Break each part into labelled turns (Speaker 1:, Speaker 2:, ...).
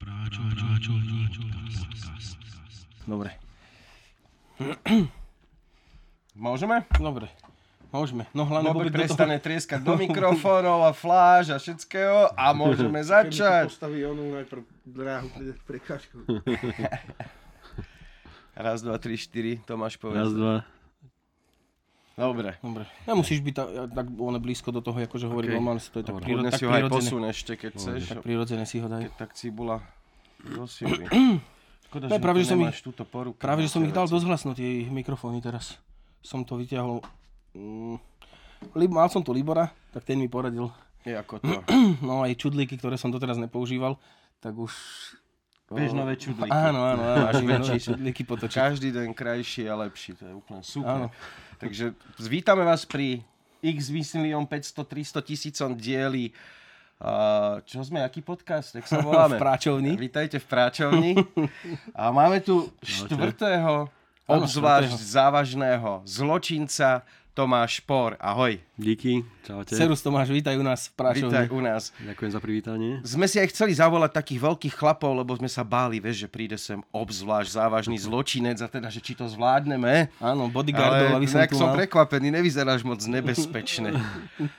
Speaker 1: Práčo, práčo, práčo, podcast.
Speaker 2: Dobre.
Speaker 3: Môžeme?
Speaker 2: Dobre. Môžeme. No hlavne
Speaker 3: Bobek
Speaker 2: do toho...
Speaker 3: prestane trieskať do mikrofónov a fláš a všetkého a môžeme začať.
Speaker 4: tu postaví onú najprv dráhu pre prekážku.
Speaker 3: Raz, dva, tri, štyri, Tomáš povedz.
Speaker 1: Raz, dva.
Speaker 3: Dobre.
Speaker 2: Dobre. Nemusíš byť tak, tak ono blízko do toho, akože hovorí normálne, sa to je tak,
Speaker 3: Kľudne
Speaker 2: tak
Speaker 3: si ho aj posun ešte, keď chceš.
Speaker 2: Tak prirodzené si ho daj.
Speaker 3: Keď tak cibula. Škoda,
Speaker 2: Ne, práve, že som
Speaker 3: nemáš túto poruku.
Speaker 2: Práve, že som ich dal dosť hlasno, tie ich mikrofóny teraz. Som to vyťahol. Mm, mal som tu Libora, tak ten mi poradil.
Speaker 3: Je ako to.
Speaker 2: No aj čudlíky, ktoré som doteraz nepoužíval, tak už...
Speaker 3: Vieš nové čudlíky.
Speaker 2: Áno, áno, áno.
Speaker 3: Máš
Speaker 2: nové čudlíky potočiť.
Speaker 3: Každý deň krajší a lepší, to je úplne super.
Speaker 2: Áno.
Speaker 3: Takže vítame vás pri x milión 500 300 tisícom dieli. Uh, čo sme, aký podcast? Jak sa voláme?
Speaker 2: V práčovni.
Speaker 3: Vítajte v práčovni. A máme tu štvrtého, obzvlášť závažného zločinca Tomáš Špor. Ahoj,
Speaker 1: Díky, čaute.
Speaker 2: Serus Tomáš, vítaj u nás v práčovni.
Speaker 3: vítaj u nás.
Speaker 1: Ďakujem za privítanie.
Speaker 3: Sme si aj chceli zavolať takých veľkých chlapov, lebo sme sa báli, vieš, že príde sem obzvlášť závažný zločinec a teda, že či to zvládneme.
Speaker 2: Áno, bodyguardov,
Speaker 3: Ale
Speaker 2: aby som
Speaker 3: som
Speaker 2: mal.
Speaker 3: prekvapený, nevyzeráš moc nebezpečné.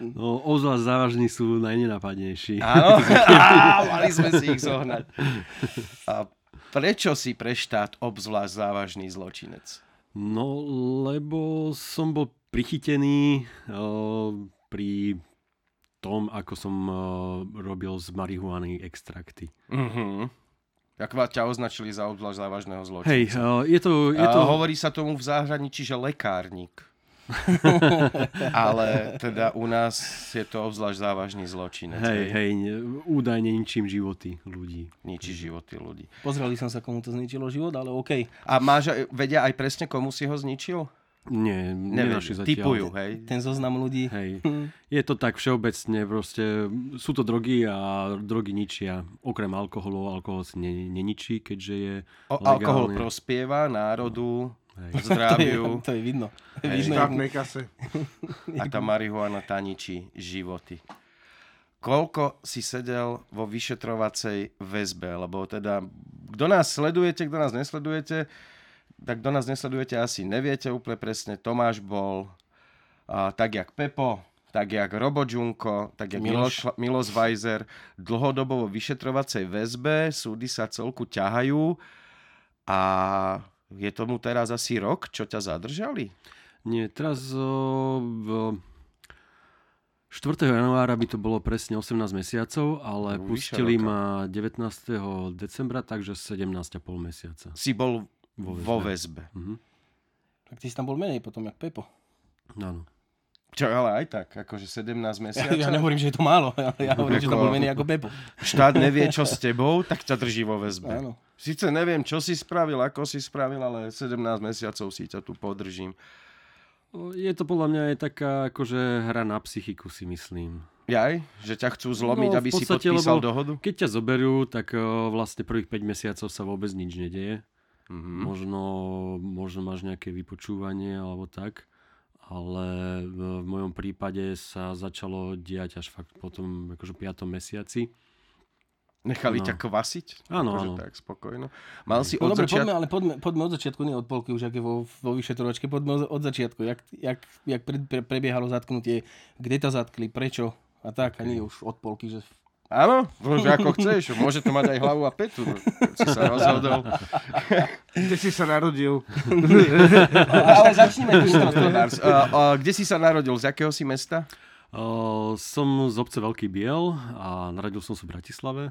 Speaker 1: No, obzvlášť závažní sú najnenapadnejší.
Speaker 3: Áno, Á, mali sme si ich zohnať. A prečo si pre štát obzvlášť závažný zločinec?
Speaker 1: No, lebo som bol prichytený uh, pri tom, ako som uh, robil z marihuany extrakty.
Speaker 3: Jak vás ťa označili za obzvlášť závažného zločinca?
Speaker 1: Hej, uh, je to... Je
Speaker 3: A
Speaker 1: to...
Speaker 3: hovorí sa tomu v zahraničí, že lekárnik. Ale teda u nás je to obzvlášť závažný zločinec.
Speaker 1: Hej, hej, ne- údajne ničím životy ľudí.
Speaker 3: Ničí životy ľudí.
Speaker 2: Pozreli som sa, komu to zničilo život, ale OK.
Speaker 3: A máš, vedia aj presne, komu si ho zničil?
Speaker 1: Nie,
Speaker 3: Neviem,
Speaker 1: nenašli zatiaľ.
Speaker 3: typujú, hej.
Speaker 2: Ten zoznam ľudí.
Speaker 1: Hej, je to tak všeobecne, proste sú to drogy a drogy ničia. Okrem alkoholu, alkohol si ne, neničí, keďže je
Speaker 3: O, alkohol prospieva národu,
Speaker 1: Hej.
Speaker 2: To je,
Speaker 3: zdraviu
Speaker 2: to je vidno.
Speaker 3: Hej.
Speaker 2: vidno
Speaker 4: štátnej kase.
Speaker 3: a tá marihuana tá ničí životy. Koľko si sedel vo vyšetrovacej väzbe? Lebo teda, kto nás sledujete, kto nás nesledujete, tak kto nás nesledujete asi neviete úplne presne. Tomáš bol a, tak jak Pepo, tak jak Robo Junko, tak jak Miloš,
Speaker 2: Miloš.
Speaker 3: Weiser, dlhodobo vo vyšetrovacej väzbe, súdy sa celku ťahajú a je tomu teraz asi rok, čo ťa zadržali?
Speaker 1: Nie, teraz o, v 4. januára by to bolo presne 18 mesiacov, ale
Speaker 3: vyše
Speaker 1: pustili
Speaker 3: roka.
Speaker 1: ma 19. decembra, takže 17,5 mesiaca.
Speaker 3: Si bol
Speaker 1: Vo
Speaker 3: vo
Speaker 1: väzbe.
Speaker 3: väzbe.
Speaker 1: Mhm.
Speaker 2: Tak ty si tam bol menej potom, jak Pepo.
Speaker 1: Áno.
Speaker 3: Čo, ale aj tak, akože 17 mesiacov.
Speaker 2: Ja nehovorím, že je to málo, ale ja hovorím, že tam bol menej ako Pepo.
Speaker 3: Štát nevie, čo s tebou, tak ťa drží vo väzbe.
Speaker 2: Áno.
Speaker 3: Sice neviem, čo si spravil, ako si spravil, ale 17 mesiacov si ťa tu podržím.
Speaker 1: Je to podľa mňa aj taká akože hra na psychiku, si myslím.
Speaker 3: Jaj? Že ťa chcú zlomiť,
Speaker 1: No,
Speaker 3: aby si
Speaker 1: podstate,
Speaker 3: podpísal
Speaker 1: lebo-
Speaker 3: dohodu?
Speaker 1: Keď ťa zoberú, tak o, vlastne prvých 5 mesiacov sa vôbec nič nedieje.
Speaker 3: Mhm.
Speaker 1: Možno, možno máš nejaké vypočúvanie alebo tak, ale v, mojom prípade sa začalo diať až fakt potom akože 5. mesiaci.
Speaker 3: Nechali
Speaker 1: No.
Speaker 3: ťa kvasiť?
Speaker 1: Áno,
Speaker 3: akože
Speaker 1: áno.
Speaker 3: Tak, spokojno. Mal si
Speaker 2: No
Speaker 3: od
Speaker 2: dobre,
Speaker 3: začiatku...
Speaker 2: poďme, ale poďme, poďme od začiatku, nie od polky, už ak je vo, vo vyšetrovačke, poďme od, začiatku, jak, jak, jak pre, pre, prebiehalo zatknutie, kde to zatkli, prečo a tak, a nie už od polky, že
Speaker 3: Áno, môže ako chceš. Môže to mať aj hlavu a petu. Keď si sa rozhodol.
Speaker 4: Kde si sa narodil?
Speaker 3: Ale začníme týmto. Kde si sa narodil? Z jakého si mesta?
Speaker 1: Som z obce Veľký Biel a narodil som sa v Bratislave.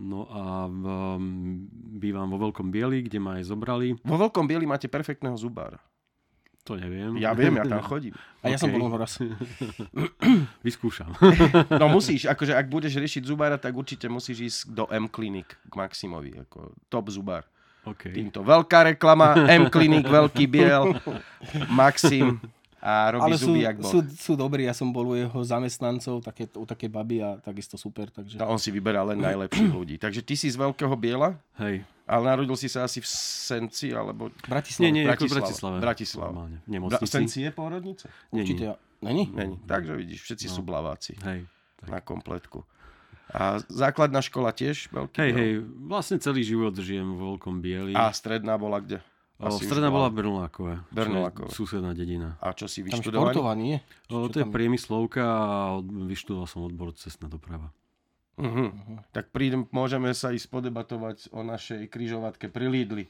Speaker 1: No a v, bývam vo Veľkom Bieli, kde ma aj zobrali.
Speaker 3: Vo Veľkom Bieli máte perfektného zubára.
Speaker 1: To neviem.
Speaker 3: Ja viem, ja tam chodím.
Speaker 2: a ja som bol raz.
Speaker 1: Vyskúšam.
Speaker 3: No musíš, akože ak budeš riešiť zubára, tak určite musíš ísť do M-Klinik k Maximovi, ako top zubár.
Speaker 1: OK.
Speaker 3: Týmto veľká reklama, M-Klinik, Veľký Biel, Maxim a robí
Speaker 2: Ale sú,
Speaker 3: zuby jak bol.
Speaker 2: sú, sú dobrí, ja som bol u jeho zamestnancov, také, u také baby a takisto super, takže...
Speaker 3: A on si vyberá len najlepších ľudí. Takže ty si z Veľkého Biela,
Speaker 1: Hej.
Speaker 3: ale narodil si sa asi v Senci, alebo...
Speaker 2: Bratislava.
Speaker 1: Nie, nie,
Speaker 3: Bratislava.
Speaker 1: Bratislave.
Speaker 3: Bratislava.
Speaker 1: Normálne, v
Speaker 3: Bra-. Senci je pôrodnica?
Speaker 1: Nie,
Speaker 2: Určite
Speaker 1: nie.
Speaker 2: ja. Není?
Speaker 3: Není. Takže vidíš, všetci
Speaker 1: No.
Speaker 3: sú blaváci
Speaker 1: Hej.
Speaker 3: na kompletku. A základná škola tiež? Veľký
Speaker 1: Hej,
Speaker 3: Biel?
Speaker 1: hej, vlastne celý život žijem v Veľkom Bieli.
Speaker 3: A stredná bola kde?
Speaker 1: O, stredná bola je
Speaker 3: Bernolákove.
Speaker 1: Susedná dedina.
Speaker 3: A čo si
Speaker 2: Tam
Speaker 3: vyštudovaný?
Speaker 2: športovanie, nie?
Speaker 1: O,
Speaker 2: Čo
Speaker 1: to je
Speaker 2: tam-
Speaker 1: priemyslovka a vyštudoval som odbor cestná doprava.
Speaker 3: Uh-huh. Tak prídem, môžeme sa ísť podebatovať o našej kryžovatke pri Lidli.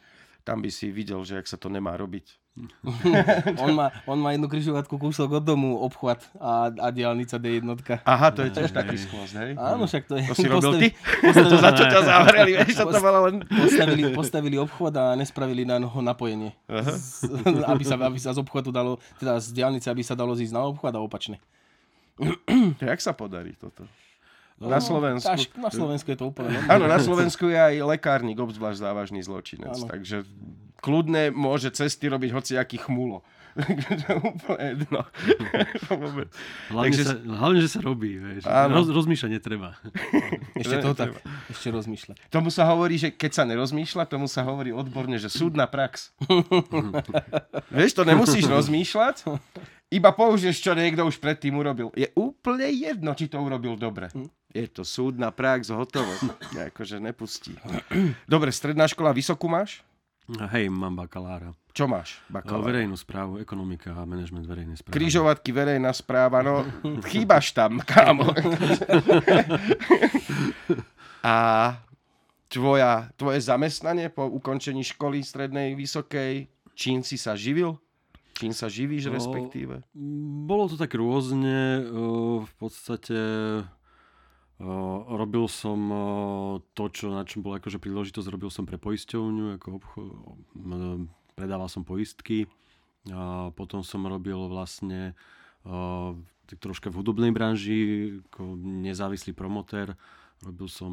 Speaker 3: Tam by si videl, že ak sa to nemá robiť.
Speaker 2: on, má, on má jednu križovatku kúsok od domu, obchvat a, a diálnica D1.
Speaker 3: Aha, to je tiež taký skvost, hej?
Speaker 2: Áno, však to je.
Speaker 3: To si robil ty?
Speaker 2: Postavili,
Speaker 3: To za čo ťa zavreli, vieš, to bolo len...
Speaker 2: postavili, postavili obchod a nespravili na noho napojenie. Z, aby, sa, aby sa z obchodu dalo, teda z diálnice, aby sa dalo zísť na obchod a opačne.
Speaker 3: Jak sa podarí toto? Na Slovensku.
Speaker 2: Až, na Slovensku je to úplne normálne.
Speaker 3: Áno, na Slovensku je aj lekárnik, obzvlášť závažný zločinec.
Speaker 2: Áno.
Speaker 3: Takže kľudne môže cesty robiť hociaký chmulo. Úplne jedno.
Speaker 1: Hlavne,
Speaker 3: Takže-
Speaker 1: sa, hlavne, že sa robí. Vieš.
Speaker 3: Áno.
Speaker 1: Roz, rozmýšľať netreba.
Speaker 2: Ešte to tak, ešte rozmýšľať.
Speaker 3: Tomu sa hovorí, že keď sa nerozmýšľa, tomu sa hovorí odborne, že súdna prax. Vieš, to nemusíš rozmýšľať, iba použiješ, čo niekto už predtým urobil. Je úplne jedno, či to urobil dobre. Je to súdna prax, hotovo. Akože nepustí. Dobre, stredná škola, vysokú máš?
Speaker 1: Hej, mám bakalára.
Speaker 3: Čo máš?
Speaker 1: O,
Speaker 3: Bakalár.
Speaker 1: verejnú správu, ekonomika a manažment verejnej správy.
Speaker 3: Križovatky, verejná správa, no chýbaš tam, kámo. A tvoja, tvoje zamestnanie po ukončení školy strednej, vysokej, čím si sa živil? Čím sa živíš
Speaker 1: No,
Speaker 3: respektíve?
Speaker 1: Bolo to tak rôzne. o, V podstate robil som o, to, čo, na čom bola akože príležitosť. Robil som pre poisťovňu, ako obcho, m, predával som poistky. A potom som robil vlastne tak troška v hudobnej branži, ako nezávislý promotér. Robil som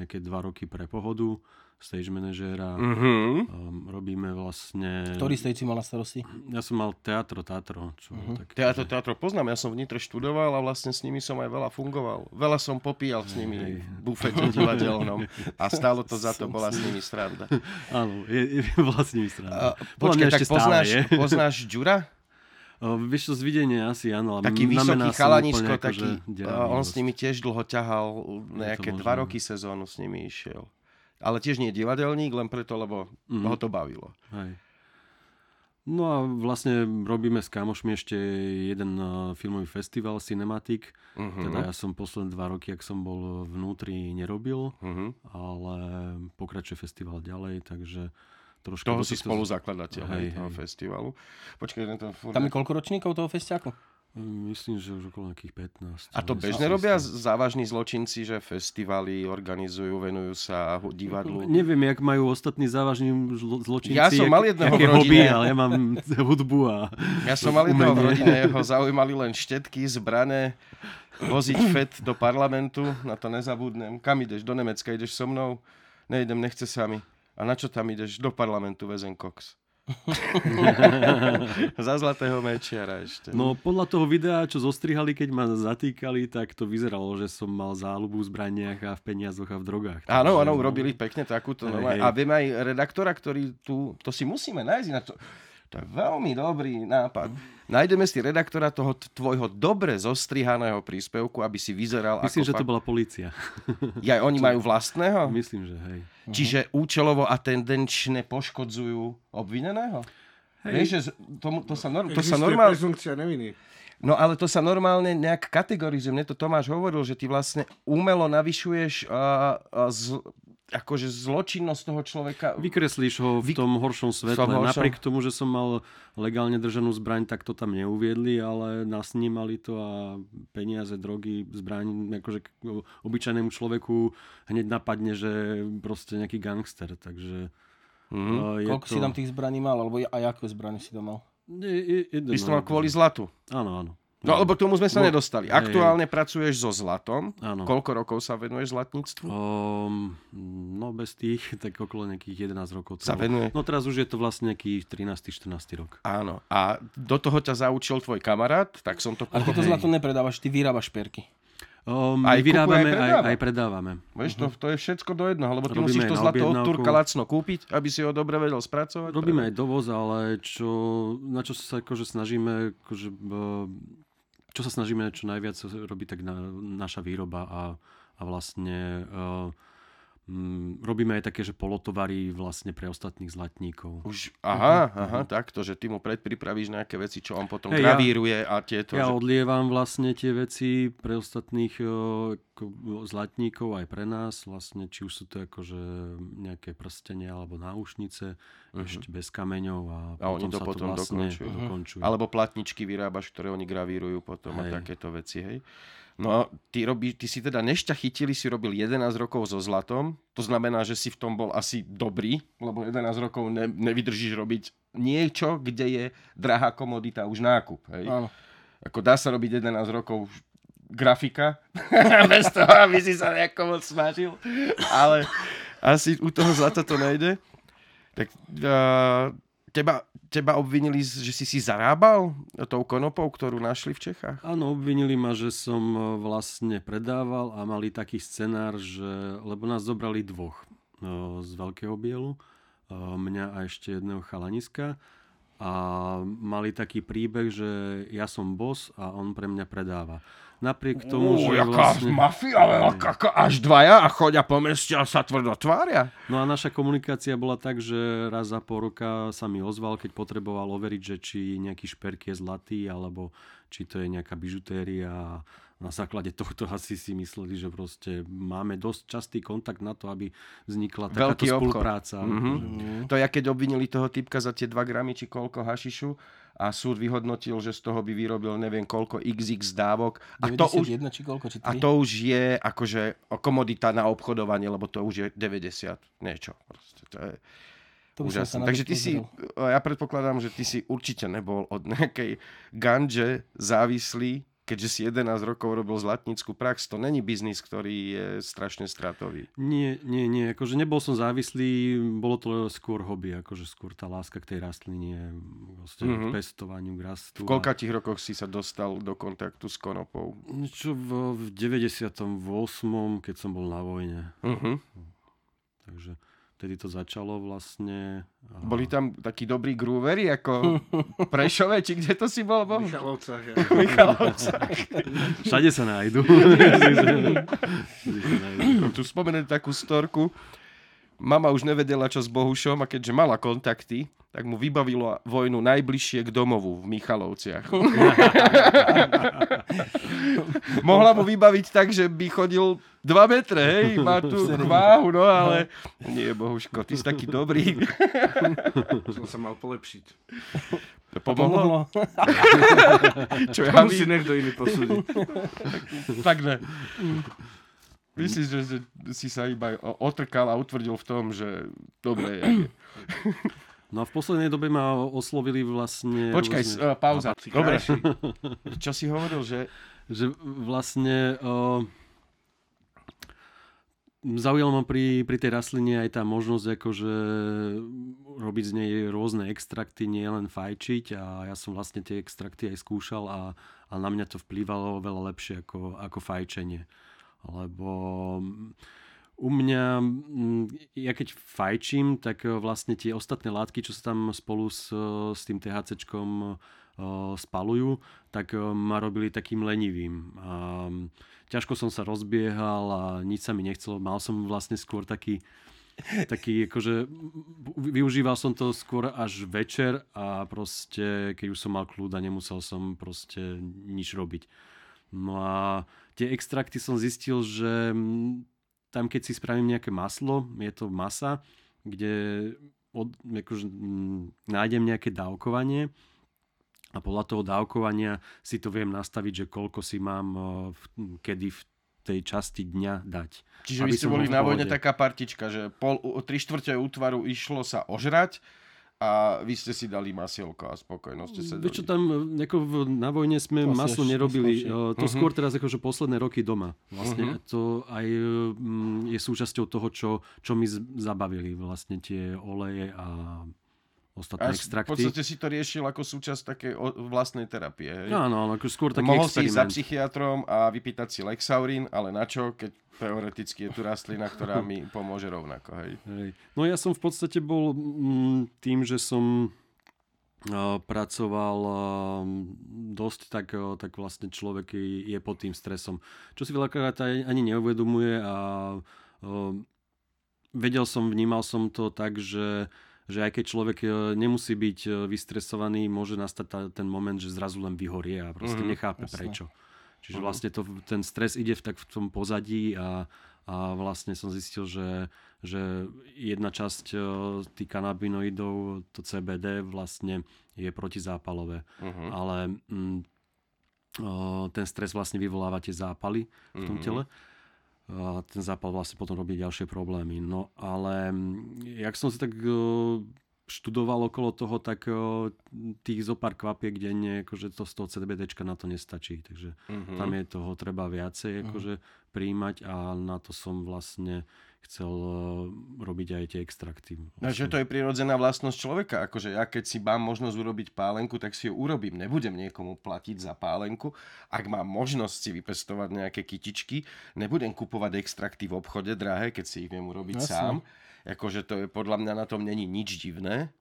Speaker 1: nejaké dva roky pre pohodu, stage manažéra.
Speaker 3: Mhm.
Speaker 1: Um, robíme vlastne...
Speaker 2: Ktorý stage si mal na starosti?
Speaker 1: Ja som mal teatro, teatro. Čo tak,
Speaker 3: Teatro, teatro poznám, ja som v Nitre študoval a vlastne s nimi som aj veľa fungoval. Veľa som popíjal s nimi v bufete divadelnom a stálo to za to, bola s nimi sranda.
Speaker 1: Áno, je, je vlastne mi strana.
Speaker 3: Uh, počkaj, tak poznáš, poznáš Ďura?
Speaker 1: O, vieš čo, z videnia asi áno, ale
Speaker 3: Taký vysoký chalanisko, taký, a on s nimi tiež dlho ťahal, nejaké dva roky sezónu s nimi išiel. Ale tiež nie divadelník, len preto, lebo
Speaker 1: Mhm.
Speaker 3: ho to bavilo.
Speaker 1: Hej. No a vlastne robíme s kamošmi ešte jeden uh, filmový festival Cinematic.
Speaker 3: Uh-huh.
Speaker 1: Teda ja som posledné dva roky, ak som bol vnútri, nerobil,
Speaker 3: uh-huh.
Speaker 1: ale pokračuje festival ďalej, takže trošku...
Speaker 3: Toho si
Speaker 1: tohto-
Speaker 3: spoluzakladateľ hej,
Speaker 1: Hej,
Speaker 3: toho festivalu. Počkaj, ten to furt...
Speaker 2: Tam je koľko ročníkov toho festiaku?
Speaker 1: Myslím, že už okolo nejakých 15.
Speaker 3: A to bežne robia závažní zločinci, že festivaly organizujú, venujú sa divadlu.
Speaker 1: Neviem, jak majú ostatní závažní zlo- zločinci.
Speaker 3: Ja som mal jedného v
Speaker 1: hobby,
Speaker 3: rodine.
Speaker 1: ale ja mám hudbu a...
Speaker 3: Ja som mal jedného v rodine, jeho zaujímali len štetky, zbrané, voziť FED do parlamentu, na to nezabudnem. Kam ideš? Do Nemecka ideš so mnou? Nejdem, nechce sa mi. A na čo tam ideš? Do parlamentu, väzen Cox. Za zlatého mečiara ešte.
Speaker 1: No podľa toho videa, čo zostrihali, keď ma zatýkali, tak to vyzeralo, že som mal záľubu v zbraniach a v peniazoch a v drogách.
Speaker 3: Áno,
Speaker 1: Takže,
Speaker 3: áno,
Speaker 1: no,
Speaker 3: urobili pekne takúto.
Speaker 1: Hej,
Speaker 3: No,
Speaker 1: hej.
Speaker 3: a viem aj redaktora, ktorý tu, to si musíme nájsť. Na to, to je veľmi dobrý nápad. Nájdeme si redaktora toho tvojho dobre zostrihaného príspevku, aby si vyzeral
Speaker 1: Myslím,
Speaker 3: ako
Speaker 1: že to bola policia.
Speaker 3: Ja, oni majú vlastného?
Speaker 1: Myslím, že hej.
Speaker 3: Čiže účelovo a tendenčne poškodzujú obvineného?
Speaker 1: Hej.
Speaker 3: Vieš, že to, to sa, norm, to sa normálne...
Speaker 4: prezumpcia neviny.
Speaker 3: No ale to sa normálne nejak kategorizuje. Mne to Tomáš hovoril, že ty vlastne umelo navyšuješ a, a z, akože zločinnosť toho človeka.
Speaker 1: Vykreslíš ho v tom horšom svetle.
Speaker 3: Som horšom.
Speaker 1: Napriek tomu, že som mal legálne držanú zbraň, tak to tam neuviedli, ale nasnímali to a peniaze, drogy, zbraň, akože obyčajnému človeku hneď napadne, že proste nejaký gangster, takže... Je
Speaker 2: Koľko
Speaker 1: to...
Speaker 2: si tam tých zbraní mal? Alebo a aké zbraní si to mal?
Speaker 1: Je, je,
Speaker 3: Ty si to mal kvôli zlatu.
Speaker 1: Áno, áno.
Speaker 3: No lebo k tomu sme sa
Speaker 1: No,
Speaker 3: nedostali.
Speaker 1: hej.
Speaker 3: Aktuálne pracuješ so zlatom.
Speaker 1: Áno.
Speaker 3: Koľko rokov sa venuješ zlatníctvu?
Speaker 1: Um, no bez tých, tak okolo nejakých 11 rokov.
Speaker 3: Sa venuje.
Speaker 1: No teraz už je to vlastne nejaký 13-14 rok.
Speaker 3: Áno. A do toho ťa zaučil tvoj kamarát, tak som to
Speaker 2: Ale ty to zlato nepredávaš, ty vyrábaš perky.
Speaker 1: Um,
Speaker 3: Aj
Speaker 1: vyrábame,
Speaker 3: aj
Speaker 1: aj,
Speaker 3: predáva.
Speaker 1: aj predávame.
Speaker 3: Vieš, to, to je všetko do jedného, lebo ty
Speaker 1: Robíme
Speaker 3: musíš to zlato od. Turka lacno kúpiť, aby si ho dobre vedel spracovať.
Speaker 1: Robíme aj dovoz, ale čo, na čo sa akože snažíme, akože, eh, čo sa snažíme čo najviac robiť, tak na, naša výroba a a vlastne uh, robíme aj také, že polotovary vlastne pre ostatných zlatníkov.
Speaker 3: Už, aha, aha, takto, že ty mu predpripravíš nejaké veci, čo on potom
Speaker 1: ja-
Speaker 3: gravíruje a tieto.
Speaker 1: Ja
Speaker 3: že...
Speaker 1: odlievam vlastne tie veci pre ostatných ako zlatníkov aj pre nás, vlastne či už sú to akože nejaké prstenia alebo náušnice, ešte bez kameňov a.
Speaker 3: A oni to
Speaker 1: sa
Speaker 3: potom
Speaker 1: to vlastne
Speaker 3: dokončujú. Mhm.
Speaker 1: dokončuje.
Speaker 3: Alebo platničky vyrábaš, ktoré oni gravírujú potom a
Speaker 1: Hej.
Speaker 3: takéto veci, hej. No a ty, robí, ty si teda nešťa chytili, si robil 11 rokov so zlatom, to znamená, že si v tom bol asi dobrý, lebo 11 rokov ne, nevydržíš robiť niečo, kde je drahá komodita už nákup, hej.
Speaker 2: Áno.
Speaker 3: Ako dá sa robiť 11 rokov grafika, bez toho, aby si sa nejako moc snažil, ale asi u toho zlata to nejde. Tak uh, teba, teba obvinili, že si si zarábal tou konopou, ktorú našli v Čechách?
Speaker 1: Áno, obvinili ma, že som e, vlastne predával a mali taký scenár, že, lebo nás zobrali dvoch e, z Veľkého Bielu, e, mňa a ešte jedného chalaniska a mali taký príbeh, že ja som boss a on pre mňa predáva. Napriek tomu, že vlastne...
Speaker 3: mafia, ako, až dvaja a chodia po meste a sa tvrdo tvária.
Speaker 1: No a naša komunikácia bola tak, že raz za pol roka sa mi ozval, keď potreboval overiť, že či nejaký šperk je zlatý, alebo či to je nejaká bižutéria. Na základe tohto asi si mysleli, že proste máme dosť častý kontakt na to, aby vznikla takáto spolupráca.
Speaker 3: Mhm. To ja keď obvinili toho typka za tie 2 gramy či koľko hašišu a súd vyhodnotil, že z toho by vyrobil neviem koľko xx dávok a to už,
Speaker 2: 91 či koľko, či 3?
Speaker 3: A to už je akože komodita na obchodovanie, lebo to už je 90 niečo. Proste, to je
Speaker 2: To
Speaker 3: úžasné. Takže ty si, ja predpokladám, že ty si určite nebol od nejakej ganže závislý, keďže si 11 rokov robil zlatnícku prax. To není biznis, ktorý je strašne stratový.
Speaker 1: Nie, nie, nie. Akože nebol som závislý, bolo to skôr hobby, akože skôr tá láska k tej rastline, vlastne
Speaker 3: Mhm.
Speaker 1: mm-hmm. k pestovaniu, k rastu.
Speaker 3: V koľkatých rokoch si sa dostal do kontaktu s konopou?
Speaker 1: A Čo v, v 98. keď som bol na vojne.
Speaker 3: Uh-huh.
Speaker 1: Takže vtedy to začalo vlastne. A...
Speaker 3: Boli tam takí dobrí grúveri, ako Prešove, či kde to si bol? Boh?
Speaker 4: Michalovcach. Ja.
Speaker 3: Michalovcach.
Speaker 1: Všade sa nájdu. Všade sa nájdu.
Speaker 3: tu spomeniem takú storku. Mama už nevedela, čo s Bohušom a keďže mala kontakty, tak mu vybavilo vojnu najbližšie k domovu v Michalovciach. Mohla mu vybaviť tak, že by chodil 2 metre, hej, má tu váhu, no ale nie, Bohuško, ty si taký dobrý.
Speaker 4: Som sa mal polepšiť.
Speaker 3: To pomohlo? Čo ja
Speaker 4: musí niekto iný posúdiť.
Speaker 3: tak ne. Myslíš, že, že si sa iba otrkal a utvrdil v tom, že dobre je.
Speaker 1: No a v poslednej dobe ma oslovili vlastne...
Speaker 3: Počkaj,
Speaker 1: rôzne-
Speaker 3: uh, pauza.
Speaker 4: Si
Speaker 3: Dobre. Čo si hovoril, že
Speaker 1: že vlastne uh, zaujala ma pri, pri tej rastline aj tá možnosť akože robiť z nej rôzne extrakty, nie len fajčiť a ja som vlastne tie extrakty aj skúšal a, a na mňa to vplývalo veľa lepšie ako, ako fajčenie. Lebo mm, u mňa, mm, ja keď fajčím, tak eh, vlastne tie ostatné látky, čo sa tam spolu s, eh, s tým THCčkom eh, spalujú, tak ma robili takým lenivým. A mm, ťažko som sa rozbiehal a nič sa mi nechcelo. Mal som vlastne skôr taký, taký akože využíval som to skôr až večer a proste, keď už som mal kľúda, nemusel som proste nič robiť. No a tie extrakty som zistil, že mm, tam keď si spravím nejaké maslo, je to masa, kde od, akože, mm, nájdem nejaké dávkovanie a podľa toho dávkovania si to viem nastaviť, že koľko si mám v, kedy v tej časti dňa dať.
Speaker 3: Čiže vy ste boli na vojne taká partička, že pol, tri štvrte útvaru išlo sa ožrať a vy ste si dali masielko a spokojno ste sedeli.
Speaker 1: Vieš čo tam, eh, ako v, na vojne sme
Speaker 2: asi
Speaker 1: maslo nerobili, eh, to
Speaker 3: Mhm.
Speaker 1: skôr teraz akože posledné roky doma. Vlastne
Speaker 3: Mhm.
Speaker 1: to aj mm, je súčasťou toho, čo, čo mi z- zabavili vlastne tie oleje a ostatné
Speaker 3: a s- v
Speaker 1: extrakty.
Speaker 3: podstate si to riešil ako súčasť takej o- vlastnej terapie. Hej?
Speaker 1: No, áno, ale ako skôr taký
Speaker 3: Mohol si ísť za
Speaker 1: experiment.
Speaker 3: psychiatrom a vypýtať si Lexaurin, ale na čo, keď teoreticky je tu rastlina, ktorá mi pomôže rovnako. Hej?
Speaker 1: Hej. No ja som v podstate bol mm, tým, že som pracoval eh, dosť, tak, eh, tak vlastne človek je pod tým stresom. Čo si veľakrát ani neuvedomuje a vedel som, vnímal som to tak, že, že aj keď človek nemusí byť vystresovaný, môže nastať tá, ten moment, že zrazu len vyhorie a proste mm, nechápe jasne. prečo. Čiže vlastne to, ten stres ide v, tak v tom pozadí a, a vlastne som zistil, že, že jedna časť e, tých kanabinoidov, to CBD vlastne je protizápalové, uh-huh. ale mm, ten stres vlastne vyvoláva tie zápaly v tom uh-huh. tele ten zápal vlastne potom robí ďalšie problémy. No ale jak som si tak e, študoval okolo toho, tak tých zo pár kvapiek denne, akože to z toho CBDčka na to nestačí. Takže uh-huh. tam je toho treba viacej akože uh-huh. príjmať a na to som vlastne chcel robiť aj tie extrakty.
Speaker 3: No, že to je prirodzená vlastnosť človeka. Akože ja keď si mám možnosť urobiť pálenku, tak si ju urobím. Nebudem niekomu platiť za pálenku. Ak mám možnosť si vypestovať nejaké kytičky, nebudem kupovať extrakty v obchode drahé, keď si ich viem urobiť Jasne. sám akože to je podľa mňa na tom není nič divné.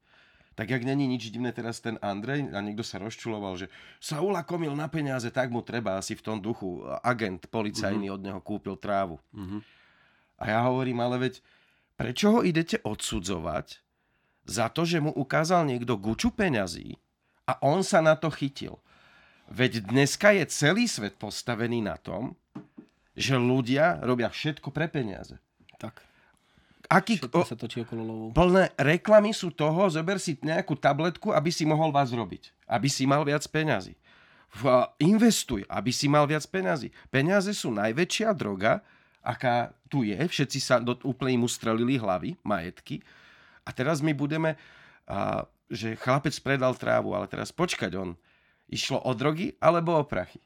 Speaker 3: Tak jak není nič divné teraz ten Andrej a niekto sa rozčuloval, že sa ulakomil na peniaze, tak mu treba asi v tom duchu. Agent policajný uh-huh. od neho kúpil trávu. Uh-huh. A ja hovorím, ale veď prečo ho idete odsudzovať za to, že mu ukázal niekto guču peňazí a on sa na to chytil. Veď dneska je celý svet postavený na tom, že ľudia robia všetko pre peniaze.
Speaker 2: Tak
Speaker 3: aký,
Speaker 2: o, sa točí okolo lovu.
Speaker 3: Plné reklamy sú toho, zober si nejakú tabletku, aby si mohol vás robiť. Aby si mal viac peňazí. Investuj, aby si mal viac peňazí. Peniaze sú najväčšia droga, aká tu je. Všetci sa do, úplne im ustrelili hlavy, majetky. A teraz my budeme, a, že chlapec predal trávu, ale teraz počkať, on išlo o drogy alebo o prachy.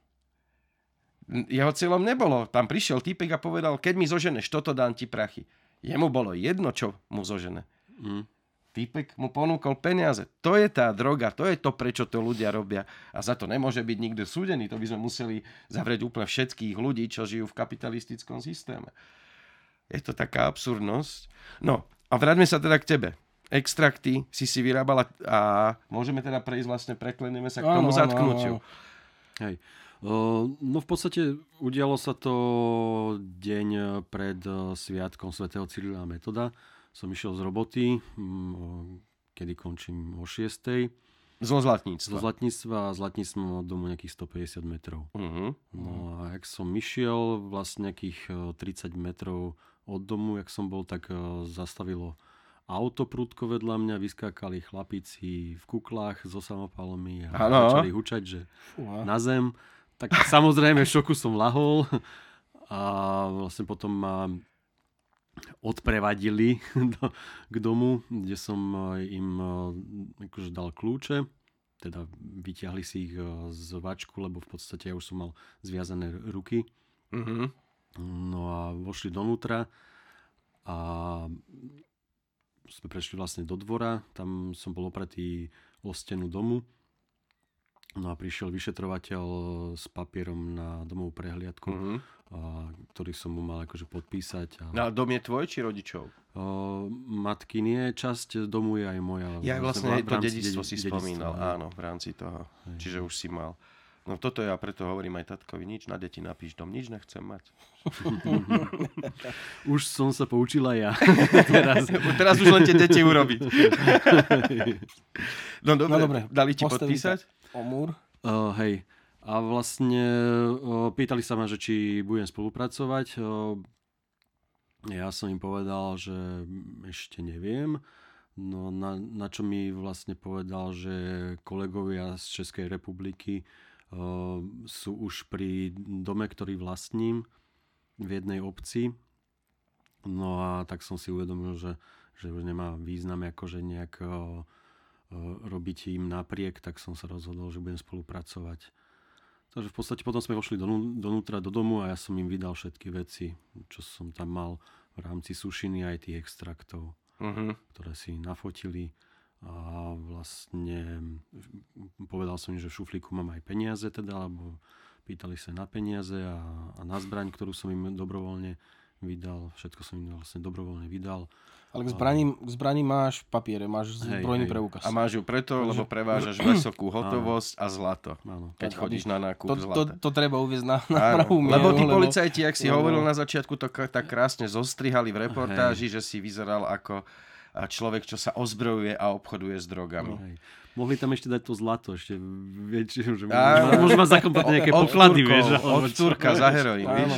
Speaker 3: Jeho cieľom nebolo. Tam prišiel týpek a povedal, keď mi zoženeš toto, dám ti prachy. Jemu bolo jedno, čo mu zožene. Mm. Týpek mu ponúkol peniaze. To je tá droga, to je to, prečo to ľudia robia. A za to nemôže byť nikto súdený. To by sme museli zavrieť úplne všetkých ľudí, čo žijú v kapitalistickom systéme. Je to taká absurdnosť. No, a vráťme sa teda k tebe. Extrakty si si vyrábala a môžeme teda prejsť vlastne, preklenieme sa k tomu áno, zatknutiu. Áno, áno.
Speaker 1: Hej. No v podstate udialo sa to deň pred sviatkom svätého Cyrila Metoda. Som išiel z roboty, kedy končím o 6.
Speaker 3: Zo Zlatníctva.
Speaker 1: Zo Zlatníctva a Zlatníctva od domu nejakých 150 metrov. Uh-huh. No a jak som išiel vlastne nejakých 30 metrov od domu, jak som bol, tak zastavilo auto prúdko vedľa mňa, vyskákali chlapíci v kuklách so samopalmi a ano. začali hučať, že Fúha. na zem. Tak samozrejme v šoku som lahol a vlastne potom ma odprevadili do, k domu, kde som im akože dal kľúče, teda vyťahli si ich z vačku, lebo v podstate ja už som mal zviazané ruky. Mm-hmm. No a vošli donútra a sme prešli vlastne do dvora, tam som bol opretý o stenu domu No a prišiel vyšetrovateľ s papierom na domovú prehliadku, uh-huh. a, ktorý som mu mal akože podpísať. A...
Speaker 3: No a dom je tvoj či rodičov?
Speaker 1: O, matky nie, časť domu je aj moja.
Speaker 3: Ja vlastne, vlastne to dedictvo si spomínal, dedictvo, áno, v rámci toho. Hej. Čiže už si mal. No toto ja preto hovorím aj tatkovi, nič na deti napíš dom, nič nechcem mať.
Speaker 1: už som sa poučila ja.
Speaker 3: teraz. teraz už len tie deti urobiť. no dobre, no, dobre. dali ti Postavíte.
Speaker 2: Omur.
Speaker 1: Uh, hej. A vlastne uh, pýtali sa ma, že či budem spolupracovať. Uh, ja som im povedal, že ešte neviem. No na, na čo mi vlastne povedal, že kolegovia z Českej republiky uh, sú už pri dome, ktorý vlastním v jednej obci. No a tak som si uvedomil, že, že nemá význam akože nejak uh, robiť im napriek, tak som sa rozhodol, že budem spolupracovať. Takže v podstate potom sme vošli donútra do domu a ja som im vydal všetky veci, čo som tam mal v rámci sušiny aj tých extraktov, uh-huh. ktoré si nafotili. A vlastne povedal som im, že v šuflíku mám aj peniaze teda, lebo pýtali sa na peniaze a, a na zbraň, ktorú som im dobrovoľne vydal, všetko som im vlastne dobrovoľne vydal.
Speaker 2: Ale k zbraním, k zbraním máš papiere, máš zbrojný preukaz.
Speaker 3: A máš ju preto, lebo prevážaš vysokú hotovosť a zlato.
Speaker 1: Áno.
Speaker 3: Keď chodíš na nákup
Speaker 2: to, to,
Speaker 3: zlata.
Speaker 2: to treba uviezť na, na pravú mieru.
Speaker 3: lebo tí policajti, ak si
Speaker 2: lebo-
Speaker 3: hovoril na začiatku, to tak krásne zostrihali v reportáži, že si vyzeral ako človek, čo sa ozbrojuje a obchoduje s drogami.
Speaker 1: Hej. Mohli tam ešte dať to zlato, ešte väčšie, že môžeme mať zakopať nejaké
Speaker 3: Od
Speaker 1: poklady, vieš.
Speaker 3: Od. Turka za heroín,
Speaker 2: Áno.
Speaker 3: vieš?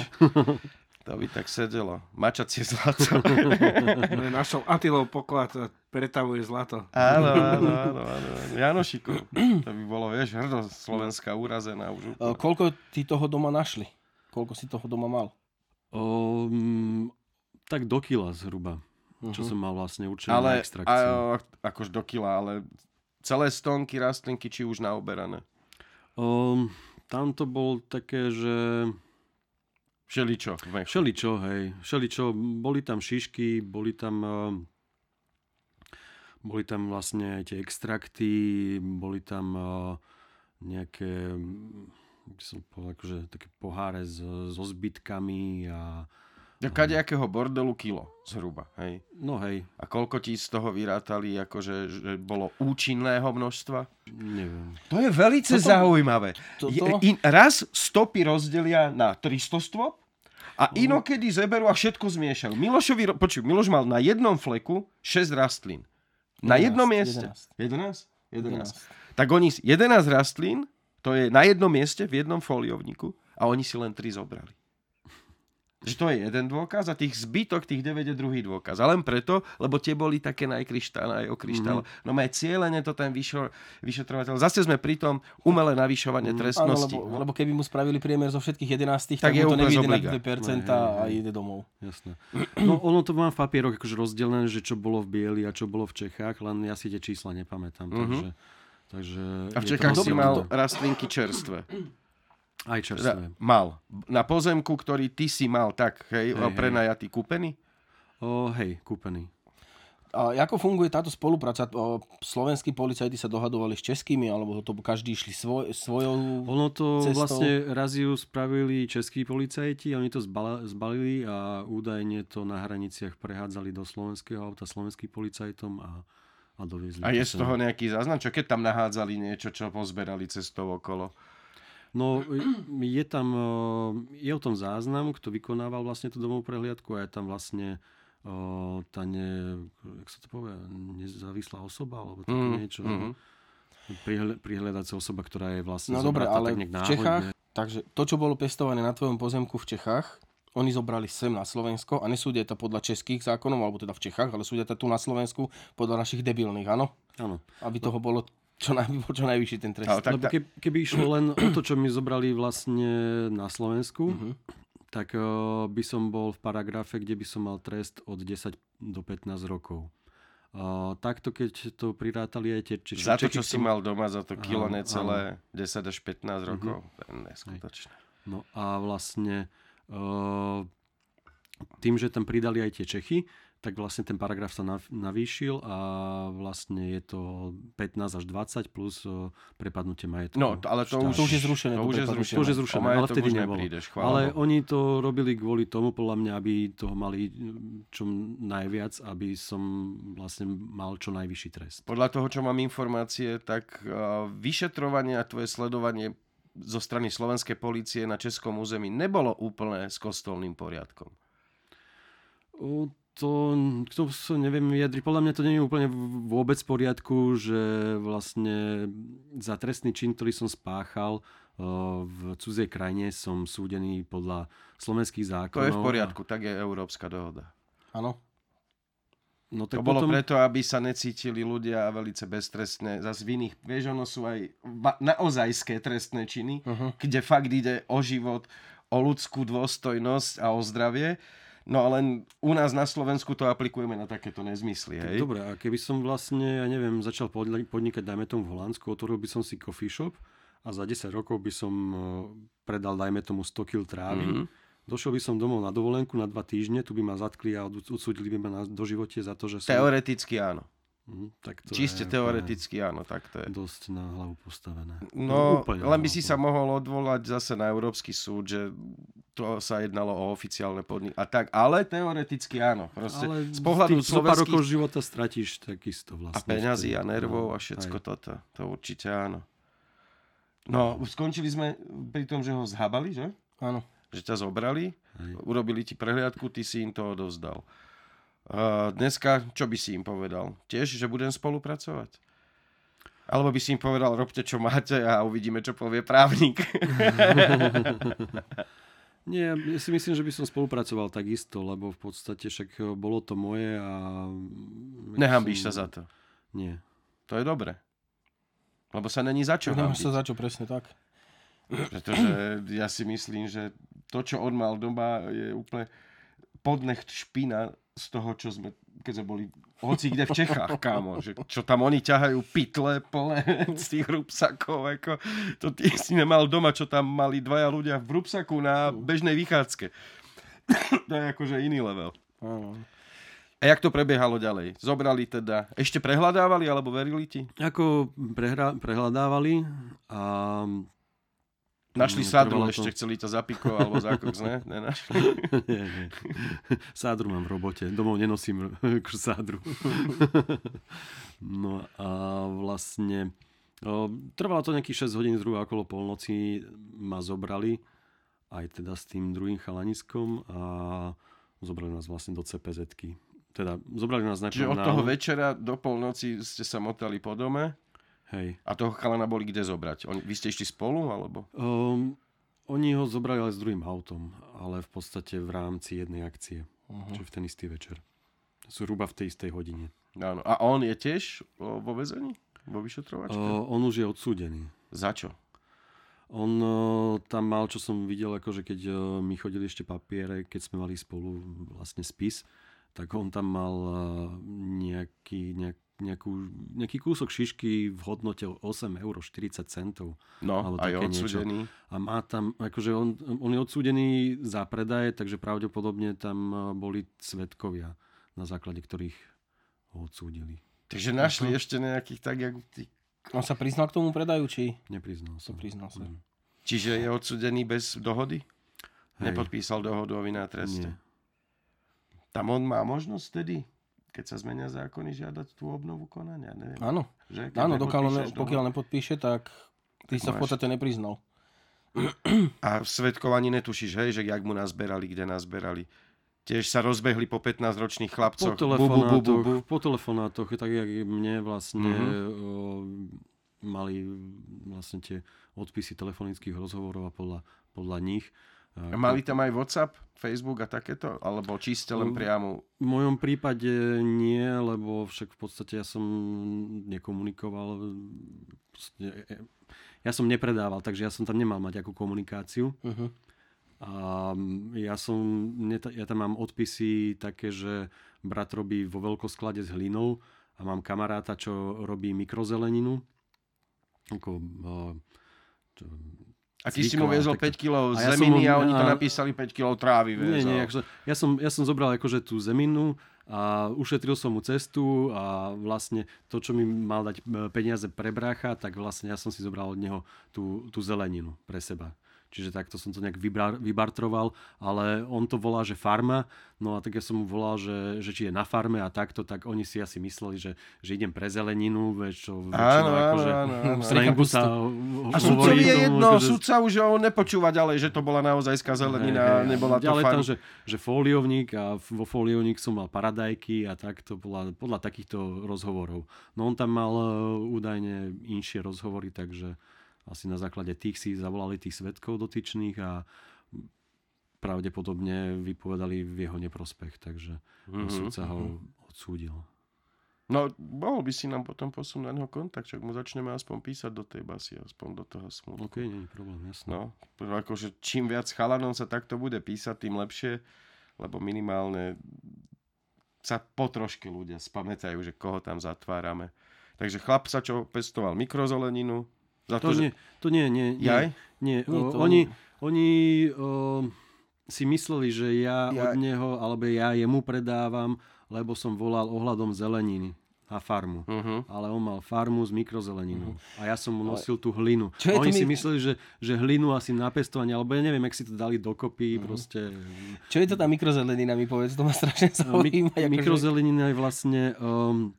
Speaker 3: To by tak sedelo. Mačacie zlato.
Speaker 4: Našol Atilov poklad a pretavuje zlato.
Speaker 3: áno, áno, áno, áno. Janošiku. To by bolo, vieš, hrdo Slovenská urazená už.
Speaker 2: E, Koľko ty toho doma našli? Koľko si toho doma mal?
Speaker 1: Mm, tak do kila zhruba, čo
Speaker 2: Mhm.
Speaker 1: som mal vlastne určené na
Speaker 3: Ale,
Speaker 1: extrakciu.
Speaker 3: a, akož do kila, ale celé stonky, rastlinky, či už naoberané.
Speaker 1: O, tam to bol také, že
Speaker 3: Všeličo.
Speaker 1: všeličo, hej, všeličo, boli tam šišky, boli tam eh, boli tam vlastne aj tie extrakty, boli tam eh, nejaké by som povedal, akože také poháre s, so zbytkami a
Speaker 3: Do kadejakého bordelu kilo zhruba, hej.
Speaker 1: no hej,
Speaker 3: A koľko ti z toho vyrátali, akože že bolo účinného množstva?
Speaker 1: neviem.
Speaker 3: To je velice
Speaker 2: Toto-
Speaker 3: zaujímavé.
Speaker 2: toto-
Speaker 3: Je, in, raz stopy rozdelia na 300 stôp a inokedy zeberú a všetko zmiešajú. Milošovi, počuj, Miloš mal na jednom fleku 6 rastlín. Na
Speaker 2: 11,
Speaker 3: jednom mieste.
Speaker 2: 11.
Speaker 3: 11? 11. Tak oni, 11 rastlín, to je na jednom mieste, v jednom foliovníku a oni si len 3 zobrali. Že to je jeden dôkaz a tých zbytok, tých 9 je druhý dôkaz. A len preto, lebo tie boli také najkryštál, aj o kryštál. Mm-hmm. No má cieľene to ten vyšo, vyšetrovateľ. Zase sme pri tom umelé navyšovanie mm,
Speaker 2: Áno,
Speaker 3: trestnosti.
Speaker 2: lebo,
Speaker 3: no.
Speaker 2: lebo keby mu spravili priemer zo všetkých 11,
Speaker 3: Tak
Speaker 2: tak,
Speaker 3: je
Speaker 2: mu to nevyjde na
Speaker 3: zobliga.
Speaker 2: 2%
Speaker 1: Hej, hej,
Speaker 2: a ide domov.
Speaker 1: Jasné. No ono to mám v papieroch akože rozdelené, že čo bolo v Bieli a čo bolo v Čechách, len ja si tie čísla nepamätám.
Speaker 3: Mhm.
Speaker 1: Takže, takže
Speaker 3: A v Čechách si mal rastlinky čerstvé.
Speaker 1: Aj
Speaker 3: Teda,
Speaker 1: čerstvé.
Speaker 3: mal. Na pozemku, ktorý ty si mal, tak, hej,
Speaker 1: Hej,
Speaker 3: prenajatý, kúpený?
Speaker 1: O, hej, kúpený.
Speaker 2: A ako funguje táto spolupráca? Slovenskí policajti sa dohadovali s českými, alebo to každý išli svoj, svojou...
Speaker 1: Ono to
Speaker 2: cestou.
Speaker 1: vlastne raz ju spravili českí policajti, oni to zbalili a údajne to na hraniciach prehádzali do slovenského auta slovenským policajtom a, a doviezli.
Speaker 3: A je z toho nejaký záznam? Čo keď tam nahádzali niečo, čo pozberali cestou okolo?
Speaker 1: No, je tam, eh, je o tom záznam, kto vykonával vlastne tú domovú prehliadku a je tam vlastne eh, tá ne, jak sa to povie, nezávislá osoba, alebo také
Speaker 3: Mm,
Speaker 1: niečo.
Speaker 3: mhm.
Speaker 1: Prihle, prihľadacia osoba, ktorá je vlastne
Speaker 2: No dobre,
Speaker 1: zobratá
Speaker 2: ale
Speaker 1: tak
Speaker 2: v. Čechách, takže to, čo bolo pestované na tvojom pozemku v Čechách, oni zobrali sem na Slovensko a nesúdia to podľa českých zákonov, alebo teda v Čechách, ale súdia to tu na Slovensku podľa našich debilných, áno?
Speaker 1: Áno.
Speaker 2: Aby toho bolo čo, naj, čo najvyšší ten trest.
Speaker 3: Ale tak,
Speaker 1: Lebo keby, keby išlo len o to, čo mi zobrali vlastne na Slovensku,
Speaker 2: Mhm.
Speaker 1: tak eh, by som bol v paragrafe, kde by som mal trest od 10 do 15 rokov. Uh, takto, keď to prirátali aj tie či,
Speaker 3: za to, čo
Speaker 1: Čechy
Speaker 3: si
Speaker 1: som-
Speaker 3: mal doma, za to kilo
Speaker 1: Áno,
Speaker 3: necelé 10 až 15 rokov. To je neskutočné.
Speaker 1: No a vlastne uh, tým, že tam pridali aj tie Čechy, tak vlastne ten paragraf sa nav- navýšil a vlastne je to 15 až 20 plus uh, prepadnutie majetku.
Speaker 3: No, ale to už,
Speaker 2: To už je zrušené,
Speaker 3: To
Speaker 2: to
Speaker 3: už je zrušené.
Speaker 1: To už je zrušené, ale vtedy nebolo.
Speaker 3: neprídeš,
Speaker 1: Ale
Speaker 3: Bohu.
Speaker 1: oni to robili kvôli tomu, podľa mňa, aby toho mali mm, čo najviac, aby som vlastne mal čo najvyšší trest.
Speaker 3: Podľa toho, čo mám informácie, tak uh, vyšetrovanie a tvoje sledovanie zo strany slovenskej policie na českom území nebolo úplné s kostolným poriadkom.
Speaker 1: O, to, k tomu sa neviem vyjadriť. Podľa mňa to nie je úplne v- vôbec v poriadku, že vlastne za trestný čin, ktorý som spáchal o, v cudzej krajine, som súdený podľa slovenských
Speaker 3: To
Speaker 1: zákonov.
Speaker 3: je v poriadku, tak je Európska dohoda.
Speaker 2: Áno.
Speaker 1: No,
Speaker 3: To
Speaker 1: tak
Speaker 3: bolo
Speaker 1: potom...
Speaker 3: preto, aby sa necítili ľudia velice beztrestné. Zas v iných, vieš, ono sú aj naozajské trestné činy,
Speaker 2: Uh-huh.
Speaker 3: kde fakt ide o život, o ľudskú dôstojnosť a o zdravie. No len u nás na Slovensku to aplikujeme na takéto nezmysly, hej?
Speaker 1: Dobre, a keby som vlastne, ja neviem, začal podnikať, dajme tomu v Holandsku, otvoril by som si coffee shop a za 10 rokov by som eh, predal, dajme tomu 100 kg trávy.
Speaker 3: Mhm.
Speaker 1: Došiel by som domov na dovolenku na dva týždne, tu by ma zatkli a od- odsúdili by ma na doživote za to, že som...
Speaker 3: Teoreticky áno.
Speaker 1: Mhm, tak to
Speaker 3: Čiste
Speaker 1: je
Speaker 3: teoreticky áno, tak to je.
Speaker 1: Dosť na hlavu postavené.
Speaker 3: No,
Speaker 1: úplne
Speaker 3: len by si sa mohol odvolať zase na Európsky súd, že to sa jednalo o oficiálne podnik a tak, ale teoreticky áno. Proste
Speaker 1: Ale
Speaker 3: z pohľadu
Speaker 1: tých
Speaker 3: slovenských
Speaker 1: rokov života stratíš takisto
Speaker 3: a
Speaker 1: vlastne.
Speaker 3: peňazí a nervov
Speaker 1: No,
Speaker 3: a všetko
Speaker 1: hej.
Speaker 3: toto. To určite áno. No, skončili sme pri tom, že ho zhabali, že?
Speaker 2: Áno.
Speaker 3: Že ťa zobrali,
Speaker 1: Hej.
Speaker 3: urobili ti prehliadku, ty si im to odovzdal. Uh, dneska, čo by si im povedal? Tiež, že budem spolupracovať? Alebo by si im povedal, robte čo máte a uvidíme, čo povie právnik.
Speaker 1: Nie, ja si myslím, že by som spolupracoval takisto, lebo v podstate však e, bolo to moje a...
Speaker 3: Nehambíš sa
Speaker 1: som-
Speaker 3: za to.
Speaker 1: Nie.
Speaker 3: To je dobre. Lebo sa není za čo
Speaker 2: Nemáš
Speaker 3: hambiť.
Speaker 2: sa za čo, presne tak.
Speaker 3: Pretože ja si myslím, že to, čo on mal doma, je úplne podnecht špina z toho, čo sme, keď sme boli hoci kde v Čechách, kámo. Že, čo tam oni ťahajú pytle plné z tých rúbsakov. Ako, to ty si nemal doma, čo tam mali dvaja ľudia v rúbsaku na bežnej vychádzke. to je akože iný level. A jak to prebiehalo ďalej? Zobrali teda, ešte prehľadávali alebo verili ti?
Speaker 1: Ako prehra, prehľadávali a
Speaker 3: Našli
Speaker 1: Mm, to-
Speaker 3: ešte chceli ťa zapiko alebo zákoks, ne? Nenašli.
Speaker 1: nie, nie. Sádru mám v robote. Domov nenosím sádru. no a vlastne trvalo to nejakých 6 hodín zhruba okolo polnoci ma zobrali aj teda s tým druhým chalaniskom a zobrali nás vlastne do cpz Teda zobrali nás najprv
Speaker 3: Čiže od
Speaker 1: na...
Speaker 3: toho večera do polnoci ste sa motali po dome
Speaker 1: Hej.
Speaker 3: a toho chalana boli kde zobrať? On, vy ste išli spolu, alebo?
Speaker 1: Um, oni ho zobrali ale s druhým autom, ale v podstate v rámci jednej akcie. Uh-huh. Čiže v ten istý večer. Zhruba v tej istej hodine.
Speaker 3: Áno. A on je tiež vo väzení? Vo vyšetrovačke?
Speaker 1: Uh, on už je odsúdený.
Speaker 3: Za čo?
Speaker 1: On uh, tam mal, čo som videl, akože keď uh, mi chodili ešte papiere, keď sme mali spolu vlastne spis, tak on tam mal uh, nejaký, nejak, nejakú, nejaký kúsok šišky v hodnote 8,40 eur.
Speaker 3: No,
Speaker 1: Alebo
Speaker 3: a je
Speaker 1: také niečo.
Speaker 3: odsudený.
Speaker 1: A má tam, akože on, on je odsúdený za predaj, takže pravdepodobne tam uh, boli svetkovia, na základe ktorých ho odsúdili.
Speaker 3: Takže našli ešte nejakých tak, jak ty.
Speaker 2: On sa priznal k tomu predaju, či?
Speaker 1: Nepriznal som.
Speaker 2: Priznal sa.
Speaker 1: Mm.
Speaker 3: Čiže je odsudený bez dohody?
Speaker 1: Hej.
Speaker 3: Nepodpísal dohodu o viná treste?
Speaker 1: Nie.
Speaker 3: Tam on má možnosť vtedy, keď sa zmenia zákony, žiadať tú obnovu konania? Neviem.
Speaker 2: Áno.
Speaker 3: Že?
Speaker 2: Áno, dokiaľ, ne, pokiaľ nepodpíše, tak ty sa v
Speaker 3: máš.
Speaker 2: podstate nepriznal.
Speaker 3: A svetkov ani netušíš, hej, že jak mu nazberali, kde nazberali. Tiež sa rozbehli po 15-ročných
Speaker 1: Po
Speaker 3: chlapcoch.
Speaker 1: telefonátoch, po telefonátoch, tak jak mne vlastne
Speaker 3: Mhm.
Speaker 1: o, mali vlastne tie odpisy telefonických rozhovorov a podľa, podľa nich.
Speaker 3: A mali tam aj WhatsApp, Facebook a takéto? Alebo čiste len
Speaker 1: Mm.
Speaker 3: priamu?
Speaker 1: V mojom prípade nie, lebo však v podstate ja som nekomunikoval. Proste, e, ja som nepredával, takže ja som tam nemal mať akú komunikáciu.
Speaker 2: Uh-huh.
Speaker 1: A ja som, ja tam mám odpisy také, že brat robí vo veľkosklade s hlinou a mám kamaráta, čo robí mikrozeleninu. Ako, čo,
Speaker 3: A ty si mu viezol
Speaker 1: také.
Speaker 3: 5 kg
Speaker 1: ja
Speaker 3: zeminy
Speaker 1: mu-
Speaker 3: a oni to napísali 5 kg trávy.
Speaker 1: nie,
Speaker 3: viezol.
Speaker 1: nie, akože, ja, som, ja som zobral akože tú zeminu a ušetril som mu cestu a vlastne to, čo mi mal dať e, peniaze pre brácha, tak vlastne ja som si zobral od neho tú, tú zeleninu pre seba. Čiže takto som to nejak vybra- vybartroval, ale on to volá, že farma, no a tak ja som mu volal, že, že či je na farme a takto, tak oni si asi mysleli, že, že idem pre zeleninu, veď čo väčšinou akože v slangu sa
Speaker 3: A sudcovi je jedno,
Speaker 1: akože-
Speaker 3: sudca už ho nepočúva ďalej, že to bola naozajská zelenina,
Speaker 1: Hej, hej,
Speaker 3: nebola to
Speaker 1: Ďalej tam, že, že fóliovník a vo fóliovník som mal paradajky a tak to bola podľa takýchto rozhovorov. No on tam mal e, údajne inšie rozhovory, takže asi na základe tých si zavolali tých svetkov dotyčných a pravdepodobne vypovedali v jeho neprospech, takže mm-hmm.
Speaker 3: Mhm,
Speaker 1: súdca ho odsúdil.
Speaker 3: No, mohol by si nám potom posunúť na neho kontakt, čak mu začneme aspoň písať do tej basy, aspoň do toho smutku.
Speaker 1: OK, nie je problém, jasné.
Speaker 3: No, akože čím viac chalanom sa takto bude písať, tým lepšie, lebo minimálne sa po troške ľudia spamätajú, že koho tam zatvárame. Takže chlap sa čo pestoval mikrozeleninu, za to,
Speaker 1: To
Speaker 3: že...
Speaker 1: nie, to nie, nie. nie,
Speaker 3: Jaj?
Speaker 1: nie.
Speaker 2: Nie,
Speaker 1: o,
Speaker 2: to-
Speaker 1: Oni, oni o, si mysleli, že ja
Speaker 3: Ja-
Speaker 1: od neho, alebo ja jemu predávam, lebo som volal ohľadom zeleniny. a farmu.
Speaker 3: Uh-huh.
Speaker 1: Ale on mal farmu s mikrozeleninou. A ja som mu nosil tú hlinu.
Speaker 2: Čo
Speaker 1: oni
Speaker 2: to
Speaker 1: si mysleli, že, že hlinu asi na pestovanie, alebo ja neviem, jak si to dali dokopy. Proste...
Speaker 2: Čo je to tá mikrozelenina, mi povedz, to ma strašne
Speaker 1: No, Mi-
Speaker 2: zaujíma. akože-
Speaker 1: mikrozelenina je vlastne... Um,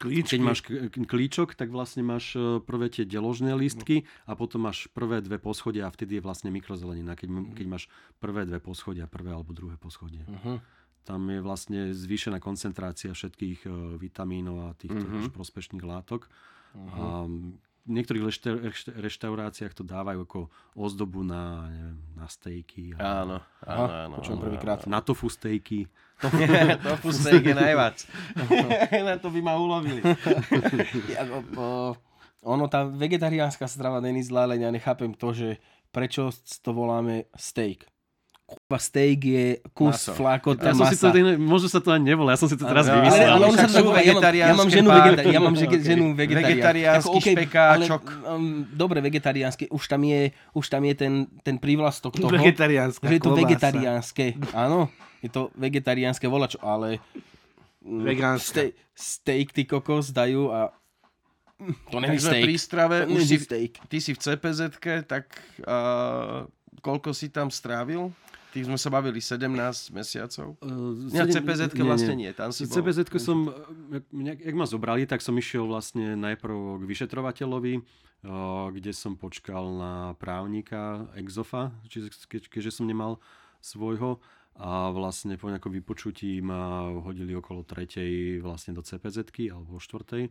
Speaker 4: Klíčky.
Speaker 1: keď máš klíčok, tak vlastne máš e, prvé tie deložné lístky a potom máš prvé dve poschodia a vtedy je vlastne mikrozelenina, keď, m- keď máš prvé dve poschodia, prvé alebo druhé poschodie.
Speaker 2: Mhm.
Speaker 1: Tam je vlastne zvýšená koncentrácia všetkých e, vitamínov a týchto
Speaker 3: Mhm.
Speaker 1: prospešných látok. A v niektorých reštauráciách to dávajú ako ozdobu na, neviem, na stejky. a
Speaker 3: Áno, áno,
Speaker 2: Aha,
Speaker 3: áno.
Speaker 2: počujem prvýkrát.
Speaker 1: Na tofu stejky.
Speaker 3: Tofu steak je najviac. Na to by ma ulovili.
Speaker 2: Ja, o, o, ono, tá vegetariánska strava není zlá, len ja nechápem to, že prečo to voláme steak. Kurva, steak je kus
Speaker 3: Maso.
Speaker 2: flakota
Speaker 1: Ja som si to, možno sa to ani nevolá, ja som si to teraz
Speaker 3: Ale-
Speaker 2: ale,
Speaker 1: vymyslel.
Speaker 2: ale on
Speaker 3: Však
Speaker 2: sa tak volá, ja mám, ja mám ženu, vegeta- ja mám
Speaker 3: Okay.
Speaker 2: ženu vegetarián.
Speaker 3: Vegetariánsky špekáčok.
Speaker 2: um, dobre, vegetariánsky, už tam je, už tam je ten, ten prívlastok toho,
Speaker 4: Vegetariánska
Speaker 2: že je to
Speaker 4: klobása.
Speaker 2: vegetariánske. Áno, je to vegetariánske volačo, ale mm,
Speaker 4: Vegánska.
Speaker 2: ste- steak ty kokos dajú a to není steak.
Speaker 3: pri strave,
Speaker 2: To
Speaker 3: už
Speaker 2: není
Speaker 3: si,
Speaker 2: steak.
Speaker 3: ty si v cpz tak uh, koľko si tam strávil? Tých sme sa bavili 17 mesiacov.
Speaker 1: Uh,
Speaker 3: Ja cpz vlastne nie, tam si
Speaker 1: cpz som, jak, nejak- jak ma zobrali, tak som išiel vlastne najprv k vyšetrovateľovi, uh, kde som počkal na právnika Exofa, čiže ke, keďže som nemal svojho a vlastne po nejakom vypočutí ma hodili okolo tretej vlastne do cpz alebo o štvrtej.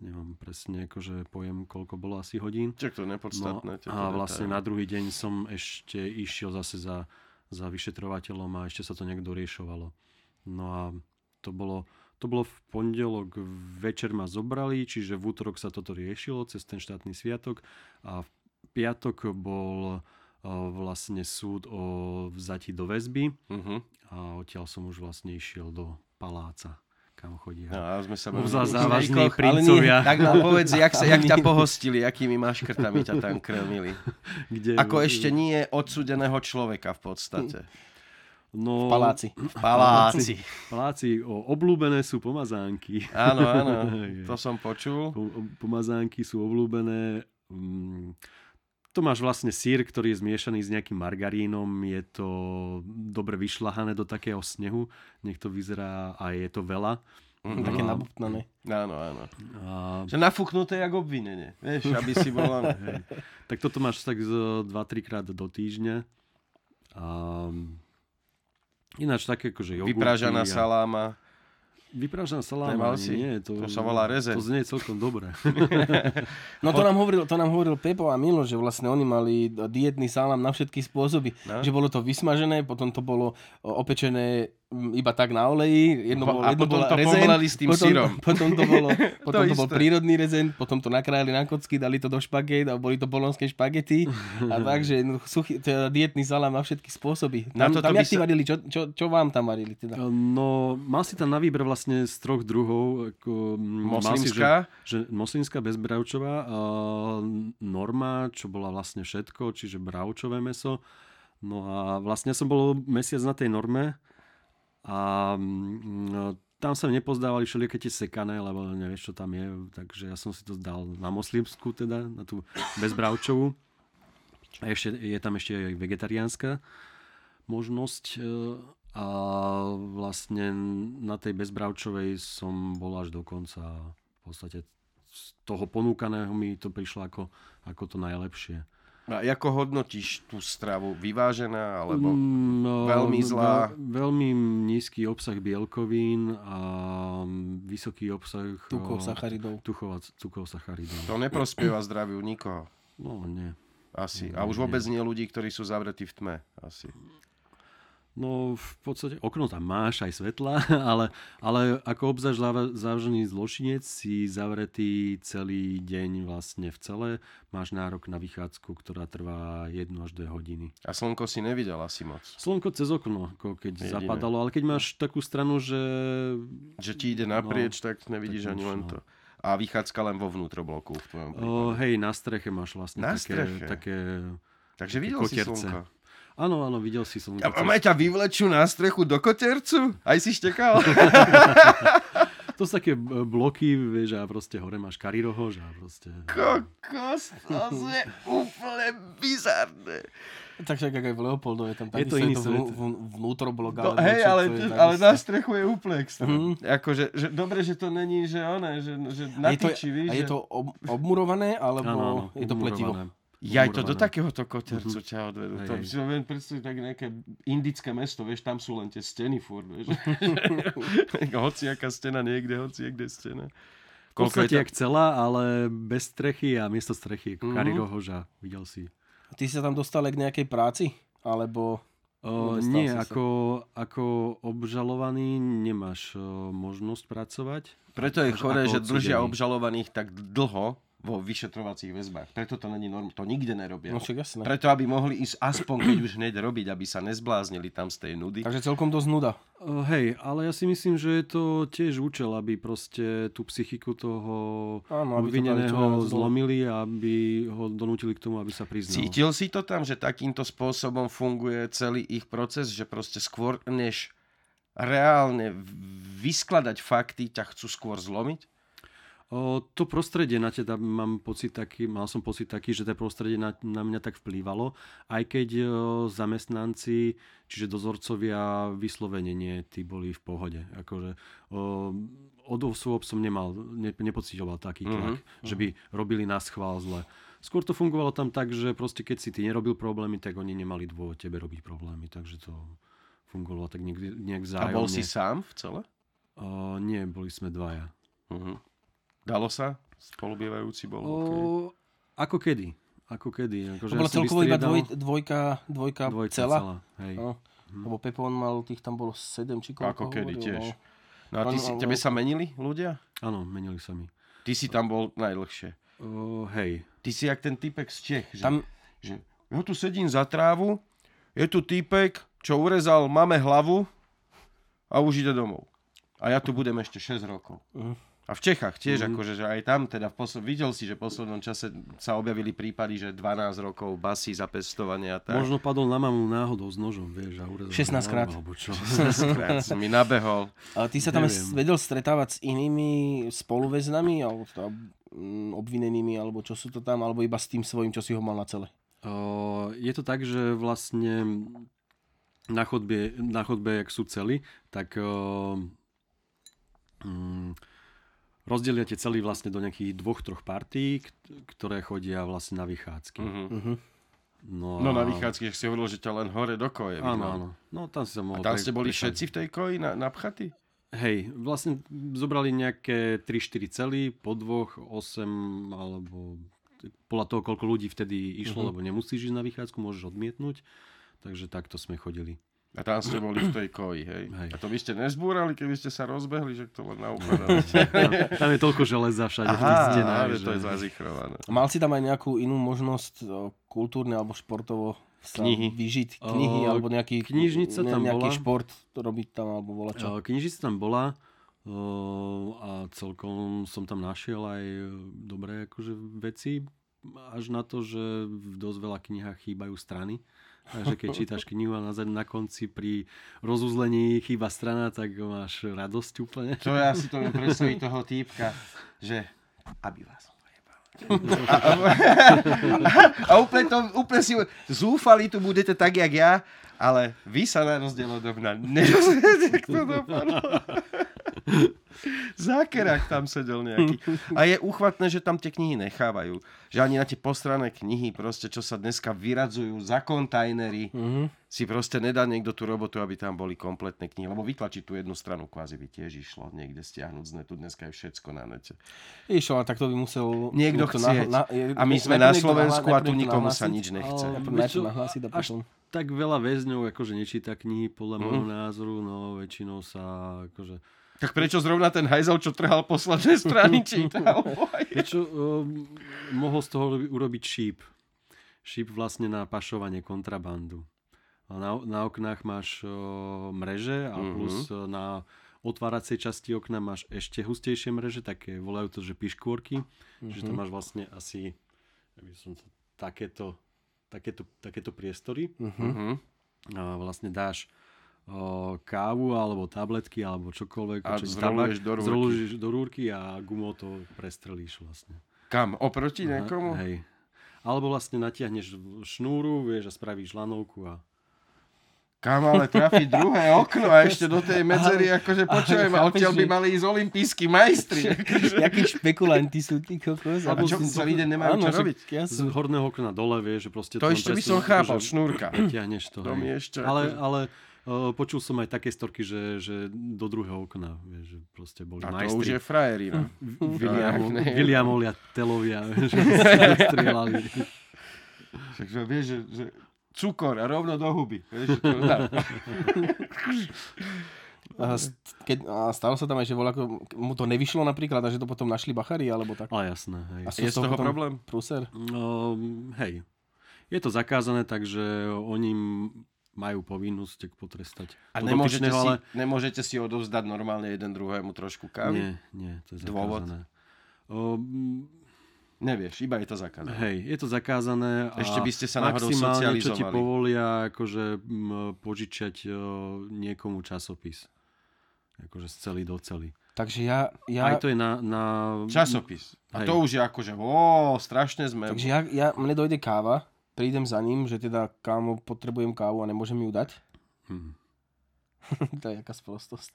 Speaker 1: Nemám presne akože pojem, koľko bolo asi hodín.
Speaker 3: Čo to nepodstatné.
Speaker 1: No, a vlastne na druhý deň som ešte išiel zase za, za vyšetrovateľom a ešte sa to nejak doriešovalo. No a to bolo, to bolo v pondelok večer ma zobrali, čiže v útorok sa toto riešilo cez ten štátny sviatok a v piatok bol vlastne súd o vzatí do väzby
Speaker 3: Uh-huh.
Speaker 1: a odtiaľ som už vlastne išiel do paláca, kam chodia.
Speaker 3: No, a sme sa
Speaker 1: Už
Speaker 3: bavili
Speaker 1: za
Speaker 3: o
Speaker 1: závažní princovia.
Speaker 3: nie, Tak nám povedz, jak, sa, jak ťa pohostili, akými maškrtami ťa tam krmili.
Speaker 1: Kde,
Speaker 3: Ako ešte nie odsudeného človeka v podstate.
Speaker 1: no,
Speaker 2: V paláci.
Speaker 3: V paláci.
Speaker 1: Paláci, o, obľúbené sú pomazánky.
Speaker 3: Áno, áno, to som počul.
Speaker 1: Po, pomazánky sú obľúbené. Mm, to máš vlastne sír, ktorý je zmiešaný s nejakým margarínom. Je to dobre vyšľahané do takého snehu. Nech to vyzerá a je to veľa.
Speaker 3: Mhm.
Speaker 2: Také
Speaker 1: No.
Speaker 2: nabutnané.
Speaker 3: Áno, áno.
Speaker 1: A,
Speaker 3: Že nafúknuté jak obvinenie. Vieš, aby si bol...
Speaker 1: Tak toto máš tak z 2-3 krát do týždňa. A, ináč také akože jogurty.
Speaker 3: Vypražaná
Speaker 1: a-
Speaker 3: saláma.
Speaker 1: Vypražaná saláma,
Speaker 3: si?
Speaker 1: nie. To,
Speaker 3: To sa volá rezeň.
Speaker 1: To znie celkom dobre.
Speaker 2: No to nám hovoril, to nám hovoril Pepo a Milo, že vlastne oni mali dietný salám na všetky spôsoby.
Speaker 3: No.
Speaker 2: Že bolo to vysmažené, potom to bolo opečené iba tak na oleji, jedno
Speaker 3: A
Speaker 2: bolo, jedno
Speaker 3: potom
Speaker 2: bola
Speaker 3: to pomleli s tým
Speaker 2: potom,
Speaker 3: syrom.
Speaker 2: Potom to, bolo, potom to, bol
Speaker 3: isté.
Speaker 2: prírodný rezeň, potom to nakrájali na kocky, dali to do špagét a boli to bolonské špagety. A takže jednoducho suchý, teda dietný salám na všetky spôsoby.
Speaker 3: Na
Speaker 2: Tam, tam jak
Speaker 3: sa-
Speaker 2: varili? Čo, čo, čo vám tam varili? Teda?
Speaker 1: No, mal si tam na výber vlastne z troch druhov. Ako, mal si, že, že moslimská bezbravčová, a norma, čo bola vlastne všetko, čiže bravčové meso. No a vlastne som bol mesiac na tej norme a mm, tam sa nepozdávali všelijaké tie sekané, lebo nevieš, čo tam je, takže ja som si to dal na moslimskú teda, na tú bezbravčovú. A ešte, je tam ešte aj vegetariánska možnosť e, a vlastne na tej bezbravčovej som bol až do konca. V podstate z toho ponúkaného mi to prišlo ako, ako to najlepšie.
Speaker 3: A ako hodnotíš tú stravu? Vyvážená alebo...
Speaker 1: Mm, no,
Speaker 3: veľmi zlá?
Speaker 1: Veľ, veľmi nízky obsah bielkovín a vysoký obsah
Speaker 2: Tukov, sacharidov.
Speaker 1: tuchov a cukov sacharidov.
Speaker 3: To neprospieva zdraviu nikoho.
Speaker 1: No nie.
Speaker 3: Asi. A už vôbec nie ľudí, ktorí sú zavretí v tme. Asi.
Speaker 1: No v podstate okno tam máš, aj svetla, ale, ale ako obzvlášť závažený zločinec si zavretý celý deň vlastne v cele, máš nárok na vychádzku, ktorá trvá 1 až 2 hodiny.
Speaker 3: A slnko si nevidel asi moc.
Speaker 1: Slnko cez okno, ako keď
Speaker 3: Jediné.
Speaker 1: zapadalo, ale keď máš takú stranu, že
Speaker 3: Že ti ide naprieč, tak nevidíš
Speaker 1: tak
Speaker 3: ani len
Speaker 1: no.
Speaker 3: to. A vychádzka len vo vnútrobloku v tvojom prípade.
Speaker 1: o, hej, na streche máš vlastne
Speaker 3: Na
Speaker 1: také,
Speaker 3: streche?
Speaker 1: také...
Speaker 3: Takže videl si
Speaker 1: koterce.
Speaker 3: slnko.
Speaker 1: Áno, áno, videl si slnko.
Speaker 3: A máme ťa vyvlečú na strechu do kotercu? Aj si štekal?
Speaker 1: To sú také e, bloky, vieš, a proste hore máš karirohož a proste...
Speaker 3: Kokos, to je úplne bizarné.
Speaker 2: Tak však jak aj v Leopoldove, tam
Speaker 1: Je to
Speaker 2: je
Speaker 1: iný
Speaker 2: to vnú, vnú, vnútroblok.
Speaker 3: No,
Speaker 2: alebo
Speaker 3: hej,
Speaker 2: čo,
Speaker 3: ale,
Speaker 2: je
Speaker 3: ale na strechu je úplne extra.
Speaker 2: Mhm.
Speaker 3: Akože, že, dobre, že to není, že one, že, že
Speaker 2: A
Speaker 3: na
Speaker 2: je to, a je
Speaker 3: že...
Speaker 2: to ob, obmurované, alebo
Speaker 1: Áno, áno,
Speaker 2: je to pletivo?
Speaker 3: Jaj, to do takéhoto kotercu ťa odvedú.
Speaker 1: Hej,
Speaker 3: To si viem predstaviť tak nejaké indické mesto, vieš, tam sú len tie steny furt, vieš. hoci aká stena niekde, hoci niekde stena.
Speaker 1: V podstate
Speaker 3: je
Speaker 1: jak celá, ale bez strechy a miesto strechy,
Speaker 3: Mhm.
Speaker 1: mm-hmm. karirohoža, videl si.
Speaker 2: Ty si sa tam dostal k nejakej práci? Alebo...
Speaker 1: O, nie,
Speaker 2: sa.
Speaker 1: ako, ako obžalovaný nemáš o, možnosť pracovať.
Speaker 3: Preto je choré, že držia obžalovaných tak dlho vo vyšetrovacích väzbách. Preto to není norm, to nikde nerobia.
Speaker 2: No jasné.
Speaker 3: Preto, aby mohli ísť aspoň, keď už hneď robiť, aby sa nezbláznili tam z tej nudy.
Speaker 2: Takže celkom dosť nuda.
Speaker 1: O, hej, ale ja si myslím, že je to tiež účel, aby proste tú psychiku toho
Speaker 2: Áno, to
Speaker 1: obvineného
Speaker 2: dole.
Speaker 1: zlomili a aby ho donútili k tomu, aby sa priznal.
Speaker 3: Cítil si to tam, že takýmto spôsobom funguje celý ich proces, že proste skôr než reálne vyskladať fakty, ťa chcú skôr zlomiť?
Speaker 1: O, to prostredie na teda mám pocit taký, mal som pocit taký, že to prostredie na, na mňa tak vplývalo, aj keď o, zamestnanci, čiže dozorcovia vyslovene nie, tí boli v pohode. Akože, o, od osôb som nemal, ne, nepocitoval taký tlak, mm-hmm. že by robili na schvál zle. Skôr to fungovalo tam tak, že proste keď si ty nerobil problémy, tak oni nemali dôvod tebe robiť problémy, takže to fungovalo tak nejak, nejak
Speaker 3: A
Speaker 1: vzájomne.
Speaker 3: bol si sám v celé?
Speaker 1: O, nie, boli sme dvaja.
Speaker 3: Uh-huh. Dalo sa? Spolubývajúci bol?
Speaker 1: O,
Speaker 3: Okay.
Speaker 1: ako kedy. Ako kedy. Akože
Speaker 2: To bola
Speaker 1: ja
Speaker 2: celkovo iba dvoj, dvojka, dvojka,
Speaker 1: dvojka
Speaker 2: celá.
Speaker 1: Hej.
Speaker 2: No. Lebo Pepo on mal, tých tam bolo 7 či koľko
Speaker 3: Ako kedy
Speaker 2: hovoril,
Speaker 3: tiež.
Speaker 2: no.
Speaker 3: No a ty
Speaker 2: On-
Speaker 3: si,
Speaker 2: on-
Speaker 3: tebe sa menili ľudia?
Speaker 1: Áno, menili sa mi.
Speaker 3: Ty si tam bol najdlhšie.
Speaker 1: O, hej.
Speaker 3: Ty si jak ten typek z Čech, že,
Speaker 2: Tam,
Speaker 3: že ja tu sedím za trávu, je tu typek, čo urezal mame hlavu a už ide domov. A ja tu budem ešte 6 rokov.
Speaker 2: Mhm.
Speaker 3: A v Čechách tiež, akože, že aj tam, teda v posl- videl si, že v poslednom čase sa objavili prípady, že 12 rokov basy za pestovanie a tak.
Speaker 1: Možno padol na mamu náhodou s nožom, vieš, a urezal
Speaker 2: 16
Speaker 1: mi
Speaker 2: krát.
Speaker 1: Alebo čo.
Speaker 3: Krát som mi nabehol.
Speaker 2: ale ty sa tam
Speaker 1: Neviem.
Speaker 2: vedel stretávať s inými spoluväznami, alebo mm, obvinenými, alebo čo sú to tam, alebo iba s tým svojím, čo si ho mal na cele.
Speaker 1: O, je to tak, že vlastne na chodbe, na chodbe jak sú cely, tak o, mm, rozdelia tie cely vlastne do nejakých dvoch, troch partí, ktoré chodia vlastne na vychádzky.
Speaker 2: Uh-huh.
Speaker 1: No,
Speaker 3: No na
Speaker 1: a-
Speaker 3: vychádzky si hovoril, že ťa len hore do koje.
Speaker 1: Áno, áno. No tam si sa
Speaker 3: A
Speaker 1: mohol...
Speaker 3: tam
Speaker 1: pre-
Speaker 3: ste boli všetci v tej koji na, napchatí?
Speaker 1: Hej, vlastne zobrali nejaké 3-4 cely, po dvoch, 8 alebo podľa toho, koľko ľudí vtedy išlo,
Speaker 3: Mhm.
Speaker 1: lebo nemusíš ísť na vychádzku, môžeš odmietnúť. Takže takto sme chodili.
Speaker 3: A tam ste boli v tej koji, hej?
Speaker 1: Hej.
Speaker 3: A to by ste nezbúrali, keby ste sa rozbehli, že to len naupadalo.
Speaker 1: Tam je toľko železa všade
Speaker 3: Aha, ale
Speaker 1: že...
Speaker 3: to je zazichrované.
Speaker 2: Mal si tam aj nejakú inú možnosť kultúrne alebo športovo sa
Speaker 3: Knihy.
Speaker 2: vyžiť? Knihy
Speaker 1: O,
Speaker 2: alebo nejaký,
Speaker 1: knižnica tam
Speaker 2: nejaký
Speaker 1: bola.
Speaker 2: šport robiť tam alebo volať čo?
Speaker 1: O, Knižnica tam bola o, a celkom som tam našiel aj dobré akože veci, až na to, že v dosť veľa knihách chýbajú strany. Takže keď čítaš knihu a na, na konci pri rozuzlení chýba strana, tak máš radosť úplne.
Speaker 3: To ja si to viem predstaviť toho týpka, že aby vás a, a, úplne, to, úplne si zúfali tu budete tak, jak ja, ale vy sa na rozdiel odo mňa nedozviete, tam sedel nejaký. A je uchvatné, že tam tie knihy nechávajú. Že ani na tie postrané knihy, proste, čo sa dneska vyradzujú za kontajnery,
Speaker 2: Mhm.
Speaker 3: si proste nedá niekto tú robotu, aby tam boli kompletné knihy. Lebo vytlačiť tú jednu stranu kvázi by tiež išlo niekde stiahnuť z netu. Dneska je všetko na nete.
Speaker 2: Išlo, ale tak to by musel...
Speaker 3: Niekto chce.
Speaker 2: je-
Speaker 3: A my sme na Slovensku a tu nikomu sa
Speaker 2: nahlásiť.
Speaker 3: nič nechce.
Speaker 1: Ale-
Speaker 2: a
Speaker 1: až. Tak veľa väzňov akože nečíta knihy, podľa
Speaker 3: Mhm.
Speaker 1: môjho názoru, no väčšinou sa akože...
Speaker 3: Tak prečo zrovna ten hajzel, čo trhal posledné strany, čítal?
Speaker 1: Vieš čo, um, mohol z toho urobi- urobiť šíp. Šíp vlastne na pašovanie kontrabandu. Na, na oknách máš o, mreže a
Speaker 3: Mhm.
Speaker 1: plus o, na otváracej časti okna máš ešte hustejšie mreže, také volajú to, že piškôrky. Že tam máš vlastne asi ja by som to, takéto, takéto, takéto priestory
Speaker 3: Mhm.
Speaker 1: a vlastne dáš kávu alebo tabletky alebo čokoľvek.
Speaker 3: A
Speaker 1: čo ti
Speaker 3: zroluješ
Speaker 1: tabak,
Speaker 3: do rúrky.
Speaker 1: Zroluješ do rúrky a gumou to prestrelíš vlastne.
Speaker 3: Kam? Oproti niekomu?
Speaker 1: Hej. Alebo vlastne natiahneš šnúru, vieš, a spravíš lanovku a...
Speaker 3: Kam ale trafiť druhé okno a ešte do tej medzery, akože počujem, a
Speaker 2: chápeš,
Speaker 3: odtiaľ by mali ísť olimpijskí majstri.
Speaker 2: Jakí špekulanti sú tí kokos.
Speaker 3: A čo, celý deň nemajú čo robiť?
Speaker 1: Z horného okna dole, vieš, že proste...
Speaker 3: To ešte by som chápal,
Speaker 1: akože
Speaker 3: šnúrka.
Speaker 1: Tiahneš to.
Speaker 3: To
Speaker 1: hej.
Speaker 3: mi ešte
Speaker 1: Ale,
Speaker 3: akože-
Speaker 1: ale počul som aj také storky, že, že do druhého okna, vieš, že proste boli
Speaker 3: A to už
Speaker 1: majstri.
Speaker 3: je frajerina.
Speaker 1: Williamov,
Speaker 3: Tak, ne.
Speaker 1: Williamovia telovia, že strieľali.
Speaker 3: Takže vieš, že, že cukor a rovno do huby. Vieš, to.
Speaker 2: A, keď, a stalo sa tam aj, že voľako, mu to nevyšlo napríklad a že to potom našli bachari, alebo tak.
Speaker 1: Ale jasné, hej.
Speaker 2: A sú
Speaker 3: Je z toho
Speaker 2: potom
Speaker 3: problém?
Speaker 2: Prúser?
Speaker 1: No, hej. Je to zakázané, takže oni majú povinnosť tak potrestať.
Speaker 3: A nemôžete si,
Speaker 1: ale...
Speaker 3: nemôžete si odovzdať normálne jeden druhému trošku kávy?
Speaker 1: Nie, nie, to je
Speaker 3: Dôvod?
Speaker 1: zakázané.
Speaker 3: Nevieš, iba je to zakázané.
Speaker 1: hej, je to zakázané. A
Speaker 3: Ešte by ste sa náhodou
Speaker 1: maximálne, čo ti
Speaker 3: socializovali.
Speaker 1: povolia, akože m, požičať o, niekomu časopis. Akože z celý do celý.
Speaker 2: Takže ja... ja
Speaker 1: Aj to je na... na
Speaker 3: Časopis. A
Speaker 1: Hej.
Speaker 3: to už je akože, ó, strašne sme.
Speaker 2: Takže ja, ja, mne dojde káva, prídem za ním, že teda kámo, potrebujem kávu a nemôžem ju dať.
Speaker 1: Hm.
Speaker 2: to je jaká sprostosť.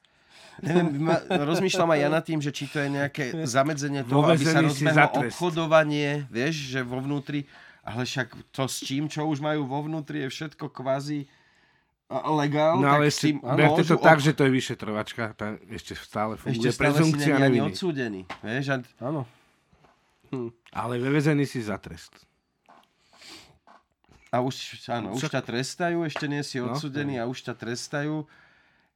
Speaker 3: Neviem, ma, rozmýšľam aj ja nad tým, že či to je nejaké zamedzenie toho, aby sa
Speaker 4: si
Speaker 3: rozbehlo obchodovanie, vieš, že vo vnútri, ale však to s čím, čo už majú vo vnútri, je všetko kvázi a- legál,
Speaker 4: No ale
Speaker 3: tak
Speaker 4: ešte,
Speaker 3: si
Speaker 4: berte to tak,
Speaker 3: ob-
Speaker 4: že to je vyšetrovačka, tam ešte stále
Speaker 3: ešte
Speaker 4: funguje
Speaker 3: stále si
Speaker 4: prezumpcia
Speaker 3: není ani
Speaker 4: neviny.
Speaker 3: odsúdený, vieš, a
Speaker 2: Áno.
Speaker 4: Ale ve vezení si za trest.
Speaker 3: A už, áno, už ťa trestajú, ešte nie si
Speaker 4: No,
Speaker 3: odsudený a už ťa trestajú.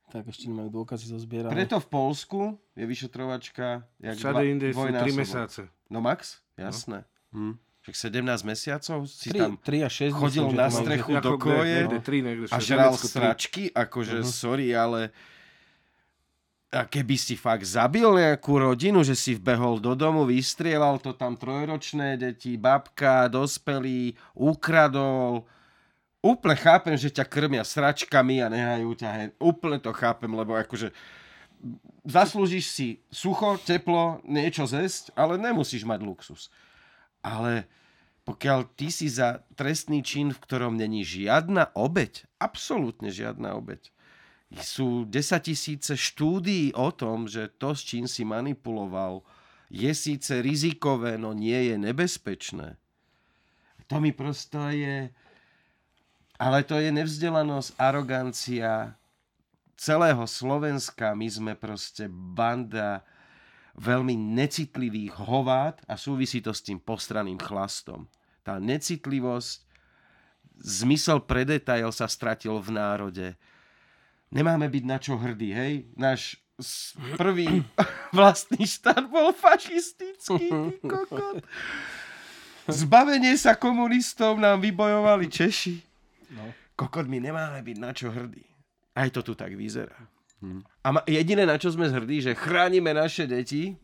Speaker 2: Tak ešte nemajú dôkazy zozbierané.
Speaker 3: Preto v Polsku je vyšetrovačka jak
Speaker 4: Všade
Speaker 3: dva-
Speaker 4: inde sú 3
Speaker 3: dvojnásobok.
Speaker 4: mesiace.
Speaker 3: No max, jasné.
Speaker 1: Hm.
Speaker 3: Však 17 mesiacov si
Speaker 2: 3,
Speaker 3: tam
Speaker 2: 3 a 6
Speaker 3: chodil
Speaker 2: myslím,
Speaker 3: na strechu do koje
Speaker 4: Niekde 3, niekde
Speaker 3: a žral sračky, akože
Speaker 2: Mhm.
Speaker 3: sorry, ale a keby si fakt zabil nejakú rodinu, že si vbehol do domu, vystrieľal to tam trojročné deti, babka, dospelí, ukradol. Úplne chápem, že ťa krmia sračkami a nehajú ťa hen. Úplne to chápem, lebo akože zaslúžiš si sucho, teplo, niečo zesť, ale nemusíš mať luxus. Ale pokiaľ ty si za trestný čin, v ktorom není žiadna obeď, absolútne žiadna obeď, sú 10 tisíce štúdií o tom, že to, s čím si manipuloval, je síce rizikové, no nie je nebezpečné. To mi prosto je... Ale to je nevzdelanosť, arogancia celého Slovenska. My sme proste banda veľmi necitlivých hovát a súvisí to s tým postraným chlastom. Tá necitlivosť, zmysel pre detail sa stratil v národe. Nemáme byť na čo hrdí, hej? Náš prvý vlastný štát bol fašistický, ty kokot. Zbavenie sa komunistov nám vybojovali Češi.
Speaker 2: No.
Speaker 3: Kokot, my nemáme byť na čo hrdí. Aj to tu tak vyzerá. A ma, jediné, na čo sme hrdí, že chránime naše deti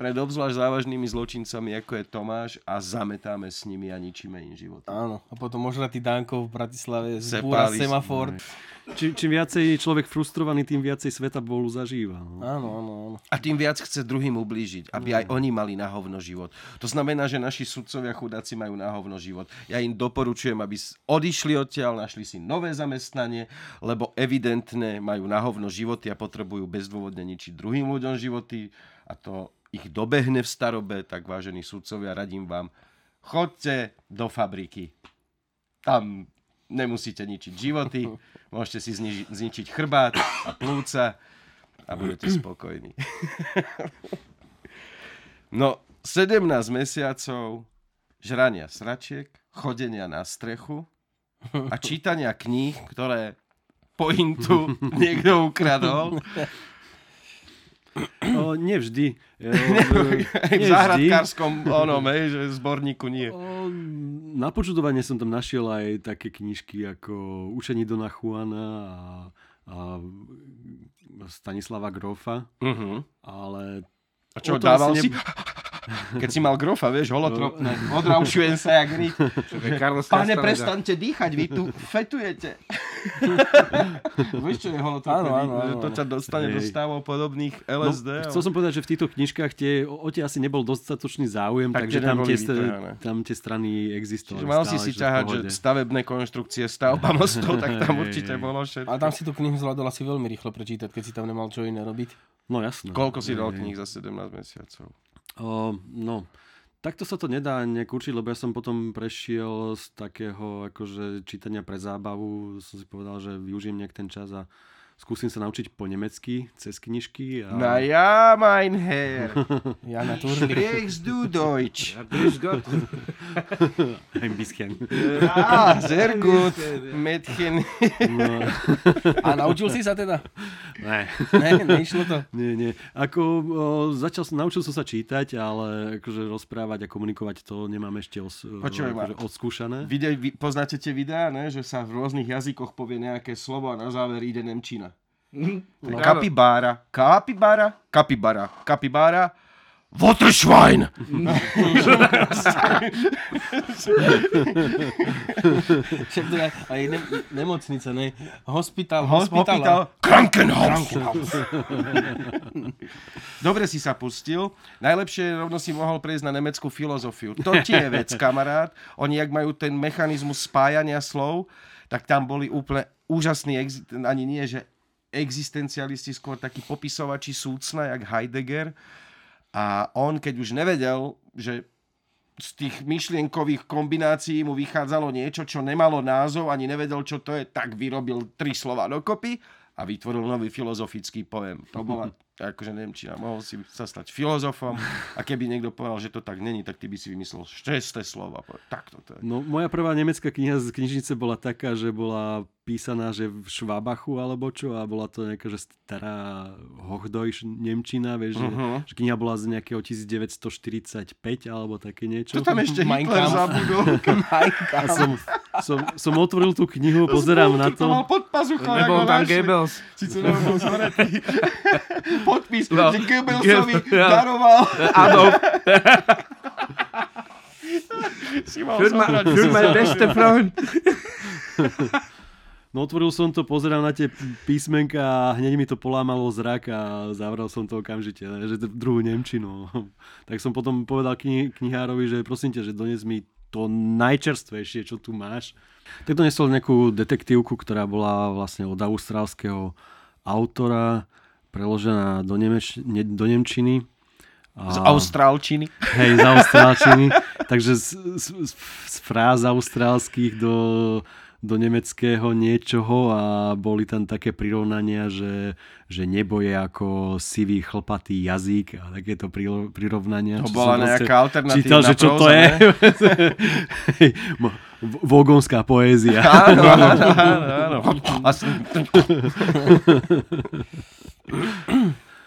Speaker 3: pred obzvlášť závažnými zločincami, ako je Tomáš a zametáme s nimi a ničíme im život.
Speaker 2: Áno. A potom možno tí Dánkov v Bratislave zbúra semafor.
Speaker 1: Čím, čím viacej je človek frustrovaný, tým viacej sveta bolu zažíva. No.
Speaker 2: Áno, áno, áno.
Speaker 3: A tým viac chce druhým ublížiť, aby aj oni mali na hovno život. To znamená, že naši sudcovia chudáci majú na hovno život. Ja im doporučujem, aby odišli odtiaľ, našli si nové zamestnanie, lebo evidentne majú na hovno životy a potrebujú bezdôvodne ničiť druhým ľuďom životy a to ich dobehne v starobe, tak vážení sudcovia, radím vám, chodte do fabriky. Tam nemusíte ničiť životy, môžete si zniži- zničiť chrbát a plúca a budete spokojní. no, 17 mesiacov žrania sračiek, chodenia na strechu a čítania kníh, ktoré pointu niekto ukradol.
Speaker 1: O, nevždy. E,
Speaker 3: Aj v záhradkárskom onom, hej, že zborníku nie.
Speaker 1: O, na počudovanie som tam našiel aj také knižky ako Učení Dona Juana a, a Stanislava Grofa,
Speaker 3: Uh-huh.
Speaker 1: ale
Speaker 3: A čo,
Speaker 1: O
Speaker 3: dával si? Keď si mal grofa, vieš, holotropné. Odraušujem sa jak nič. Pane, prestaňte dýchať, vy tu fetujete. Vieš, čo je holotropy?
Speaker 2: Áno, áno,
Speaker 3: Že
Speaker 2: áno,
Speaker 3: to ťa dostane do
Speaker 1: Hej.
Speaker 3: stavov podobných
Speaker 1: No,
Speaker 3: LSD.
Speaker 1: chcel som povedať, že v týchto knižkách tie, o tie asi nebol dostatočný záujem,
Speaker 3: Tak
Speaker 1: takže tam tie,
Speaker 3: vytrhané.
Speaker 1: tam tie strany existovali.
Speaker 3: Čiže mal si
Speaker 1: stále,
Speaker 3: si
Speaker 1: v
Speaker 3: ťahať, že stavebné konštrukcie, stavba mostov, tak tam určite bolo všetko.
Speaker 2: Ale tam si tú knihu zvládol asi veľmi rýchlo prečítať, keď si tam nemal čo iné robiť.
Speaker 1: No jasné.
Speaker 3: Koľko si dal kníh za 17 mesiacov?
Speaker 1: O, no, takto sa to nedá nejak určiť, lebo ja som potom prešiel z takého akože čítania pre zábavu, som si povedal, že využijem nejak ten čas a skúsim sa naučiť po nemecky cez knižky. A...
Speaker 3: Na ja, mein Herr.
Speaker 2: Jana Turlik.
Speaker 3: Sprichst du Deutsch?
Speaker 4: Ja, grüß Gott.
Speaker 1: Ein bisschen.
Speaker 3: Ah, sehr gut, Mädchen.
Speaker 1: No,
Speaker 2: A naučil si sa teda?
Speaker 1: ne.
Speaker 2: Ne, neišlo to.
Speaker 1: Nie, nie. Ako o, začal naučil som sa čítať, ale akože rozprávať a komunikovať to nemám ešte os, akože odskúšané.
Speaker 3: Vide, vy, poznáte tie videá, ne? že sa v rôznych jazykoch povie nejaké slovo a na záver ide Nemčina.
Speaker 4: No.
Speaker 3: Kapibára, kapibára, kapibára, kapibára, Waterschwein!
Speaker 2: Však to je aj ne, nemocnica, ne? Hospital,
Speaker 3: Hospital,
Speaker 2: hospital.
Speaker 3: Krankenhaus. Dobre si sa pustil. Najlepšie rovno si mohol prejsť na nemeckú filozofiu. To ti je vec, kamarát. Oni, jak majú ten mechanizmus spájania slov, tak tam boli úplne úžasní, exi- ani nie, že existencialisti, skôr takí popisovači súcna, jak Heidegger. A on, keď už nevedel, že z tých myšlienkových kombinácií mu vychádzalo niečo, čo nemalo názov, ani nevedel, čo to je, tak vyrobil tri slova dokopy a vytvoril nový filozofický pojem. To bola akože Nemčina. Mohol si sa stať filozofom a keby niekto povedal, že to tak není, tak ty by si vymyslel šesté slova. Tak to je.
Speaker 1: No, moja prvá nemecká kniha z knižnice bola taká, že bola písaná, že v Švábachu alebo čo a bola to nejaká, že stará Hochdeutsche Nemčina, vieš,
Speaker 3: Mhm.
Speaker 1: že, že kniha bola z nejakého 1945 alebo také niečo.
Speaker 3: Čo tam ešte Hitler zabudol?
Speaker 1: A som, som, som otvoril tú knihu, pozerám na
Speaker 3: To mal
Speaker 1: to.
Speaker 3: pod pazuchou,
Speaker 4: Nebol tam
Speaker 3: našli.
Speaker 4: Goebbels.
Speaker 3: Sice nebol zhoretý. Podpis,
Speaker 4: No.
Speaker 3: že Goebbelsovi
Speaker 4: Goebbels, ja.
Speaker 3: daroval.
Speaker 4: Adolf,
Speaker 3: mal
Speaker 4: für, ma, für bester Freund.
Speaker 1: No otvoril som to, pozerám na tie písmenka a hneď mi to polámalo zrak a zavrel som to okamžite, že to druhú Nemčinu. Tak som potom povedal kni- knihárovi, že prosím ťa, že dones mi to najčerstvejšie, čo tu máš. Tak donesol nejakú detektívku, ktorá bola vlastne od austrálskeho autora, preložená do, Nemeč- ne- do Nemčiny. A...
Speaker 3: Z Austrálčiny.
Speaker 1: Hej, z Austrálčiny. Takže z, z, z fráz austrálskych do, do nemeckého niečoho a boli tam také prirovnania, že, že nebo je ako sivý chlpatý jazyk a takéto priro- prirovnania.
Speaker 3: To bola nejaká alternatívna
Speaker 1: Čítal, že čo to je. Vogonská poézia.
Speaker 3: Áno, áno, áno,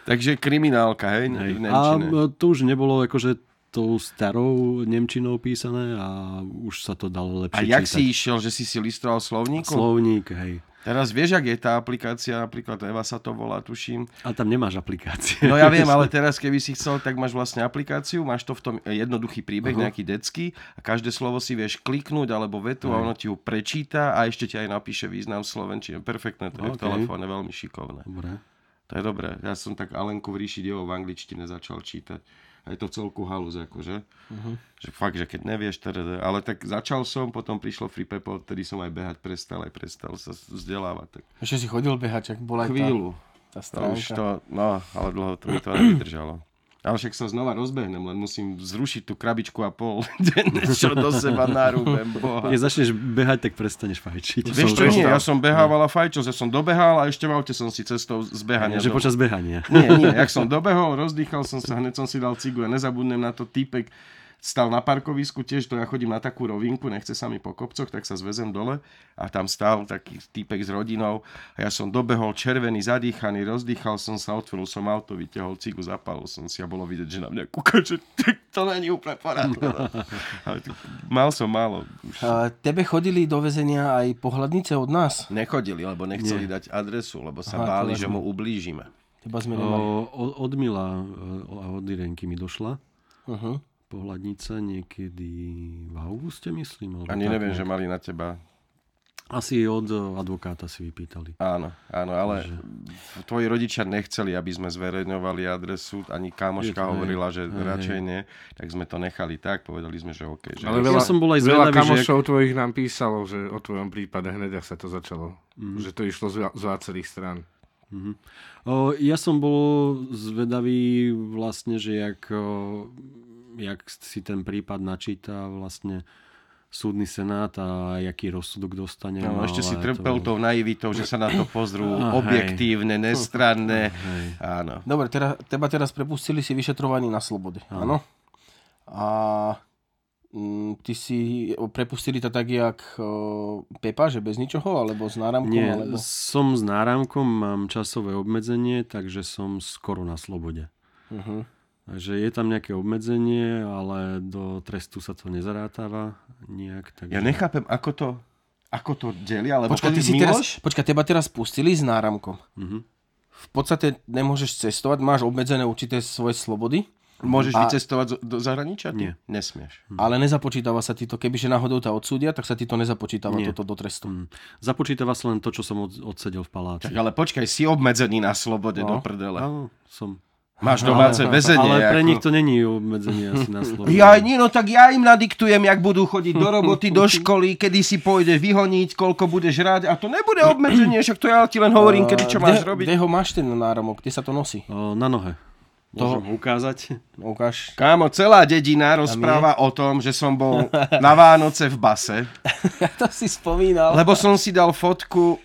Speaker 3: Takže kriminálka, hej,
Speaker 1: Hej. A to už nebolo akože tou starou Nemčinou písané a už sa to dalo lepšie
Speaker 3: A jak
Speaker 1: čítať.
Speaker 3: si išiel, že si si listoval slovníku?
Speaker 1: Slovník, hej.
Speaker 3: Teraz vieš, jak je tá aplikácia, napríklad Eva sa to volá, tuším.
Speaker 1: A tam nemáš aplikácie.
Speaker 3: No ja viem, ale teraz keby si chcel, tak máš vlastne aplikáciu, máš to v tom jednoduchý príbeh,
Speaker 1: Aha.
Speaker 3: nejaký detský a každé slovo si vieš kliknúť alebo vetu a
Speaker 1: Hej.
Speaker 3: ono ti ju prečíta a ešte ti aj napíše význam slovenčine. Perfektné, to je v telefóne, veľmi šikovné.
Speaker 1: Dobre.
Speaker 3: To je dobré. Ja som tak Alenku v ríši dievov v angličtine začal čítať. A je to celku halus, akože. Uh-huh. Že fakt, že keď nevieš, teda, ale tak začal som, potom prišlo Free Pepo, vtedy som aj behať prestal, aj prestal sa vzdelávať. Tak
Speaker 2: Ešte si chodil behať, čak bola aj tá,
Speaker 3: chvíľu.
Speaker 2: tá
Speaker 3: To už to, no, ale dlho to mi to nevydržalo. Ale však sa znova rozbehnem, len musím zrušiť tú krabičku a pol denne, čo do seba narúbem, boha.
Speaker 1: Keď začneš behať, tak prestaneš fajčiť.
Speaker 3: Vieš čo, nie, ja som behával a fajčil, že som dobehal a ešte v aute som si cestou zbehania.
Speaker 1: Že
Speaker 3: dolu.
Speaker 1: počas behania.
Speaker 3: Nie, nie, jak som dobehol, rozdýchal som sa, hneď som si dal cigu a nezabudnem na to týpek, stal na parkovisku, tiež to ja chodím na takú rovinku, nechce sa mi po kopcoch, tak sa zvezem dole a tam stál taký týpek s rodinou a ja som dobehol červený, zadýchaný, rozdýchal som sa, otvoril som auto, vyťahol cigu, zapálil som si a bolo vidieť, že na mňa kúka, že to není úplne tu- mal som málo. Už
Speaker 2: A tebe chodili do väzenia aj pohľadnice od nás?
Speaker 3: nechodili, lebo nechceli dať adresu, lebo sa
Speaker 2: Aha,
Speaker 3: báli, že mu ublížime.
Speaker 2: Teba sme nemali.
Speaker 1: O, od Mila o- a od Irenky mi došla
Speaker 2: Uh-huh.
Speaker 1: Pohľadnica niekedy v auguste, myslím.
Speaker 3: Ani
Speaker 1: tak
Speaker 3: neviem, že mali na teba
Speaker 1: Asi od advokáta si vypýtali.
Speaker 3: Áno, áno, ale tvoji rodičia nechceli, aby sme zverejňovali adresu, ani
Speaker 1: to, hej.
Speaker 3: hovorila, že
Speaker 1: Hej,
Speaker 3: radšej nie, tak sme to nechali tak, povedali sme, že OK. Že
Speaker 4: Ale
Speaker 1: Ja
Speaker 4: veľa,
Speaker 1: som bol aj
Speaker 4: veľa
Speaker 1: zvedavý, že
Speaker 4: kamošov tvojich nám písalo, že o tvojom prípade hneď, sa to začalo.
Speaker 1: Mhm.
Speaker 4: Že to išlo z, via- z viacerých strán.
Speaker 1: O, ja som bol zvedavý vlastne, že jak, o, jak si ten prípad načíta vlastne súdny senát a jaký rozsudok dostane.
Speaker 3: No, ešte si trpel
Speaker 1: to...
Speaker 3: tou naivitou, že sa na to pozrú
Speaker 1: Ah, hej.
Speaker 3: objektívne, nestranné.
Speaker 1: Hej.
Speaker 3: Áno.
Speaker 2: Dobre, teraz, teba teraz prepustili si vyšetrovaní na slobode, áno? A mm, ty si prepustili to tak, jak o, Pepa, že bez ničoho, alebo s náramkom,
Speaker 1: Nie,
Speaker 2: alebo...
Speaker 1: som s náramkom, mám časové obmedzenie, takže som skoro na slobode.
Speaker 2: Uh-huh.
Speaker 1: Takže je tam nejaké obmedzenie, ale do trestu sa to nezarátava nejak. Takže...
Speaker 3: Ja nechápem, ako to, ako to delia, lebo
Speaker 2: Počkaj,
Speaker 3: to
Speaker 2: ty si teraz, počkaj, teba teraz pustili s náramkom.
Speaker 1: Mhm.
Speaker 2: V podstate nemôžeš cestovať, máš obmedzené určité svoje slobody,
Speaker 3: Môžeš
Speaker 2: A-
Speaker 3: vycestovať do zahraničia?
Speaker 1: Nie.
Speaker 3: Nesmieš.
Speaker 2: ale nezapočítava sa ti to. Kebyže náhodou ťa odsúdia, tak sa ti to nezapočítava
Speaker 1: Nie.
Speaker 2: toto do trestu.
Speaker 1: Mm. Započítava sa len to, čo som od, odsedel v paláci.
Speaker 3: Čak, ale počkaj, si obmedzený na slobode do
Speaker 2: No.
Speaker 3: prdele.
Speaker 1: Áno, som.
Speaker 3: Máš domáce väzenie.
Speaker 1: Ale pre
Speaker 3: ako-
Speaker 1: nich to není obmedzenie asi na slobode.
Speaker 3: Ja, nie, no tak ja im nadiktujem, jak budú chodiť do roboty, do školy, kedy si pôjdeš vyhoniť, koľko budeš hrať a to nebude obmedzenie, však to ja ti len hovorím, kedy čo máš
Speaker 2: kde,
Speaker 3: robiť.
Speaker 2: Kde ho máš ten náramok? Kde sa to nosí?
Speaker 1: O, na nohe. Môžem ho ukázať?
Speaker 2: Ukáž.
Speaker 3: Kámo, celá dedina rozpráva o tom, že som bol na Vánoce v base,
Speaker 2: to si spomínal.
Speaker 3: lebo som si dal fotku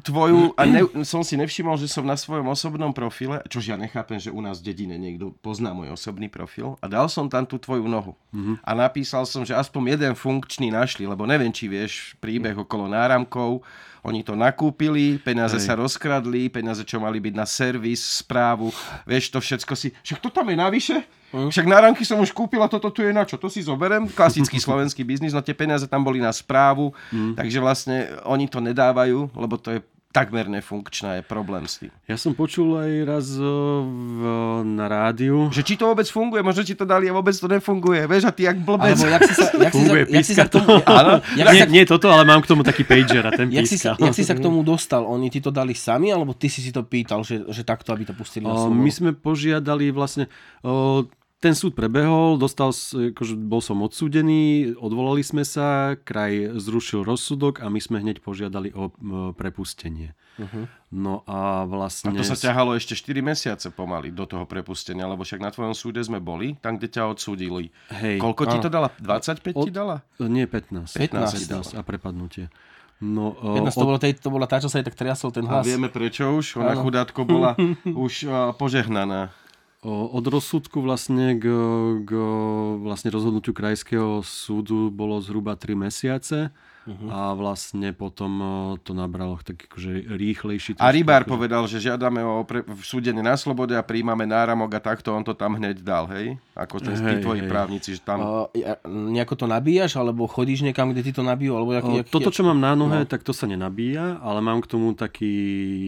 Speaker 3: tvoju a ne, som si nevšimol, že som na svojom osobnom profile, čož ja nechápem, že u nás v dedine niekto pozná môj osobný profil a dal som tam tú tvoju nohu. A napísal som, že aspoň jeden funkčný našli, lebo neviem, či vieš príbeh okolo náramkov. Oni to nakúpili, peniaze
Speaker 1: Hej.
Speaker 3: sa rozkradli, peniaze, čo mali byť na servis, správu, vieš, to všetko si... Však to tam je navyše? Však náramky som už kúpil a toto tu je na čo? To si zoberem, klasický slovenský biznis, no tie peniaze tam boli na správu, takže vlastne oni to nedávajú, lebo to je takmer nefunkčná, je problém s tým.
Speaker 1: Ja som počul aj raz o, v, na rádiu.
Speaker 3: Že či to vôbec funguje, možno ti to dali a vôbec to nefunguje, vieš, a ty jak blbec.
Speaker 2: Alebo jak si sa, jak si sa,
Speaker 1: Funguje,
Speaker 2: jak si sa k tomu,
Speaker 3: Áno.
Speaker 2: jak,
Speaker 1: nie,
Speaker 2: sa,
Speaker 1: nie toto, ale mám k tomu taký pager a ten
Speaker 2: jak, si sa,
Speaker 1: píska.
Speaker 2: jak si sa k tomu dostal? Oni ti to dali sami, alebo ty si si to pýtal, že, že takto, aby to pustili na slovo?
Speaker 1: my sme požiadali vlastne... O, ten súd prebehol, dostal, akože bol som odsúdený, odvolali sme sa, kraj zrušil rozsudok a my sme hneď požiadali o prepustenie. No a
Speaker 3: A
Speaker 1: vlastne...
Speaker 3: to sa ťahalo ešte 4 mesiace pomaly do toho prepustenia, lebo však na tvojom súde sme boli, tam, kde ťa odsúdili.
Speaker 1: Hej,
Speaker 3: Koľko ti to dala? 25 ti
Speaker 1: Od-
Speaker 3: dala?
Speaker 1: nie 15.
Speaker 2: 15.
Speaker 1: 15 a prepadnutie. No, o,
Speaker 2: Jedna to,
Speaker 1: od-
Speaker 2: bola, tej, to bola tá, čo sa jej tak triasol ten
Speaker 3: A
Speaker 2: hlas.
Speaker 3: vieme prečo už, ona
Speaker 2: Áno.
Speaker 3: chudátko bola už uh, požehnaná.
Speaker 1: Od rozsudku vlastne k, k vlastne rozhodnutiu krajského súdu bolo zhruba 3 mesiace a vlastne potom o, to nabralo tak akože rýchlejší.
Speaker 3: A Rybár
Speaker 1: akože-
Speaker 3: povedal, že žiadame o pre, súdenie na slobode a príjmame náramok a takto on to tam hneď dal, hej? Ako ten, tí
Speaker 1: Hej,
Speaker 3: tvoji
Speaker 1: hej.
Speaker 3: právnici, že tam...
Speaker 2: Uh, ja- nejako to nabíjaš, alebo chodíš niekam, kde ti to nabijú? Alebo jak,
Speaker 1: O,
Speaker 2: jak,
Speaker 1: Toto, čo mám na nohe,
Speaker 2: no.
Speaker 1: tak to sa nenabíja, ale mám k tomu taký,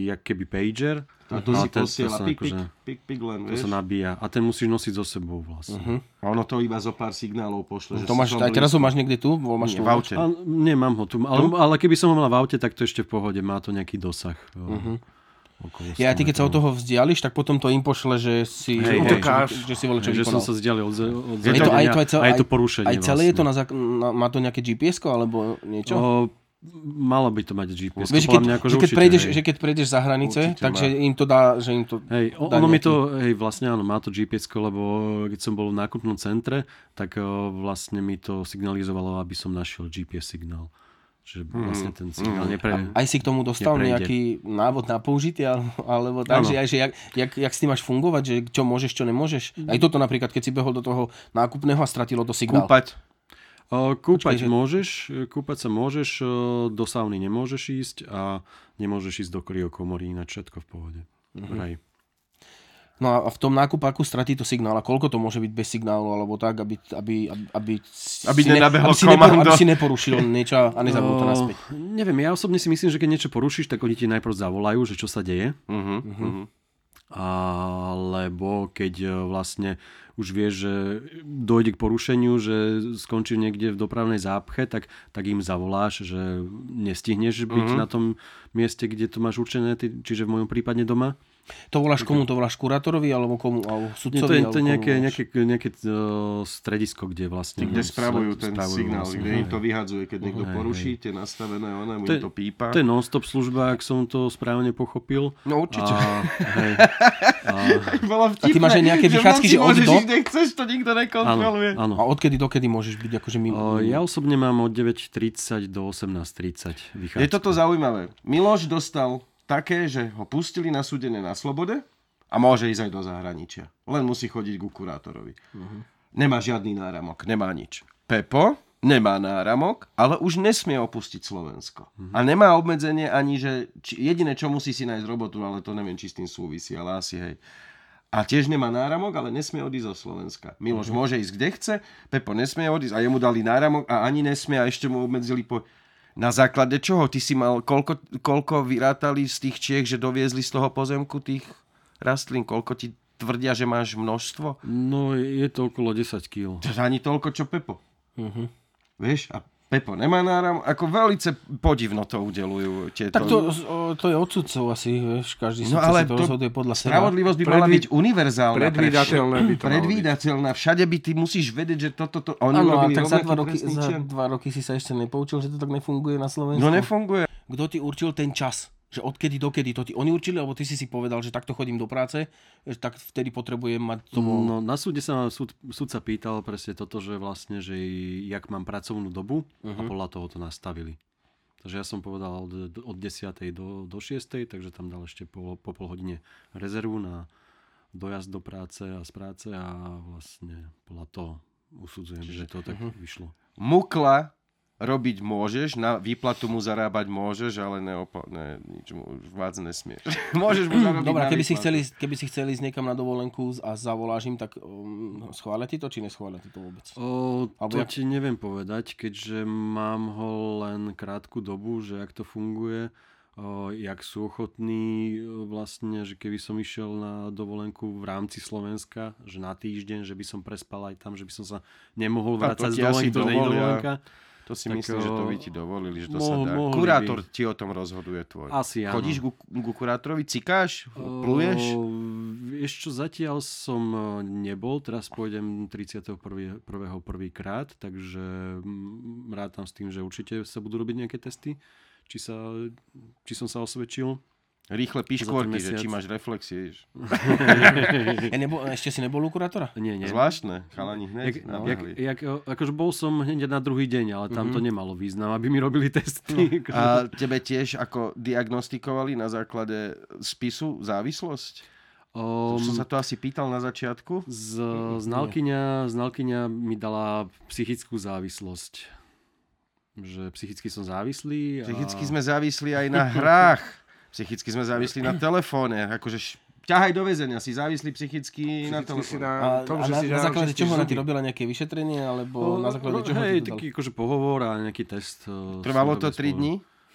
Speaker 1: jak keby pager.
Speaker 3: A to si posiela,
Speaker 1: sa
Speaker 3: pik, pik,
Speaker 1: akože-
Speaker 3: pik, pik len,
Speaker 1: To
Speaker 3: vieš?
Speaker 1: sa nabíja a ten musíš nosiť so sebou vlastne.
Speaker 2: Mhm.
Speaker 3: A ono to iba zo pár signálov pošle. že
Speaker 2: To máš, aj teraz ho máš niekde tu? Máš
Speaker 3: Nie,
Speaker 2: tu
Speaker 3: v aute.
Speaker 1: A, nie, mám ho tu, ale, ale keby som ho mal v aute, tak to ešte v pohode, má to nejaký dosah. Uh-huh.
Speaker 2: Ja, ty keď sa od toho vzdiališ, tak potom to im pošle, že si,
Speaker 1: Hej,
Speaker 2: že,
Speaker 1: hej.
Speaker 2: že, že si voľa čo
Speaker 1: že som sa vzdialil od, od
Speaker 3: Je to-
Speaker 2: aj, to, aj,
Speaker 1: zariadenia a je to porušenie
Speaker 2: Aj celé je to
Speaker 1: vlastne.
Speaker 2: na, na, má to nejaké gps alebo niečo?
Speaker 1: O, malo by to mať GPS.
Speaker 2: Vieš, keď,
Speaker 1: mňa akože
Speaker 2: že, keď
Speaker 1: určite,
Speaker 2: prejdeš,
Speaker 1: hej.
Speaker 2: že keď prejdeš za hranice,
Speaker 3: Určite
Speaker 2: takže
Speaker 3: má.
Speaker 2: im to dá, že im to...
Speaker 1: Hej,
Speaker 2: dá
Speaker 1: ono mi
Speaker 2: nejaký-
Speaker 1: to, hej, vlastne áno, má to GPS, lebo keď som bol v nákupnom centre, tak vlastne mi to signalizovalo, aby som našiel GPS signál. Čiže vlastne ten signál nepre...
Speaker 2: Aj si k tomu dostal
Speaker 1: Neprejde.
Speaker 2: nejaký návod na použitie, alebo, alebo tak, že, aj, že jak, jak, jak s tým máš fungovať, že čo môžeš, čo nemôžeš. Aj toto napríklad, keď si behol do toho nákupného a stratilo to signál.
Speaker 3: Kúpať.
Speaker 1: O, kúpať
Speaker 2: Počkaj, že-
Speaker 1: môžeš, kúpať sa môžeš, do sauny nemôžeš ísť a nemôžeš ísť do kryokomory, ináč všetko v pohode. Vraj.
Speaker 2: No a v tom nákupáku stratí to signál. A koľko to môže byť bez signálu, alebo tak, aby, aby, aby, aby, si
Speaker 3: Aby
Speaker 2: ne- aby, si nepo, aby si neporušil niečo a nezabudol to
Speaker 1: O,
Speaker 2: naspäť.
Speaker 1: Neviem, ja osobne si myslím, že keď niečo porušíš, tak oni ti najprv zavolajú, že čo sa deje.
Speaker 3: Uh-huh, uh-huh.
Speaker 1: alebo keď e, vlastne už vieš, že dojde k porušeniu, že skončí niekde v dopravnej zápche, tak, tak im zavoláš, že nestihneš byť
Speaker 3: Mhm.
Speaker 1: na tom mieste, kde to máš určené, ty, čiže v mojom prípade doma.
Speaker 2: To voláš komu? To voláš kurátorovi alebo komu? Alebo
Speaker 1: Nie,
Speaker 2: sudcovi?
Speaker 1: to je, to je nejaké, nejaké, nejaké uh, stredisko, kde vlastne...
Speaker 3: Kde spravujú ten
Speaker 1: spravujú
Speaker 3: signál,
Speaker 1: vlastne,
Speaker 3: kde
Speaker 1: hej.
Speaker 3: im to vyhadzuje, keď niekto
Speaker 1: Hej,
Speaker 3: poruší tie nastavené, ona mu
Speaker 1: To
Speaker 3: to pípa.
Speaker 1: To je non-stop služba, ak som to správne pochopil.
Speaker 3: No určite.
Speaker 1: A, hej, a,
Speaker 3: Bolo
Speaker 2: A ty máš aj nejaké vychádzky, že od
Speaker 3: môžeš
Speaker 2: do?
Speaker 3: kde chceš, to nikto
Speaker 1: áno,
Speaker 3: nekontroluje.
Speaker 1: áno.
Speaker 2: A odkedy dokedy môžeš byť akože mimo?
Speaker 1: O, ja osobne mám od 9.30 do 18.30 vychádzku.
Speaker 3: Je toto zaujímavé. Miloš dostal také, že ho pustili na súdenie na slobode a môže ísť aj do zahraničia. Len musí chodiť ku kurátorovi. Nemá žiadny náramok, nemá nič. Pepo nemá náramok, ale už nesmie opustiť Slovensko. A nemá obmedzenie ani, že či, jediné, čo musí si nájsť robotu, ale to neviem, či s tým súvisí, ale asi hej. A tiež nemá náramok, ale nesmie odísť zo Slovenska. Miloš môže ísť kde chce, Pepo nesmie odísť a jemu dali náramok a ani nesmie a ešte mu obmedzili po... Na základe čoho? Ty si mal, koľko, koľko vyrátali z tých Čiech, že doviezli z toho pozemku tých rastlín? Koľko ti tvrdia, že máš množstvo?
Speaker 1: No, je to okolo 10 kg.
Speaker 3: To ani toľko, čo Pepo.
Speaker 2: Mhm.
Speaker 3: Vieš? A Pepo nemá náram, ako velice podivno to udelujú tieto...
Speaker 2: Tak to, to je od sudcov asi, vieš, každý
Speaker 3: No ale
Speaker 2: si to rozhoduje podľa seba.
Speaker 3: Spravodlivosť by mala
Speaker 4: Predví-
Speaker 3: byť univerzálna. pre
Speaker 4: predvídateľné by to
Speaker 3: Predvídateľná. Všade by ty musíš vedieť, že toto... To, oni
Speaker 2: Áno, a
Speaker 3: urobili
Speaker 2: tak za dva, roky, za dva roky si sa ešte nepoučil, že to tak nefunguje na Slovensku?
Speaker 3: No nefunguje.
Speaker 2: Kto ti určil ten čas? Že odkedy dokedy? To ti oni určili, alebo ty si si povedal, že takto chodím do práce, že tak vtedy potrebujem mať to.
Speaker 1: No, na súde sa súd, súdca pýtal presne toto, že vlastne, že jak mám pracovnú dobu uh-huh. a podľa toho to nastavili. Takže ja som povedal od, od 10. do, do 6. takže tam dal ešte po, po pol hodine rezervu na dojazd do práce a z práce a vlastne podľa toho usudzujem, že to tak uh-huh. vyšlo.
Speaker 3: Mukla robiť môžeš, na výplatu mu zarábať môžeš, ale neopo- ne, nič mu už viac nesmieš. môžeš mu zarobiť
Speaker 2: Dobre, keby si, chceli, keby si chceli ísť niekam na dovolenku a zavoláš im, tak um, schvália ti to, či neschvália ti to vôbec?
Speaker 1: O,
Speaker 2: Alebo
Speaker 1: to
Speaker 2: jak-
Speaker 1: ti neviem povedať, keďže mám ho len krátku dobu, že jak to funguje, o, jak sú ochotní vlastne, že keby som išiel na dovolenku v rámci Slovenska, že na týždeň, že by som prespal aj tam, že by som sa nemohol vrácať z dovolenky, to nie je dovolenka.
Speaker 3: To si
Speaker 1: Tak,
Speaker 3: myslím, že to by ti dovolili, že to
Speaker 1: mo-
Speaker 3: sa dá. Kurátor
Speaker 1: by.
Speaker 3: ti o tom rozhoduje tvoj.
Speaker 1: Asi áno.
Speaker 3: Chodíš ku, ku kurátorovi, cikáš, pluješ?
Speaker 1: Vieš čo, zatiaľ som e, nebol, teraz pôjdem 31. prvýkrát, takže rátam s tým, že určite sa budú robiť nejaké testy, či, sa, či som sa osvedčil.
Speaker 3: Rýchle piškvorky, že či máš reflexie. vieš.
Speaker 2: Ja nebol, ešte si nebol u kurátora?
Speaker 1: Nie, nie.
Speaker 3: Zvláštne, chalani hneď
Speaker 1: Jak, jak, jak, akože bol som hneď na druhý deň, ale tam to nemalo význam, aby mi robili testy. akože-
Speaker 3: A tebe tiež ako diagnostikovali na základe spisu závislosť?
Speaker 1: Um,
Speaker 3: som sa to asi pýtal na začiatku.
Speaker 1: z, znalkyňa, znalkyňa mi dala psychickú závislosť. Že psychicky som závislý. A...
Speaker 3: Psychicky sme závislí aj na hrách. Psychicky sme závislí na telefóne. Akože š- ťahaj do väzenia, si závislí psychicky na
Speaker 4: Psychicky si
Speaker 3: telefóne.
Speaker 2: A,
Speaker 4: na tom,
Speaker 2: a
Speaker 4: že
Speaker 2: na,
Speaker 4: si
Speaker 2: na základe
Speaker 4: čistíš
Speaker 2: čoho na ti robila nejaké vyšetrenie, alebo na základe čoho
Speaker 1: Hej,
Speaker 2: ti
Speaker 1: taký akože pohovor a nejaký test. eh,
Speaker 3: Trvalo
Speaker 1: si
Speaker 3: to 3
Speaker 1: robil spolu.
Speaker 3: dní?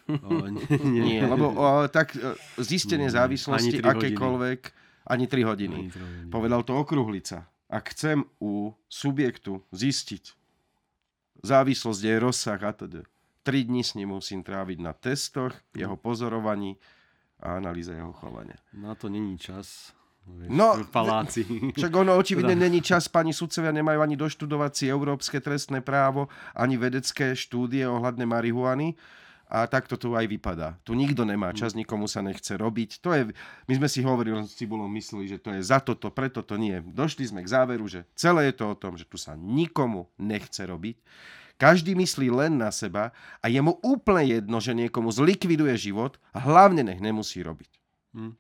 Speaker 1: O, nie, nie,
Speaker 3: Nie, lebo o, tak e, zistenie
Speaker 1: Mm,
Speaker 3: závislosti
Speaker 1: ani tri hodiny.
Speaker 3: akékoľvek, ani 3 hodiny.
Speaker 1: Ani tri hodiny.
Speaker 3: Povedal to okruhlica. Ak chcem u subjektu zistiť závislosť, jej rozsah a teda, 3 dní s ním musím tráviť na testoch, jeho pozorovaní a analýze jeho chovania.
Speaker 1: Na to není čas. Vieš,
Speaker 3: No,
Speaker 1: v paláci.
Speaker 3: Však ono očividne
Speaker 1: Teda.
Speaker 3: není čas, pani sudcovia nemajú ani doštudovať si európske trestné právo, ani vedecké štúdie ohľadne marihuany. A tak to tu aj vypadá. Tu nikto nemá čas, nikomu sa nechce robiť. To je, my sme si hovorili s Cibulom, mysleli, že to je za toto, preto to nie. Došli sme k záveru, že celé je to o tom, že tu sa nikomu nechce robiť. Každý myslí len na seba a je mu úplne jedno, že niekomu zlikviduje život a hlavne nech nemusí robiť.
Speaker 1: Hm.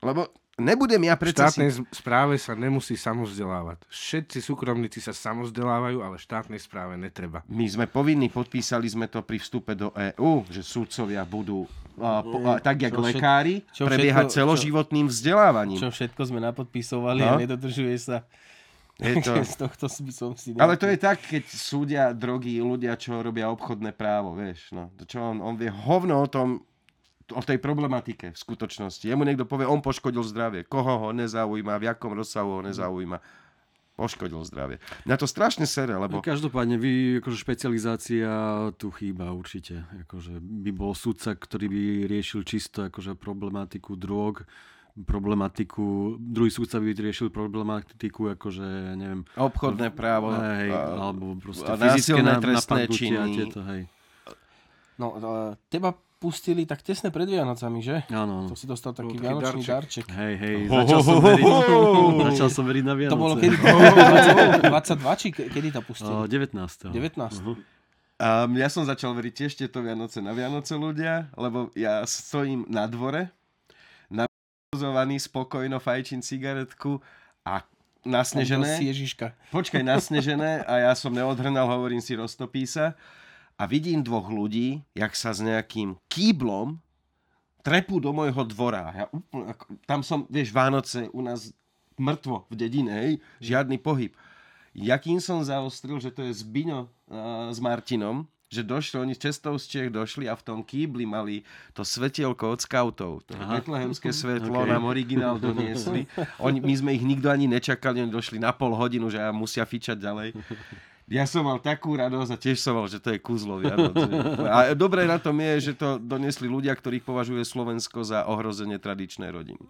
Speaker 3: Lebo nebudem ja
Speaker 4: V
Speaker 3: predsa si...
Speaker 4: štátnej z- správe sa nemusí samovzdelávať. Všetci súkromníci sa samovzdelávajú, ale štátnej správe netreba.
Speaker 3: My sme povinní, podpísali sme to pri vstupe do EÚ, že sudcovia budú a, po, a, tak, jak
Speaker 2: Čo
Speaker 3: lekári,
Speaker 2: čo
Speaker 3: prebiehať
Speaker 2: všetko-
Speaker 3: celoživotným vzdelávaním.
Speaker 2: Čo všetko sme napodpisovali
Speaker 3: No.
Speaker 2: a nedodržuje sa.
Speaker 3: Je to...
Speaker 2: Z tohto som si...
Speaker 3: Ale to je tak, keď súdia drogy ľudia, čo robia obchodné právo, vieš. No. To čo on, on vie hovno o tom, o tej problematike v skutočnosti. Jemu niekto povie, on poškodil zdravie. Koho ho nezaujíma, v jakom rozsahu ho nezaujíma. Poškodil zdravie. Mňa to strašne sere, lebo...
Speaker 1: Každopádne, vy, akože špecializácia tu chýba určite. Akože by bol sudca, ktorý by riešil čisto akože problematiku drog, problematiku, druhý súdca by riešil problematiku, akože, ja neviem...
Speaker 3: Obchodné právo.
Speaker 1: Hej,
Speaker 3: a-
Speaker 1: alebo proste
Speaker 3: a
Speaker 1: fyzické na,
Speaker 3: trestné
Speaker 1: a
Speaker 3: činy.
Speaker 1: tieto, hej.
Speaker 2: No, teba pustili tak tesne pred Vianocami, že?
Speaker 1: Áno,
Speaker 2: To si dostal taký
Speaker 4: taký
Speaker 2: vianočný
Speaker 4: darček.
Speaker 2: darček.
Speaker 1: Hej, hej,
Speaker 3: Ho,
Speaker 1: začal
Speaker 3: ho,
Speaker 1: som veriť,
Speaker 3: ho, ho.
Speaker 1: začal som veriť na Vianoce.
Speaker 2: To bolo kedy? 20, 22 či ke- kedy to pustili?
Speaker 1: O, 19.
Speaker 2: 19.
Speaker 1: Uh-huh.
Speaker 3: A ja som začal veriť tiež tieto Vianoce na Vianoce ľudia, lebo ja stojím na dvore, navzovaný, spokojno fajčím cigaretku a nasnežené.
Speaker 2: Ježiška.
Speaker 3: Počkaj, nasnežené a ja som neodhrnal, hovorím si, roztopí sa. A vidím dvoch ľudí, jak sa s nejakým kýblom trepú do môjho dvora. Ja úplne, ako, tam som, vieš, Vánoce u nás mŕtvo v dedine, hej, žiadny pohyb. Jakým som zaostril, že to je Zbiňo uh, s Martinom, že došli, oni cestou z Čech došli a v tom kýbli mali to svetielko od skautov. To betlehemské svetlo
Speaker 1: Ok.
Speaker 3: nám originál doniesli. Oni, my sme ich nikto ani nečakali, oni došli na pol hodinu, že musia fičať ďalej. Ja som mal takú radosť a tiež som mal, že to je kúzlo Vianoc. A dobré na tom je, že to donesli ľudia, ktorých považuje Slovensko za ohrozenie tradičnej rodiny.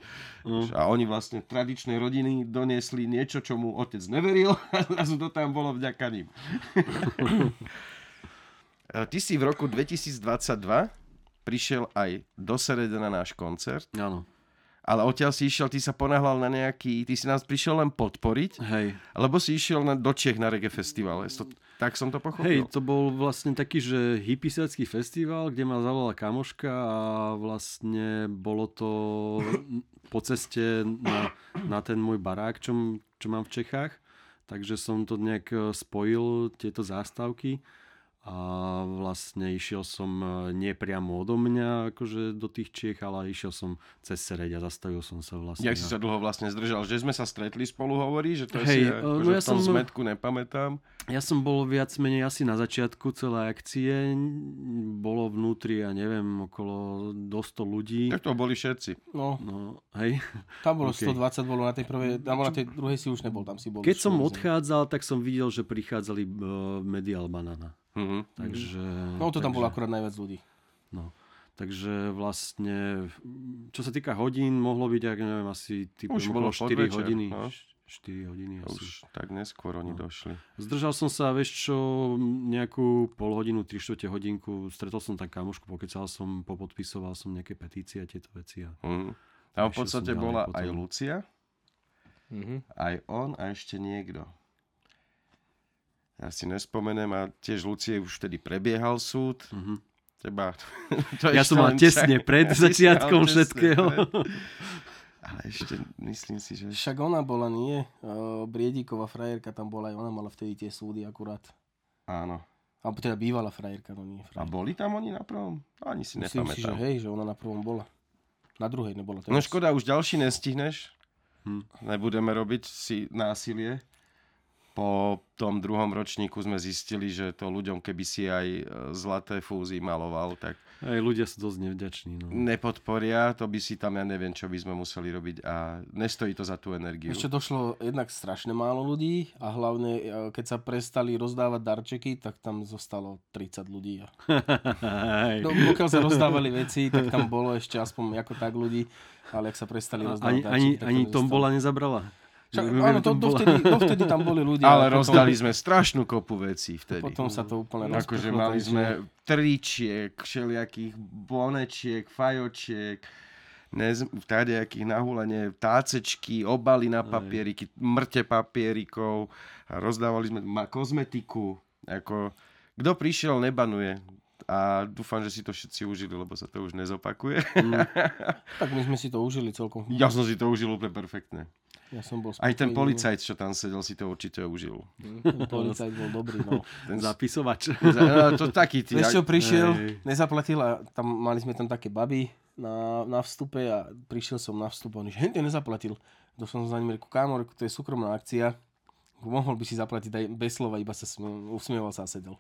Speaker 3: A oni vlastne tradičnej rodiny doniesli niečo, čomu otec neveril a zrazu to tam bolo vďaka ním. E, Ty si v roku 2022 prišiel aj do Serede na náš koncert,
Speaker 1: Áno,
Speaker 3: ale odtiaľ si išiel, ty sa ponáhľal na nejaký, ty si nás prišiel len podporiť,
Speaker 1: hej.
Speaker 3: lebo si išiel na, do Čech na reggae festivale. To, tak som to pochopil.
Speaker 1: Hej, to bol vlastne taký, že hippisácky festival, kde ma zavolala kamoška a vlastne bolo to po ceste na, na ten môj barák, čo, čo mám v Čechách. Takže som to nejak e, spojil, tieto zástavky a vlastne išiel som e, nie priamo odo mňa akože do tých Čiech, ale išiel som cez Sereď a zastavil som sa vlastne.
Speaker 3: Jak si sa dlho vlastne zdržal? Že sme sa stretli spolu, hovorí? Že to
Speaker 1: Hej,
Speaker 3: si, ako,
Speaker 1: no
Speaker 3: že
Speaker 1: ja
Speaker 3: v tom
Speaker 1: som-
Speaker 3: zmetku nepamätám.
Speaker 1: Ja som bol viac menej asi na začiatku celej akcie. Bolo vnútri, ja neviem, okolo do 100 ľudí.
Speaker 3: Tak to boli všetci.
Speaker 2: No,
Speaker 1: No, hej.
Speaker 2: tam bolo
Speaker 1: Ok.
Speaker 2: 120, bolo na tej prvej, tam bolo na tej druhej si už nebol, tam si bol.
Speaker 1: Keď som odchádzal, tak som videl, že prichádzali uh, Medial Banana.
Speaker 3: Mhm.
Speaker 1: Takže...
Speaker 2: No to tam
Speaker 1: takže,
Speaker 2: bolo akurát najviac ľudí.
Speaker 1: No. Takže vlastne, čo sa týka hodín, mohlo byť, ak neviem, asi typu,
Speaker 3: Už bolo
Speaker 1: 4
Speaker 3: podvečer,
Speaker 1: hodiny.
Speaker 3: no.
Speaker 1: 4 hodiny asi.
Speaker 3: Už tak neskôr oni
Speaker 1: No.
Speaker 3: došli.
Speaker 1: Zdržal som sa, vieš čo, nejakú pol hodinu, 3 čtvrte hodinku, stretol som tam kamošku, pokecal som, popodpisoval som nejaké petície a tieto veci. A...
Speaker 3: Mhm. Tam v podstate bola
Speaker 1: potom.
Speaker 3: aj Lucia,
Speaker 4: Mhm.
Speaker 3: aj on a ešte niekto. Ja si nespomenem a tiež Lucie už vtedy prebiehal súd.
Speaker 1: Mhm.
Speaker 3: Teba, to
Speaker 1: Ja som mal tesne
Speaker 3: čak-
Speaker 1: pred začiatkom
Speaker 3: tesne
Speaker 1: všetkého.
Speaker 3: pred. Ale ešte myslím si, že...
Speaker 2: Však ona bola, nie? Uh, Briedíková frajerka tam bola, aj ona mala vtedy tie súdy akurát.
Speaker 3: Áno.
Speaker 2: Alebo teda bývalá frajerka, no nie
Speaker 3: A
Speaker 2: frajerka.
Speaker 3: boli tam oni na prvom? Ani si
Speaker 2: Myslím si, že
Speaker 3: nepamätám.
Speaker 2: hej, že ona na prvom bola. Na druhej nebola.
Speaker 3: No
Speaker 2: teraz.
Speaker 3: škoda, už ďalší nestihneš.
Speaker 1: Hm.
Speaker 3: Nebudeme robiť si násilie. Po tom druhom ročníku sme zistili, že to ľuďom, keby si aj e, zlaté fúzy maloval, tak
Speaker 1: Aj ľudia sú dosť nevďační. No.
Speaker 3: nepodporia. To by si tam, ja neviem, čo by sme museli robiť a nestojí to za tú energiu.
Speaker 2: Ešte došlo jednak strašne málo ľudí a hlavne, e, keď sa prestali rozdávať darčeky, tak tam zostalo 30 ľudí. No, pokiaľ sa rozdávali veci, tak tam bolo ešte aspoň ako tak ľudí, ale ak sa prestali rozdávať
Speaker 1: ani, ani,
Speaker 2: darčeky, tak
Speaker 1: ani
Speaker 2: tam
Speaker 1: tom bola nezabrala.
Speaker 2: Však, áno, to, dovtedy, dovtedy tam boli ľudia.
Speaker 3: Ale
Speaker 2: potom-
Speaker 3: rozdali sme strašnú kopu vecí vtedy.
Speaker 2: Potom sa to úplne
Speaker 3: Akože
Speaker 2: rozprchlo,
Speaker 3: mali
Speaker 2: takže-
Speaker 3: sme tričiek, všelijakých bonečiek, fajočiek, nez, tadejakých nahúlenie, tácečky, obaly na papieriky, mŕte papierikov a rozdávali sme ma, kozmetiku. Ako, kto prišiel, nebanuje. A dúfam, že si to všetci užili, lebo sa to už nezopakuje.
Speaker 2: Tak my sme si to užili celkom.
Speaker 3: ja som si to užil úplne perfektne.
Speaker 2: Ja som bol
Speaker 3: Aj ten
Speaker 2: spokojný.
Speaker 3: policajt, čo tam sedel, si to určite užil.
Speaker 2: Ten policajt bol dobrý, no.
Speaker 3: Ten,
Speaker 1: Zapisovač.
Speaker 3: za- to taký ty.
Speaker 2: Vieš čo, prišiel,
Speaker 1: Hej.
Speaker 2: nezaplatil a tam mali sme tam také baby na, na vstupe a prišiel som na vstup a on že nezaplatil. To som za ním reku, kámo, reku, to je súkromná akcia. Mohol by si zaplatiť aj bez slova, iba sa smie, usmieval sa a sedel.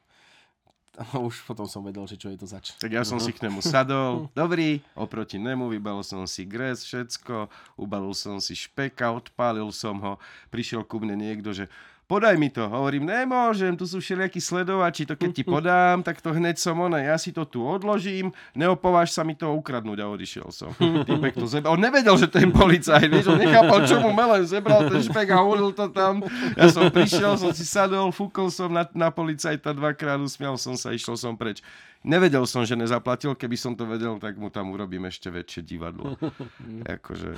Speaker 2: Už potom som vedel, že čo je to zač.
Speaker 3: Tak ja som si k nemu sadol. Dobrý, oproti nemu vybalil som si gres, všetko. Ubalil som si špeka, odpálil som ho. Prišiel ku mne niekto, že podaj mi to. Hovorím, nemôžem, tu sú všelijakí sledovači, to keď ti podám, tak to hneď som ona, ja si to tu odložím, neopováž sa mi to ukradnúť a odišiel som. Týpek to zebral. On nevedel, že je policajt, vieš, on nechápal, čo mu melen zebral ten špek a hodil to tam. Ja som prišiel, som si sadol, fúkol som na, na policajta dvakrát, usmial som sa, išiel som preč. Nevedel som, že nezaplatil, keby som to vedel, tak mu tam urobím ešte väčšie divadlo. akože...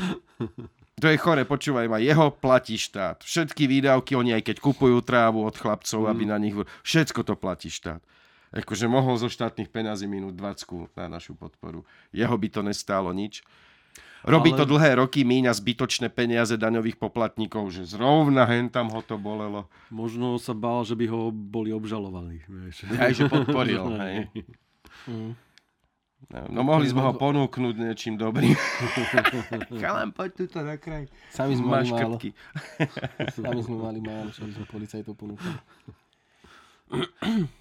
Speaker 3: To je chore, počúvaj ma, jeho platí štát. Všetky výdavky, oni aj keď kupujú trávu od chlapcov, mm. aby na nich... Všetko to platí štát. Akože mohol zo štátnych penazí minúť 20 na našu podporu. Jeho by to nestálo nič. Robí Ale... to dlhé roky, míňa zbytočné peniaze daňových poplatníkov, že zrovna hen tam ho to bolelo.
Speaker 1: Možno sa bál, že by ho boli obžalovali. Vieš.
Speaker 3: Aj, že podporil. hej. Mm. No mohli sme ho ponúknuť niečím dobrým. Chalan, poď tuto na kraj.
Speaker 2: Sami sme mali málo. Sami sme mali málo, čo sme policajtov ponúkli.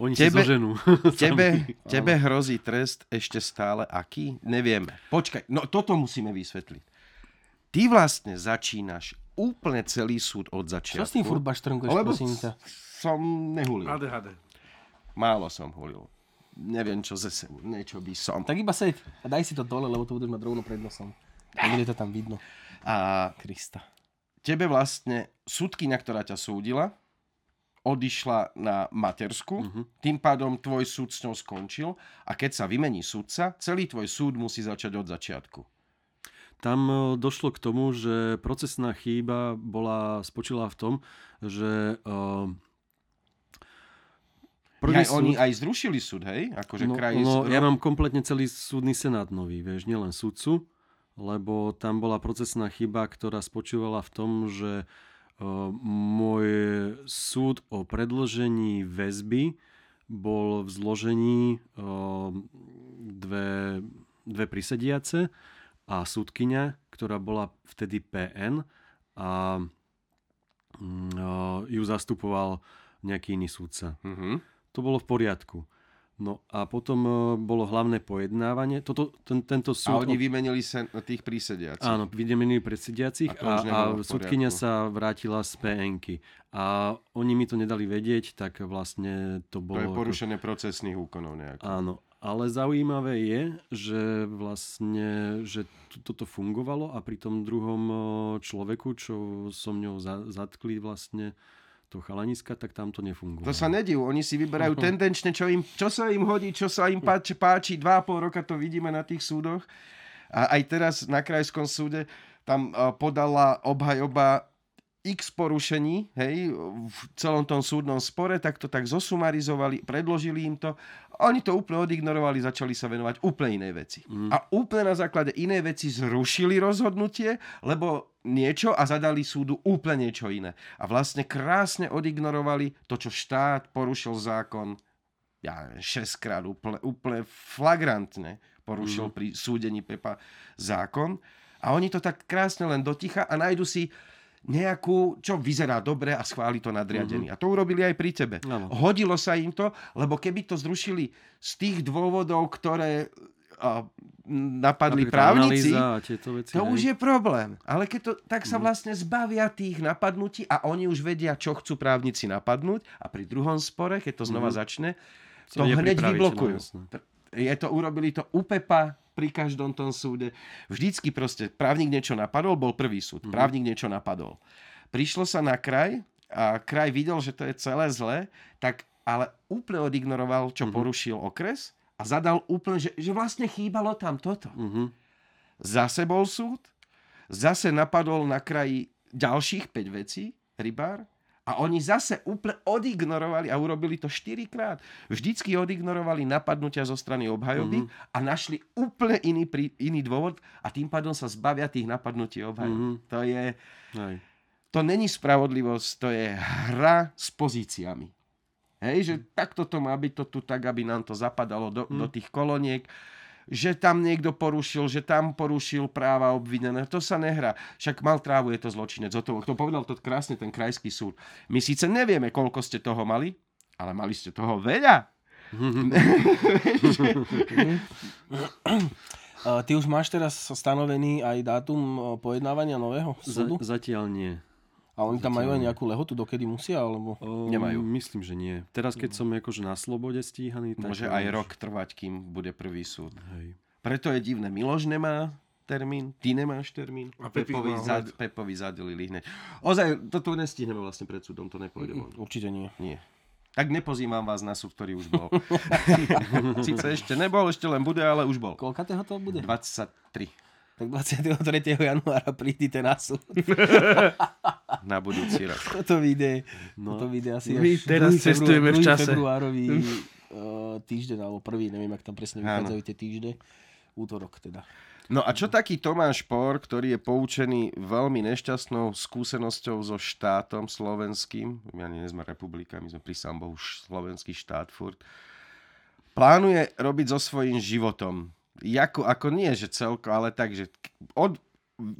Speaker 1: Oni tebe, si zoženú.
Speaker 3: Tebe, tebe hrozí trest ešte stále aký? Nevieme. Počkaj, no toto musíme vysvetliť. Ty vlastne začínaš úplne celý súd od začiatku.
Speaker 2: Čo s tým furt baštrnkuješ, prosím ťa?
Speaker 3: som nehulil.
Speaker 4: ADHD.
Speaker 3: Málo som hulil neviem čo ze sebou, niečo by som.
Speaker 2: Tak iba seď a daj si to dole, lebo to budeš mať rovno pred nosom. A bude to tam vidno.
Speaker 3: A Krista. Tebe vlastne súdkyňa, ktorá ťa súdila, odišla na matersku, uh-huh. tým pádom tvoj súd s ňou skončil a keď sa vymení súdca, celý tvoj súd musí začať od začiatku.
Speaker 1: Tam e, došlo k tomu, že procesná chýba bola, spočila v tom, že uh,
Speaker 3: Prvý aj, súd... Oni aj zrušili súd, hej? Akože
Speaker 1: no,
Speaker 3: kraj...
Speaker 1: no, ja mám kompletne celý súdny senát nový, vieš, nielen súdcu, lebo tam bola procesná chyba, ktorá spočívala v tom, že uh, môj súd o predložení väzby bol v zložení uh, dve, dve prisediace a súdkyňa, ktorá bola vtedy PN a uh, ju zastupoval nejaký iný súdca. Mm-hmm to bolo v poriadku. No a potom e, bolo hlavné pojednávanie. Toto, ten, tento súd...
Speaker 3: A oni vymenili sa na tých prísediacich.
Speaker 1: Áno, vymenili prísediacich a, a, a súdkynia sa vrátila z PNky. A oni mi to nedali vedieť, tak vlastne to bolo...
Speaker 3: To je porušenie procesných úkonov nejako.
Speaker 1: Áno, ale zaujímavé je, že vlastne, že toto fungovalo a pri tom druhom e, človeku, čo so mňou zatkli vlastne, to chalaniska, tak tam to nefunguje.
Speaker 3: To sa nediv, oni si vyberajú tendenčne, čo, im, čo sa im hodí, čo sa im páči, páči. Dva a pol roka to vidíme na tých súdoch. A aj teraz na krajskom súde tam podala obhajoba x porušení hej, v celom tom súdnom spore, tak to tak zosumarizovali, predložili im to. Oni to úplne odignorovali, začali sa venovať úplne inej veci. Mm. A úplne na základe inej veci zrušili rozhodnutie, lebo niečo a zadali súdu úplne niečo iné. A vlastne krásne odignorovali to, čo štát porušil zákon ja 6 krát úplne, úplne flagrantne porušil mm. pri súdení Pepa zákon. A oni to tak krásne len doticha a nájdu si nejakú, čo vyzerá dobre a schváli to nadriadený. Uh-huh. A to urobili aj pri tebe. Ano. Hodilo sa im to, lebo keby to zrušili z tých dôvodov, ktoré a, napadli Napríklad právnici, veci, to hej. už je problém. Ale keď to, tak sa mhm. vlastne zbavia tých napadnutí a oni už vedia, čo chcú právnici napadnúť a pri druhom spore, keď to znova uh-huh. začne, to hneď vyblokujú. No, je to, urobili to UPEPA, pri každom tom súde. Vždycky proste právnik niečo napadol, bol prvý súd. Mm-hmm. Právnik niečo napadol. Prišlo sa na kraj a kraj videl, že to je celé zle, tak ale úplne odignoroval, čo mm-hmm. porušil okres a zadal úplne, že, že vlastne chýbalo tam toto. Mm-hmm. Zase bol súd, zase napadol na kraji ďalších 5 vecí, rybár, a oni zase úplne odignorovali a urobili to štyrikrát. Vždycky odignorovali napadnutia zo strany obhajoby mm-hmm. a našli úplne iný, prí, iný dôvod a tým pádom sa zbavia tých napadnutí obhajoby. Mm-hmm. To je... Aj. To není spravodlivosť, to je hra s pozíciami. Hej, že takto to má byť to tu tak, aby nám to zapadalo do, mm. do tých koloniek že tam niekto porušil, že tam porušil práva obvinené. To sa nehrá. Však mal trávu, je to zločinec. O to, povedal to krásne ten krajský súd. My síce nevieme, koľko ste toho mali, ale mali ste toho veľa.
Speaker 2: Ty už máš teraz stanovený aj dátum uh, pojednávania nového
Speaker 1: Za,
Speaker 2: súdu?
Speaker 1: zatiaľ nie.
Speaker 2: A oni tam majú aj nejakú lehotu, dokedy musia? Alebo...
Speaker 1: O,
Speaker 3: Nemajú.
Speaker 1: Myslím, že nie. Teraz, keď som akože na slobode stíhaný, tak...
Speaker 3: Môže aj rok trvať, kým bude prvý súd.
Speaker 1: Hej.
Speaker 3: Preto je divné, Miloš nemá termín, ty nemáš termín.
Speaker 4: A
Speaker 3: Pepovi, zad,
Speaker 4: hneď.
Speaker 3: Pepovi zadelili hneď. Ozaj, toto nestihneme vlastne pred súdom, to nepôjde von.
Speaker 2: Určite nie.
Speaker 3: Nie. Tak nepozývam vás na súd, ktorý už bol. Sice ešte nebol, ešte len bude, ale už bol.
Speaker 2: Koľkatého to bude?
Speaker 3: 23
Speaker 2: Tak 23. januára prídite na súd.
Speaker 3: na budúci rok.
Speaker 2: Toto vyjde, no. toto vyjde asi
Speaker 4: My
Speaker 2: až
Speaker 4: teraz
Speaker 2: 2.
Speaker 4: cestujeme v
Speaker 2: február- 2.
Speaker 4: čase.
Speaker 2: februárový uh, týždeň, alebo prvý, neviem, ak tam presne vychádzajú tie týždne. Útorok teda.
Speaker 3: No a čo taký Tomáš Por, ktorý je poučený veľmi nešťastnou skúsenosťou so štátom slovenským, my ani nie sme republika, my sme pri sám Bohu š- slovenský štát furt, plánuje robiť so svojím životom. Jako, ako nie, že celko, ale tak, že od,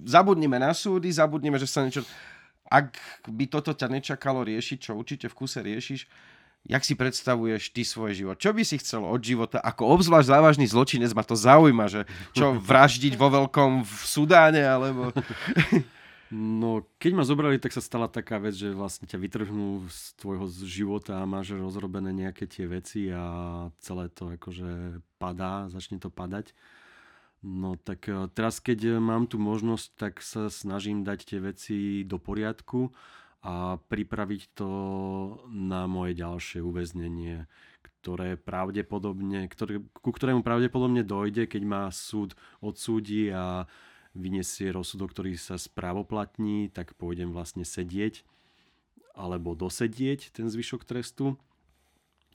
Speaker 3: zabudnime na súdy, zabudnime, že sa niečo... Ak by toto ťa nečakalo riešiť, čo určite v kuse riešiš, jak si predstavuješ ty svoj život? Čo by si chcel od života? Ako obzvlášť závažný zločinec ma to zaujíma, že čo vraždiť vo veľkom v Sudáne, alebo...
Speaker 1: No, keď ma zobrali, tak sa stala taká vec, že vlastne ťa vytrhnú z tvojho života a máš rozrobené nejaké tie veci a celé to akože padá, začne to padať. No tak eh, teraz, keď mám tu možnosť, tak sa snažím dať tie veci do poriadku a pripraviť to na moje ďalšie uväznenie, ktoré pravdepodobne, ktoré, ku ktorému pravdepodobne dojde, keď ma súd odsúdi a vyniesie rozsudok, ktorý sa správoplatní, tak pôjdem vlastne sedieť alebo dosedieť ten zvyšok trestu.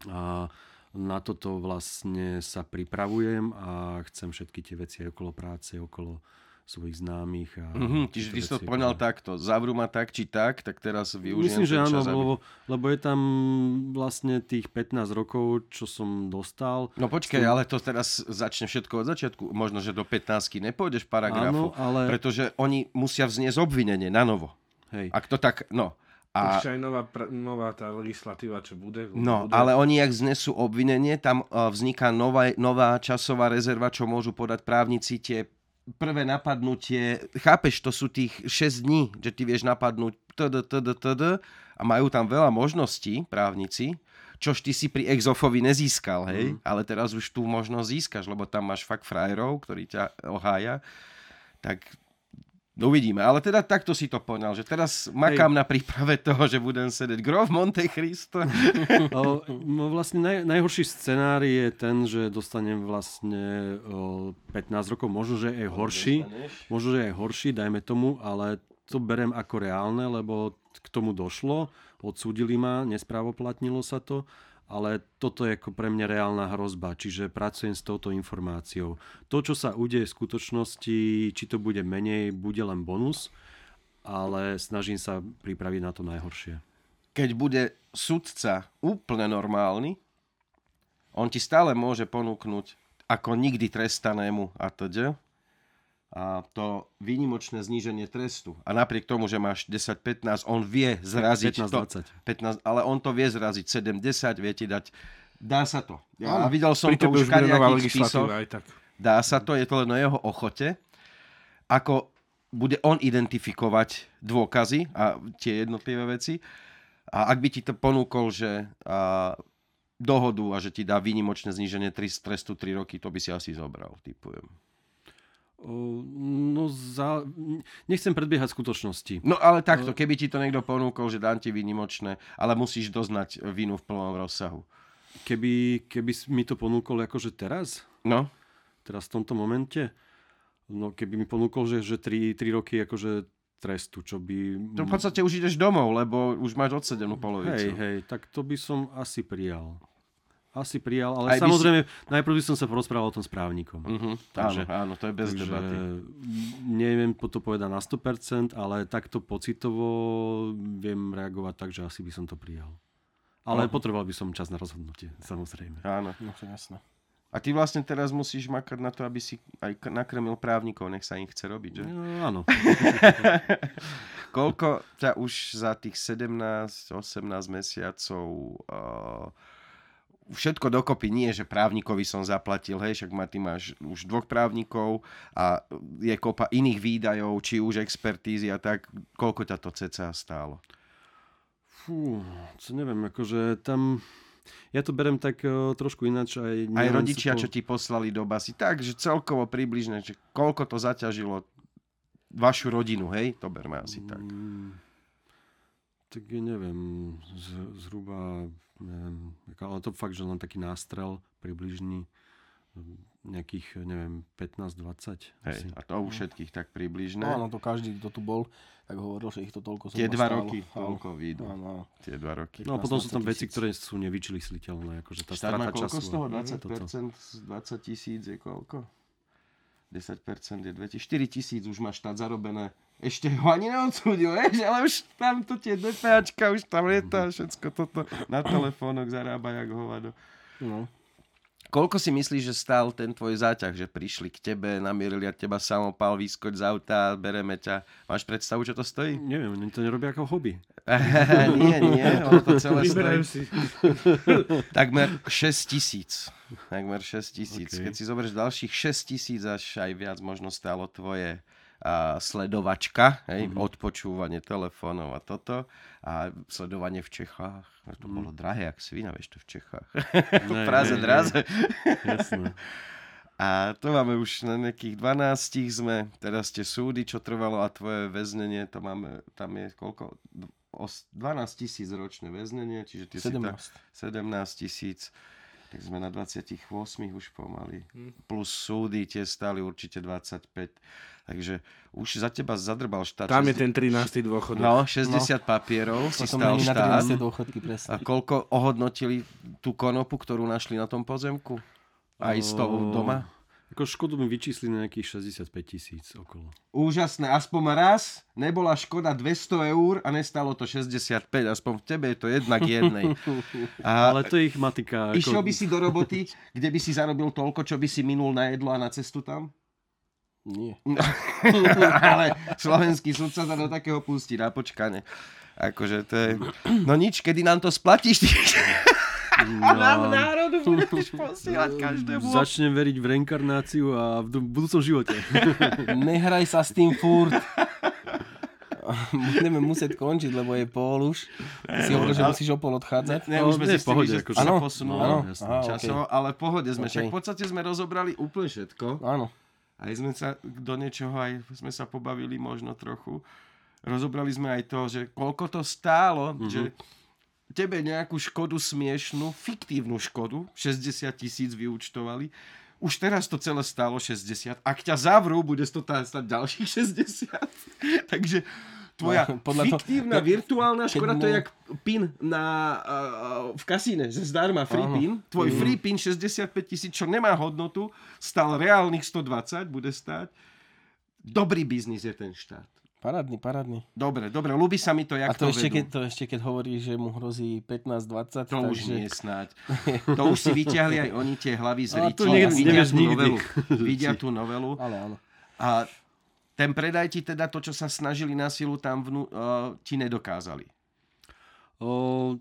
Speaker 1: A na toto vlastne sa pripravujem a chcem všetky tie veci aj okolo práce, okolo svojich známych. A
Speaker 3: Mhm, čiže ty si to poňal
Speaker 1: ktoré-
Speaker 3: takto, zavrú ma tak či tak, tak teraz využijem
Speaker 1: Myslím, že áno,
Speaker 3: čas, aby-
Speaker 1: lebo, lebo je tam vlastne tých 15 rokov, čo som dostal.
Speaker 3: No počkaj, ale to teraz začne všetko od začiatku. Možno, že do 15 nepôjdeš paragrafu,
Speaker 1: Áno, ale...
Speaker 3: pretože oni musia vzniesť obvinenie na novo.
Speaker 1: Hej.
Speaker 3: Ak to tak, no. A,
Speaker 4: Ešte aj nová, pr- nová tá legislatíva, čo bude.
Speaker 3: no,
Speaker 4: bude.
Speaker 3: ale oni, ak znesú obvinenie, tam uh, vzniká nová, nová časová rezerva, čo môžu podať právnici tie prvé napadnutie, chápeš, to sú tých 6 dní, že ty vieš napadnúť td, td, td a majú tam veľa možností právnici, čož ty si pri Exofovi nezískal, hej, mm. ale teraz už tú možnosť získaš, lebo tam máš fakt frajerov, ktorí ťa ohája, tak uvidíme. Ale teda takto si to poňal, že teraz makám na príprave toho, že budem sedieť Grove Monte Cristo.
Speaker 1: No vlastne naj, najhorší scenár je ten, že dostanem vlastne o, 15 rokov, možno, že aj horší, možno, že aj horší, dajme tomu, ale to berem ako reálne, lebo k tomu došlo, odsúdili ma, nesprávoplatnilo sa to, ale toto je ako pre mňa reálna hrozba, čiže pracujem s touto informáciou. To, čo sa udeje v skutočnosti, či to bude menej, bude len bonus, ale snažím sa pripraviť na to najhoršie.
Speaker 3: keď bude sudca úplne normálny, on ti stále môže ponúknuť ako nikdy trestanému a td. A to výnimočné zníženie trestu. A napriek tomu, že máš 10-15, on vie zraziť
Speaker 1: 15-20.
Speaker 3: to. 15, ale on to vie zraziť 7-10, vie ti dať... Dá sa to. Ja
Speaker 4: Áno.
Speaker 3: videl som to už v spisoch.
Speaker 4: aj tak.
Speaker 3: Dá sa to, je to len o jeho ochote. Ako bude on identifikovať dôkazy a tie jednotlivé veci. A ak by ti to ponúkol, že a, dohodu a že ti dá výnimočné zníženie trestu 3 roky, to by si asi zobral, typujem.
Speaker 1: No, za... nechcem predbiehať skutočnosti.
Speaker 3: No ale takto, keby ti to niekto ponúkol, že dám ti výnimočné, ale musíš doznať vinu v plnom rozsahu.
Speaker 1: Keby, keby mi to ponúkol akože teraz,
Speaker 3: No,
Speaker 1: teraz v tomto momente, no keby mi ponúkol, že, že 3, 3 roky akože trestu, čo by...
Speaker 3: to v podstate už ideš domov, lebo už máš odsedenú polovicu.
Speaker 1: Hej, hej, tak to by som asi prijal. Asi prijal, ale
Speaker 3: Aj by si-
Speaker 1: samozrejme, najprv by som sa porozprával o tom s právnikom.
Speaker 3: Mhm,
Speaker 1: Takže-
Speaker 3: áno, áno, to je bez
Speaker 1: Takže
Speaker 3: debaty.
Speaker 1: neviem to povedať na 100%, ale takto pocitovo viem reagovať tak, že asi by som to prijal. Ale
Speaker 3: Aha.
Speaker 1: potreboval by som čas na rozhodnutie, samozrejme.
Speaker 3: Áno.
Speaker 2: No to je jasné.
Speaker 3: A ty vlastne teraz musíš makať na to, aby si aj nakrmil právnikov, nech sa im chce robiť, že?
Speaker 1: No, áno.
Speaker 3: Koľko ťa už za tých 17-18 mesiacov uh, všetko dokopy nie, že právnikovi som zaplatil, hej, však ma, ty máš už dvoch právnikov a je kopa iných výdajov, či už expertízy a tak, koľko ťa to cca stálo?
Speaker 1: Fú, co neviem, akože tam... Ja to berem tak uh, trošku ináč. Aj,
Speaker 3: Aj rodičia,
Speaker 1: sú
Speaker 3: čo ti poslali do basy, tak, že celkovo približne, že koľko to zaťažilo vašu rodinu, hej, to berme asi tak.
Speaker 1: Mm, tak ja neviem, z, zhruba, ale to fakt, že len taký nástrel približný, nejakých, neviem, 15-20.
Speaker 3: Hej,
Speaker 1: asi.
Speaker 3: a to u všetkých tak približne.
Speaker 2: No, áno, to každý, kto tu bol, tak hovoril, že ich to toľko
Speaker 3: Tie dva
Speaker 2: stálo.
Speaker 3: roky, toľko výjdu.
Speaker 2: Áno, áno.
Speaker 3: Tie dva roky.
Speaker 1: No a potom sú tam
Speaker 2: 15
Speaker 1: veci, ktoré sú nevyčísliteľné, akože tá
Speaker 3: Štát má koľko
Speaker 1: času.
Speaker 3: z toho?
Speaker 1: a
Speaker 3: 20%
Speaker 1: toto.
Speaker 3: z 20 tisíc je koľko? 10% je 2 4 tisíc už má štát zarobené. Ešte ho ani neodsúdil, vieš, ale už tam to tie DPAčka, už tam lietá všetko toto. Na telefónoch zarába jak hovado.
Speaker 2: No.
Speaker 3: Koľko si myslíš, že stál ten tvoj záťah, že prišli k tebe, namierili a teba samopal, vyskoč z auta, bereme ťa. Máš predstavu, čo to stojí?
Speaker 1: Neviem, oni to nerobia ako hobby.
Speaker 3: nie, nie, ono to celé
Speaker 4: Vyberajú
Speaker 3: stojí.
Speaker 4: si.
Speaker 3: Takmer 6 tisíc. Takmer 6 tisíc.
Speaker 1: Ok.
Speaker 3: Keď si zoberieš ďalších 6 tisíc, až aj viac možno stálo tvoje a sledovačka, hej,
Speaker 1: Mhm.
Speaker 3: odpočúvanie telefónov a toto. A sledovanie v Čechách. To
Speaker 1: Mhm.
Speaker 3: bolo drahé, ak svina, vieš to v Čechách. v Praze draze.
Speaker 1: Jasné.
Speaker 3: A to máme už na nejakých 12 sme, teraz tie súdy, čo trvalo a tvoje väznenie, to máme, tam je koľko? D- os- 12 tisíc ročné väznenie, čiže ty si tak
Speaker 2: 17.
Speaker 3: 17 tisíc, tak sme na 28 už pomaly. Plus súdy tie stáli určite 25, takže už za teba zadrbal štát.
Speaker 4: Tam je
Speaker 3: 60
Speaker 4: ten 13. dôchodok.
Speaker 3: No, 60 papierov si
Speaker 2: Potom
Speaker 3: stal
Speaker 2: mení na
Speaker 3: štát.
Speaker 2: 13. dôchodky,
Speaker 3: A
Speaker 2: presne.
Speaker 3: koľko ohodnotili tú konopu, ktorú našli na tom pozemku? Aj toho
Speaker 1: O,
Speaker 3: doma?
Speaker 1: Ako škodu mi vyčísli na nejakých 65 tisíc okolo.
Speaker 3: Úžasné, aspoň raz nebola škoda 200 eur a nestalo to 65, aspoň v tebe je to jedna k jednej. A
Speaker 1: Ale to je ich matika.
Speaker 3: išiel
Speaker 1: Ako...
Speaker 3: by si do roboty, kde by si zarobil toľko, čo by si minul na jedlo a na cestu tam?
Speaker 2: Nie.
Speaker 3: Ale slovenský sudca sa do takého pustí na počkanie. Akože to je... No nič, kedy nám to splatíš, A nám národu budeš posielať každému.
Speaker 1: Začnem veriť v reinkarnáciu a v budúcom živote.
Speaker 2: Nehraj sa s tým furt. Budeme musieť končiť, lebo je pol už. Ty si hovoril, že
Speaker 3: ale-
Speaker 2: musíš o pol odchádzať.
Speaker 3: Ne,
Speaker 1: No,
Speaker 3: už sme zistili,
Speaker 1: pohode,
Speaker 3: že
Speaker 1: akože.
Speaker 3: sa posunulo
Speaker 2: áno,
Speaker 1: jasné.
Speaker 2: aha,
Speaker 3: časovo, ale v pohode sme.
Speaker 2: OK.
Speaker 3: Však v podstate sme rozobrali úplne všetko.
Speaker 2: Áno.
Speaker 3: Aj sme sa do niečoho aj sme sa pobavili možno trochu. Rozobrali sme aj to, že koľko to stálo, mm-hmm. že tebe nejakú škodu smiešnú, fiktívnu škodu, 60 tisíc vyúčtovali. Už teraz to celé stálo 60. Ak ťa zavrú, bude to stať ďalších 60. Takže tvoja
Speaker 2: No, podľa
Speaker 3: fiktívna
Speaker 2: keď-
Speaker 3: virtuálna
Speaker 2: keď
Speaker 3: škoda, to je
Speaker 2: mu-
Speaker 3: jak pin na, uh, v kasíne, že zdarma free
Speaker 2: Áno.
Speaker 3: pin. Tvoj free pin 65 tisíc, čo nemá hodnotu, stal reálnych 120, bude stáť. Dobrý biznis je ten štát.
Speaker 2: Parádny, parádny.
Speaker 3: Dobre, dobre, ľúbi sa mi to, jak
Speaker 2: A to,
Speaker 3: to,
Speaker 2: ešte,
Speaker 3: vedú.
Speaker 2: keď, to ešte keď hovorí, že mu hrozí 15-20,
Speaker 3: To už
Speaker 2: takže...
Speaker 3: nie snáď. To už si vyťahli aj oni tie hlavy z
Speaker 1: Ale nie-
Speaker 3: Vidia
Speaker 1: nevieš
Speaker 3: tú
Speaker 1: nikdy.
Speaker 3: novelu. Vidia tú novelu.
Speaker 2: Ale áno.
Speaker 3: A ten predaj ti teda to, čo sa snažili na silu tam vnú, uh, ti nedokázali.
Speaker 1: O,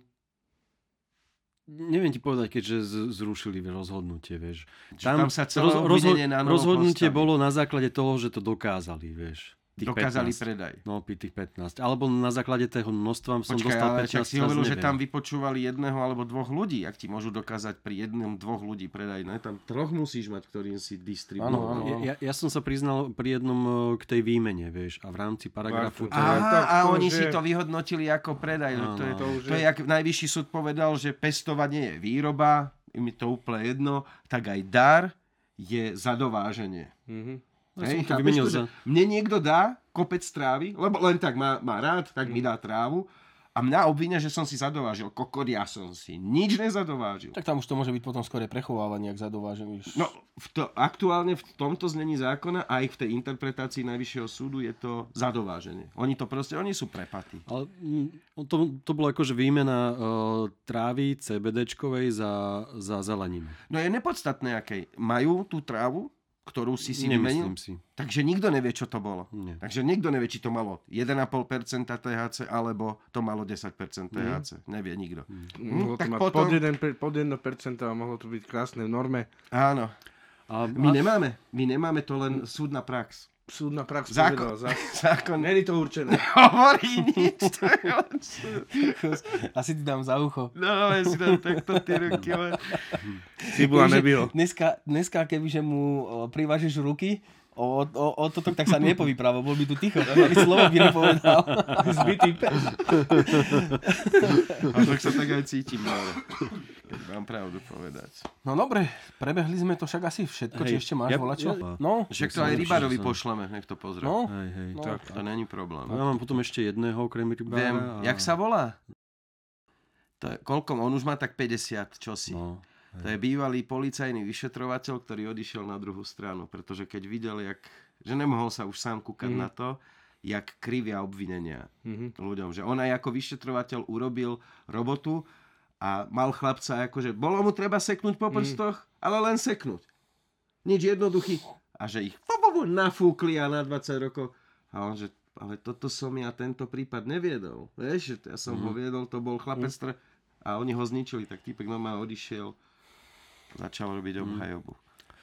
Speaker 1: neviem ti povedať, keďže zrušili rozhodnutie, vieš.
Speaker 3: tam sa celé obvinenie na novo
Speaker 1: rozhodnutie
Speaker 3: postaví.
Speaker 1: bolo na základe toho, že to dokázali, vieš. Tých
Speaker 3: Dokázali
Speaker 1: 15.
Speaker 3: predaj.
Speaker 1: No, tých 15. Alebo na základe toho množstva som
Speaker 3: Počkaj,
Speaker 1: dostal
Speaker 3: ale
Speaker 1: 15.
Speaker 3: však si hovoril, že tam vypočúvali jedného alebo dvoch ľudí. Ak ti môžu dokázať pri jednom, dvoch ľudí predaj, ne? Tam troch musíš mať, ktorým si
Speaker 2: Áno,
Speaker 3: distribuoval.
Speaker 2: áno.
Speaker 1: Ja, ja, ja som sa priznal pri jednom e, k tej výmene, vieš, a v rámci paragrafu... To,
Speaker 4: Tak
Speaker 3: a
Speaker 4: to
Speaker 3: oni
Speaker 4: už
Speaker 3: si
Speaker 4: je-
Speaker 3: to vyhodnotili ako predaj. No, to, je,
Speaker 1: Áno.
Speaker 3: to,
Speaker 4: To už
Speaker 3: to je,
Speaker 4: je-
Speaker 3: jak najvyšší súd povedal, že pestovanie je výroba, je mi to úplne jedno, tak aj dar je zadováženie.
Speaker 4: Mhm.
Speaker 1: Ja
Speaker 3: Hej,
Speaker 1: som
Speaker 3: chápeš
Speaker 1: za-
Speaker 3: Mne niekto dá kopec trávy, lebo len tak má, má rád, tak mi dá trávu a mňa obvinia, že som si zadovážil. Kokot, ja som si nič nezadovážil.
Speaker 2: Tak tam už to môže byť potom skôr prechovávanie, ak zadovážem. Už.
Speaker 3: No, v to, aktuálne v tomto znení zákona aj v tej interpretácii Najvyššieho súdu je to zadováženie. Oni to proste, oni sú prepatí.
Speaker 1: Ale mm, to, to bolo akože výmena uh, trávy CBDčkovej za, za zeleninu.
Speaker 3: No je nepodstatné, akej. Majú tú trávu, ktorú si si vymenil?
Speaker 1: Si.
Speaker 3: Takže nikto nevie, čo to bolo.
Speaker 1: Nie.
Speaker 3: Takže nikto nevie, či to malo 1,5% THC alebo to malo 10% THC. Nevie nikto.
Speaker 4: Mohlo to
Speaker 3: tak potom-
Speaker 4: pod, 1, pod 1% a mohlo to byť krásne v norme.
Speaker 3: Áno.
Speaker 1: A,
Speaker 3: My
Speaker 1: a,
Speaker 3: nemáme. My nemáme to len súdna prax.
Speaker 4: Súdna prax
Speaker 3: Zákon.
Speaker 4: povedala. Za...
Speaker 3: Zákon
Speaker 4: Není to určené.
Speaker 3: hovorí nič. To je.
Speaker 2: Asi ti dám za ucho.
Speaker 3: No, ja si dám takto tie ruky. len.
Speaker 4: Cibula nebylo.
Speaker 2: Dneska, dneska kebyže mu o, privážeš ruky, o, o, o toto, tak sa nepovypráva, bol by tu ticho, ani slovo by nepovedal.
Speaker 4: Zbytý pes.
Speaker 3: A tak sa tak aj cítim. Ale... Keď mám pravdu povedať.
Speaker 2: No dobre, prebehli sme to však asi všetko, či
Speaker 1: Hej,
Speaker 2: ešte máš
Speaker 1: ja-
Speaker 2: volačo?
Speaker 1: ja-
Speaker 2: No,
Speaker 3: Však to aj rybárovi
Speaker 1: som-
Speaker 3: pošleme, nech to pozrie.
Speaker 2: no,
Speaker 1: Hej, hej.
Speaker 2: no.
Speaker 4: tak.
Speaker 3: To není problém.
Speaker 1: A ja mám potom ešte jedného okrem rybára.
Speaker 3: Viem,
Speaker 1: a...
Speaker 3: jak sa volá? To je, koľko? On už má tak 50 čosi.
Speaker 1: No,
Speaker 3: To je bývalý policajný vyšetrovateľ, ktorý odišiel na druhú stranu, pretože keď videl, jak, že nemohol sa už sám kúkať
Speaker 4: Mhm.
Speaker 3: na to, jak krivia obvinenia
Speaker 4: Mhm.
Speaker 3: ľuďom. Že on aj ako vyšetrovateľ urobil robotu a mal chlapca, akože bolo mu treba seknúť po prstoch, ale len seknúť. Nič jednoduchý. A že ich nafúkli a na 20 rokov. A on, že ale toto som ja tento prípad neviedol. Vieš, ja som ho viedol, to bol chlapec, ktorý... a oni ho zničili, tak týpek normálne odišiel. Začal robiť obhajobu.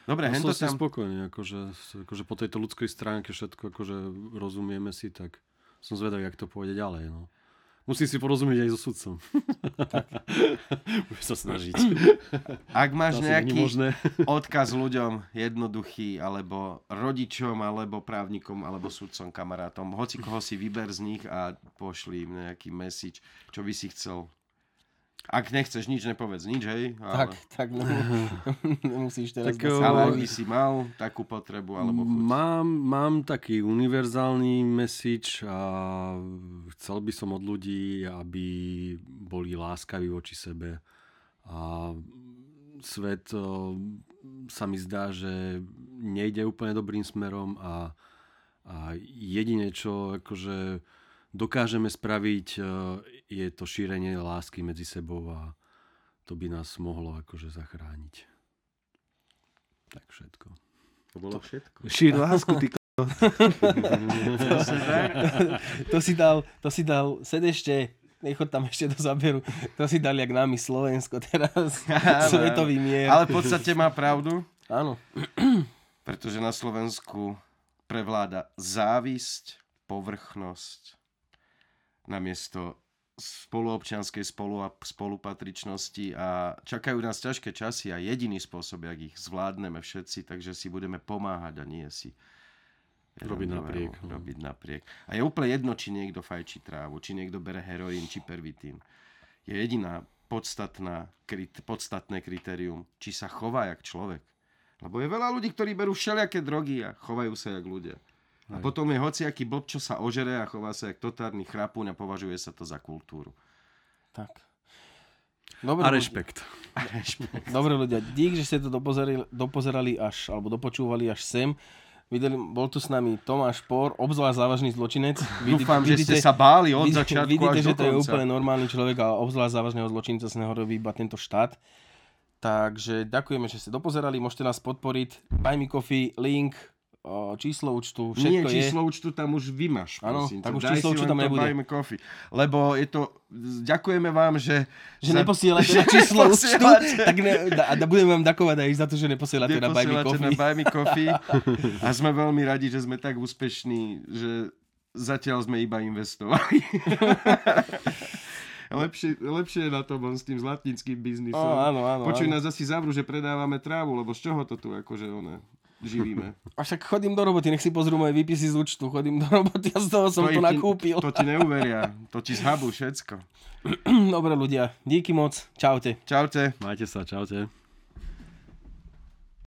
Speaker 3: Dobre,
Speaker 1: Ja
Speaker 3: hento tam...
Speaker 1: spokojný, akože, akože po tejto ľudskej stránke všetko, akože rozumieme si, tak som zvedavý, jak to pôjde ďalej. No. Musím si porozumieť aj so sudcom. Budem sa snažiť.
Speaker 3: Ak máš
Speaker 1: asi
Speaker 3: nejaký odkaz ľuďom jednoduchý, alebo rodičom, alebo právnikom, alebo sudcom, kamarátom, hoci koho si vyber z nich a pošli im nejaký message, čo by si chcel. Ak nechceš nič, nepovedz nič, hej?
Speaker 2: Tak,
Speaker 3: Ale,
Speaker 2: tak nemu- nemusíš teraz...
Speaker 1: Tak, o,
Speaker 3: ale ak by si mal takú potrebu, alebo chuť.
Speaker 1: Mám, mám taký univerzálny message a chcel by som od ľudí, aby boli láskaví voči sebe. A svet o, sa mi zdá, že nejde úplne dobrým smerom a, a jedine, čo akože dokážeme spraviť, e, je to šírenie lásky medzi sebou a to by nás mohlo akože zachrániť. Tak všetko.
Speaker 3: To bolo všetko.
Speaker 4: Šír lásku, ty
Speaker 2: to si dal, to si dal, sed ešte, nechod tam ešte do záberu, to si dal jak nami Slovensko teraz,
Speaker 3: Áno,
Speaker 2: svetový mier.
Speaker 3: Ale v podstate má pravdu,
Speaker 2: Áno,
Speaker 3: pretože na Slovensku prevláda závisť, povrchnosť, namiesto spoluobčianskej spolu a spolupatričnosti a čakajú nás ťažké časy a jediný spôsob, jak ich zvládneme všetci, takže si budeme pomáhať a nie si
Speaker 1: Robiť napriek, no.
Speaker 3: Robiť napriek. A je úplne jedno, či niekto fajčí trávu, či niekto bere heroín, či pervitín. Je jediná podstatná, krit, podstatné kritérium, či sa chová jak človek. Lebo je veľa ľudí, ktorí berú všelijaké drogy a chovajú sa jak ľudia. A potom je hociaký blb, čo sa ožere a chová sa jak totárny chrapúň a považuje sa to za kultúru.
Speaker 2: tak. Dobre,
Speaker 1: A
Speaker 2: ľudia-
Speaker 1: rešpekt.
Speaker 2: Dobre ľudia, dík, že ste to dopozerali, dopozerali až, alebo dopočúvali až sem. Videli, bol tu s nami Tomáš Por, obzvlášť závažný zločinec. Vidí-
Speaker 3: Dúfam, že ste sa báli od začiatku
Speaker 2: Vidíte,
Speaker 3: až
Speaker 2: že
Speaker 3: do
Speaker 2: to je úplne normálny človek a obzvlášť závažného zločinca z neho robí iba tento štát. Takže ďakujeme, že ste dopozerali, môžete nás podporiť. Buy me coffee, link, číslo účtu,
Speaker 3: Nie,
Speaker 2: všetko je.
Speaker 3: číslo účtu tam už vymaš.
Speaker 2: Áno, tak už číslo účtu tam nebude.
Speaker 3: Buy me coffee. Lebo je to... Ďakujeme vám, že...
Speaker 2: Že
Speaker 3: za-
Speaker 2: neposielate na číslo účtu,
Speaker 3: neposielate-
Speaker 2: tak ne, a da, budeme vám ďakovať aj za to, že neposielate na Buy Me
Speaker 3: neposielate na
Speaker 2: Coffee.
Speaker 3: Buy Me Coffee. A sme veľmi radi, že sme tak úspešní, že zatiaľ sme iba investovali. lepšie, lepšie je na tom on s tým zlatníckým biznisom.
Speaker 2: Ó, áno, áno,
Speaker 3: Počuj,
Speaker 2: áno.
Speaker 3: nás asi zavrú, že predávame trávu, lebo z čoho to tu akože one živíme.
Speaker 2: A však chodím do roboty, nech si pozrú moje výpisy z účtu, chodím do roboty a z toho som to,
Speaker 3: ti-
Speaker 2: nakúpil.
Speaker 3: To ti neuveria, to ti zhabú všetko.
Speaker 2: Dobre ľudia, díky moc, čaute.
Speaker 3: Čaute.
Speaker 1: Majte sa, čaute.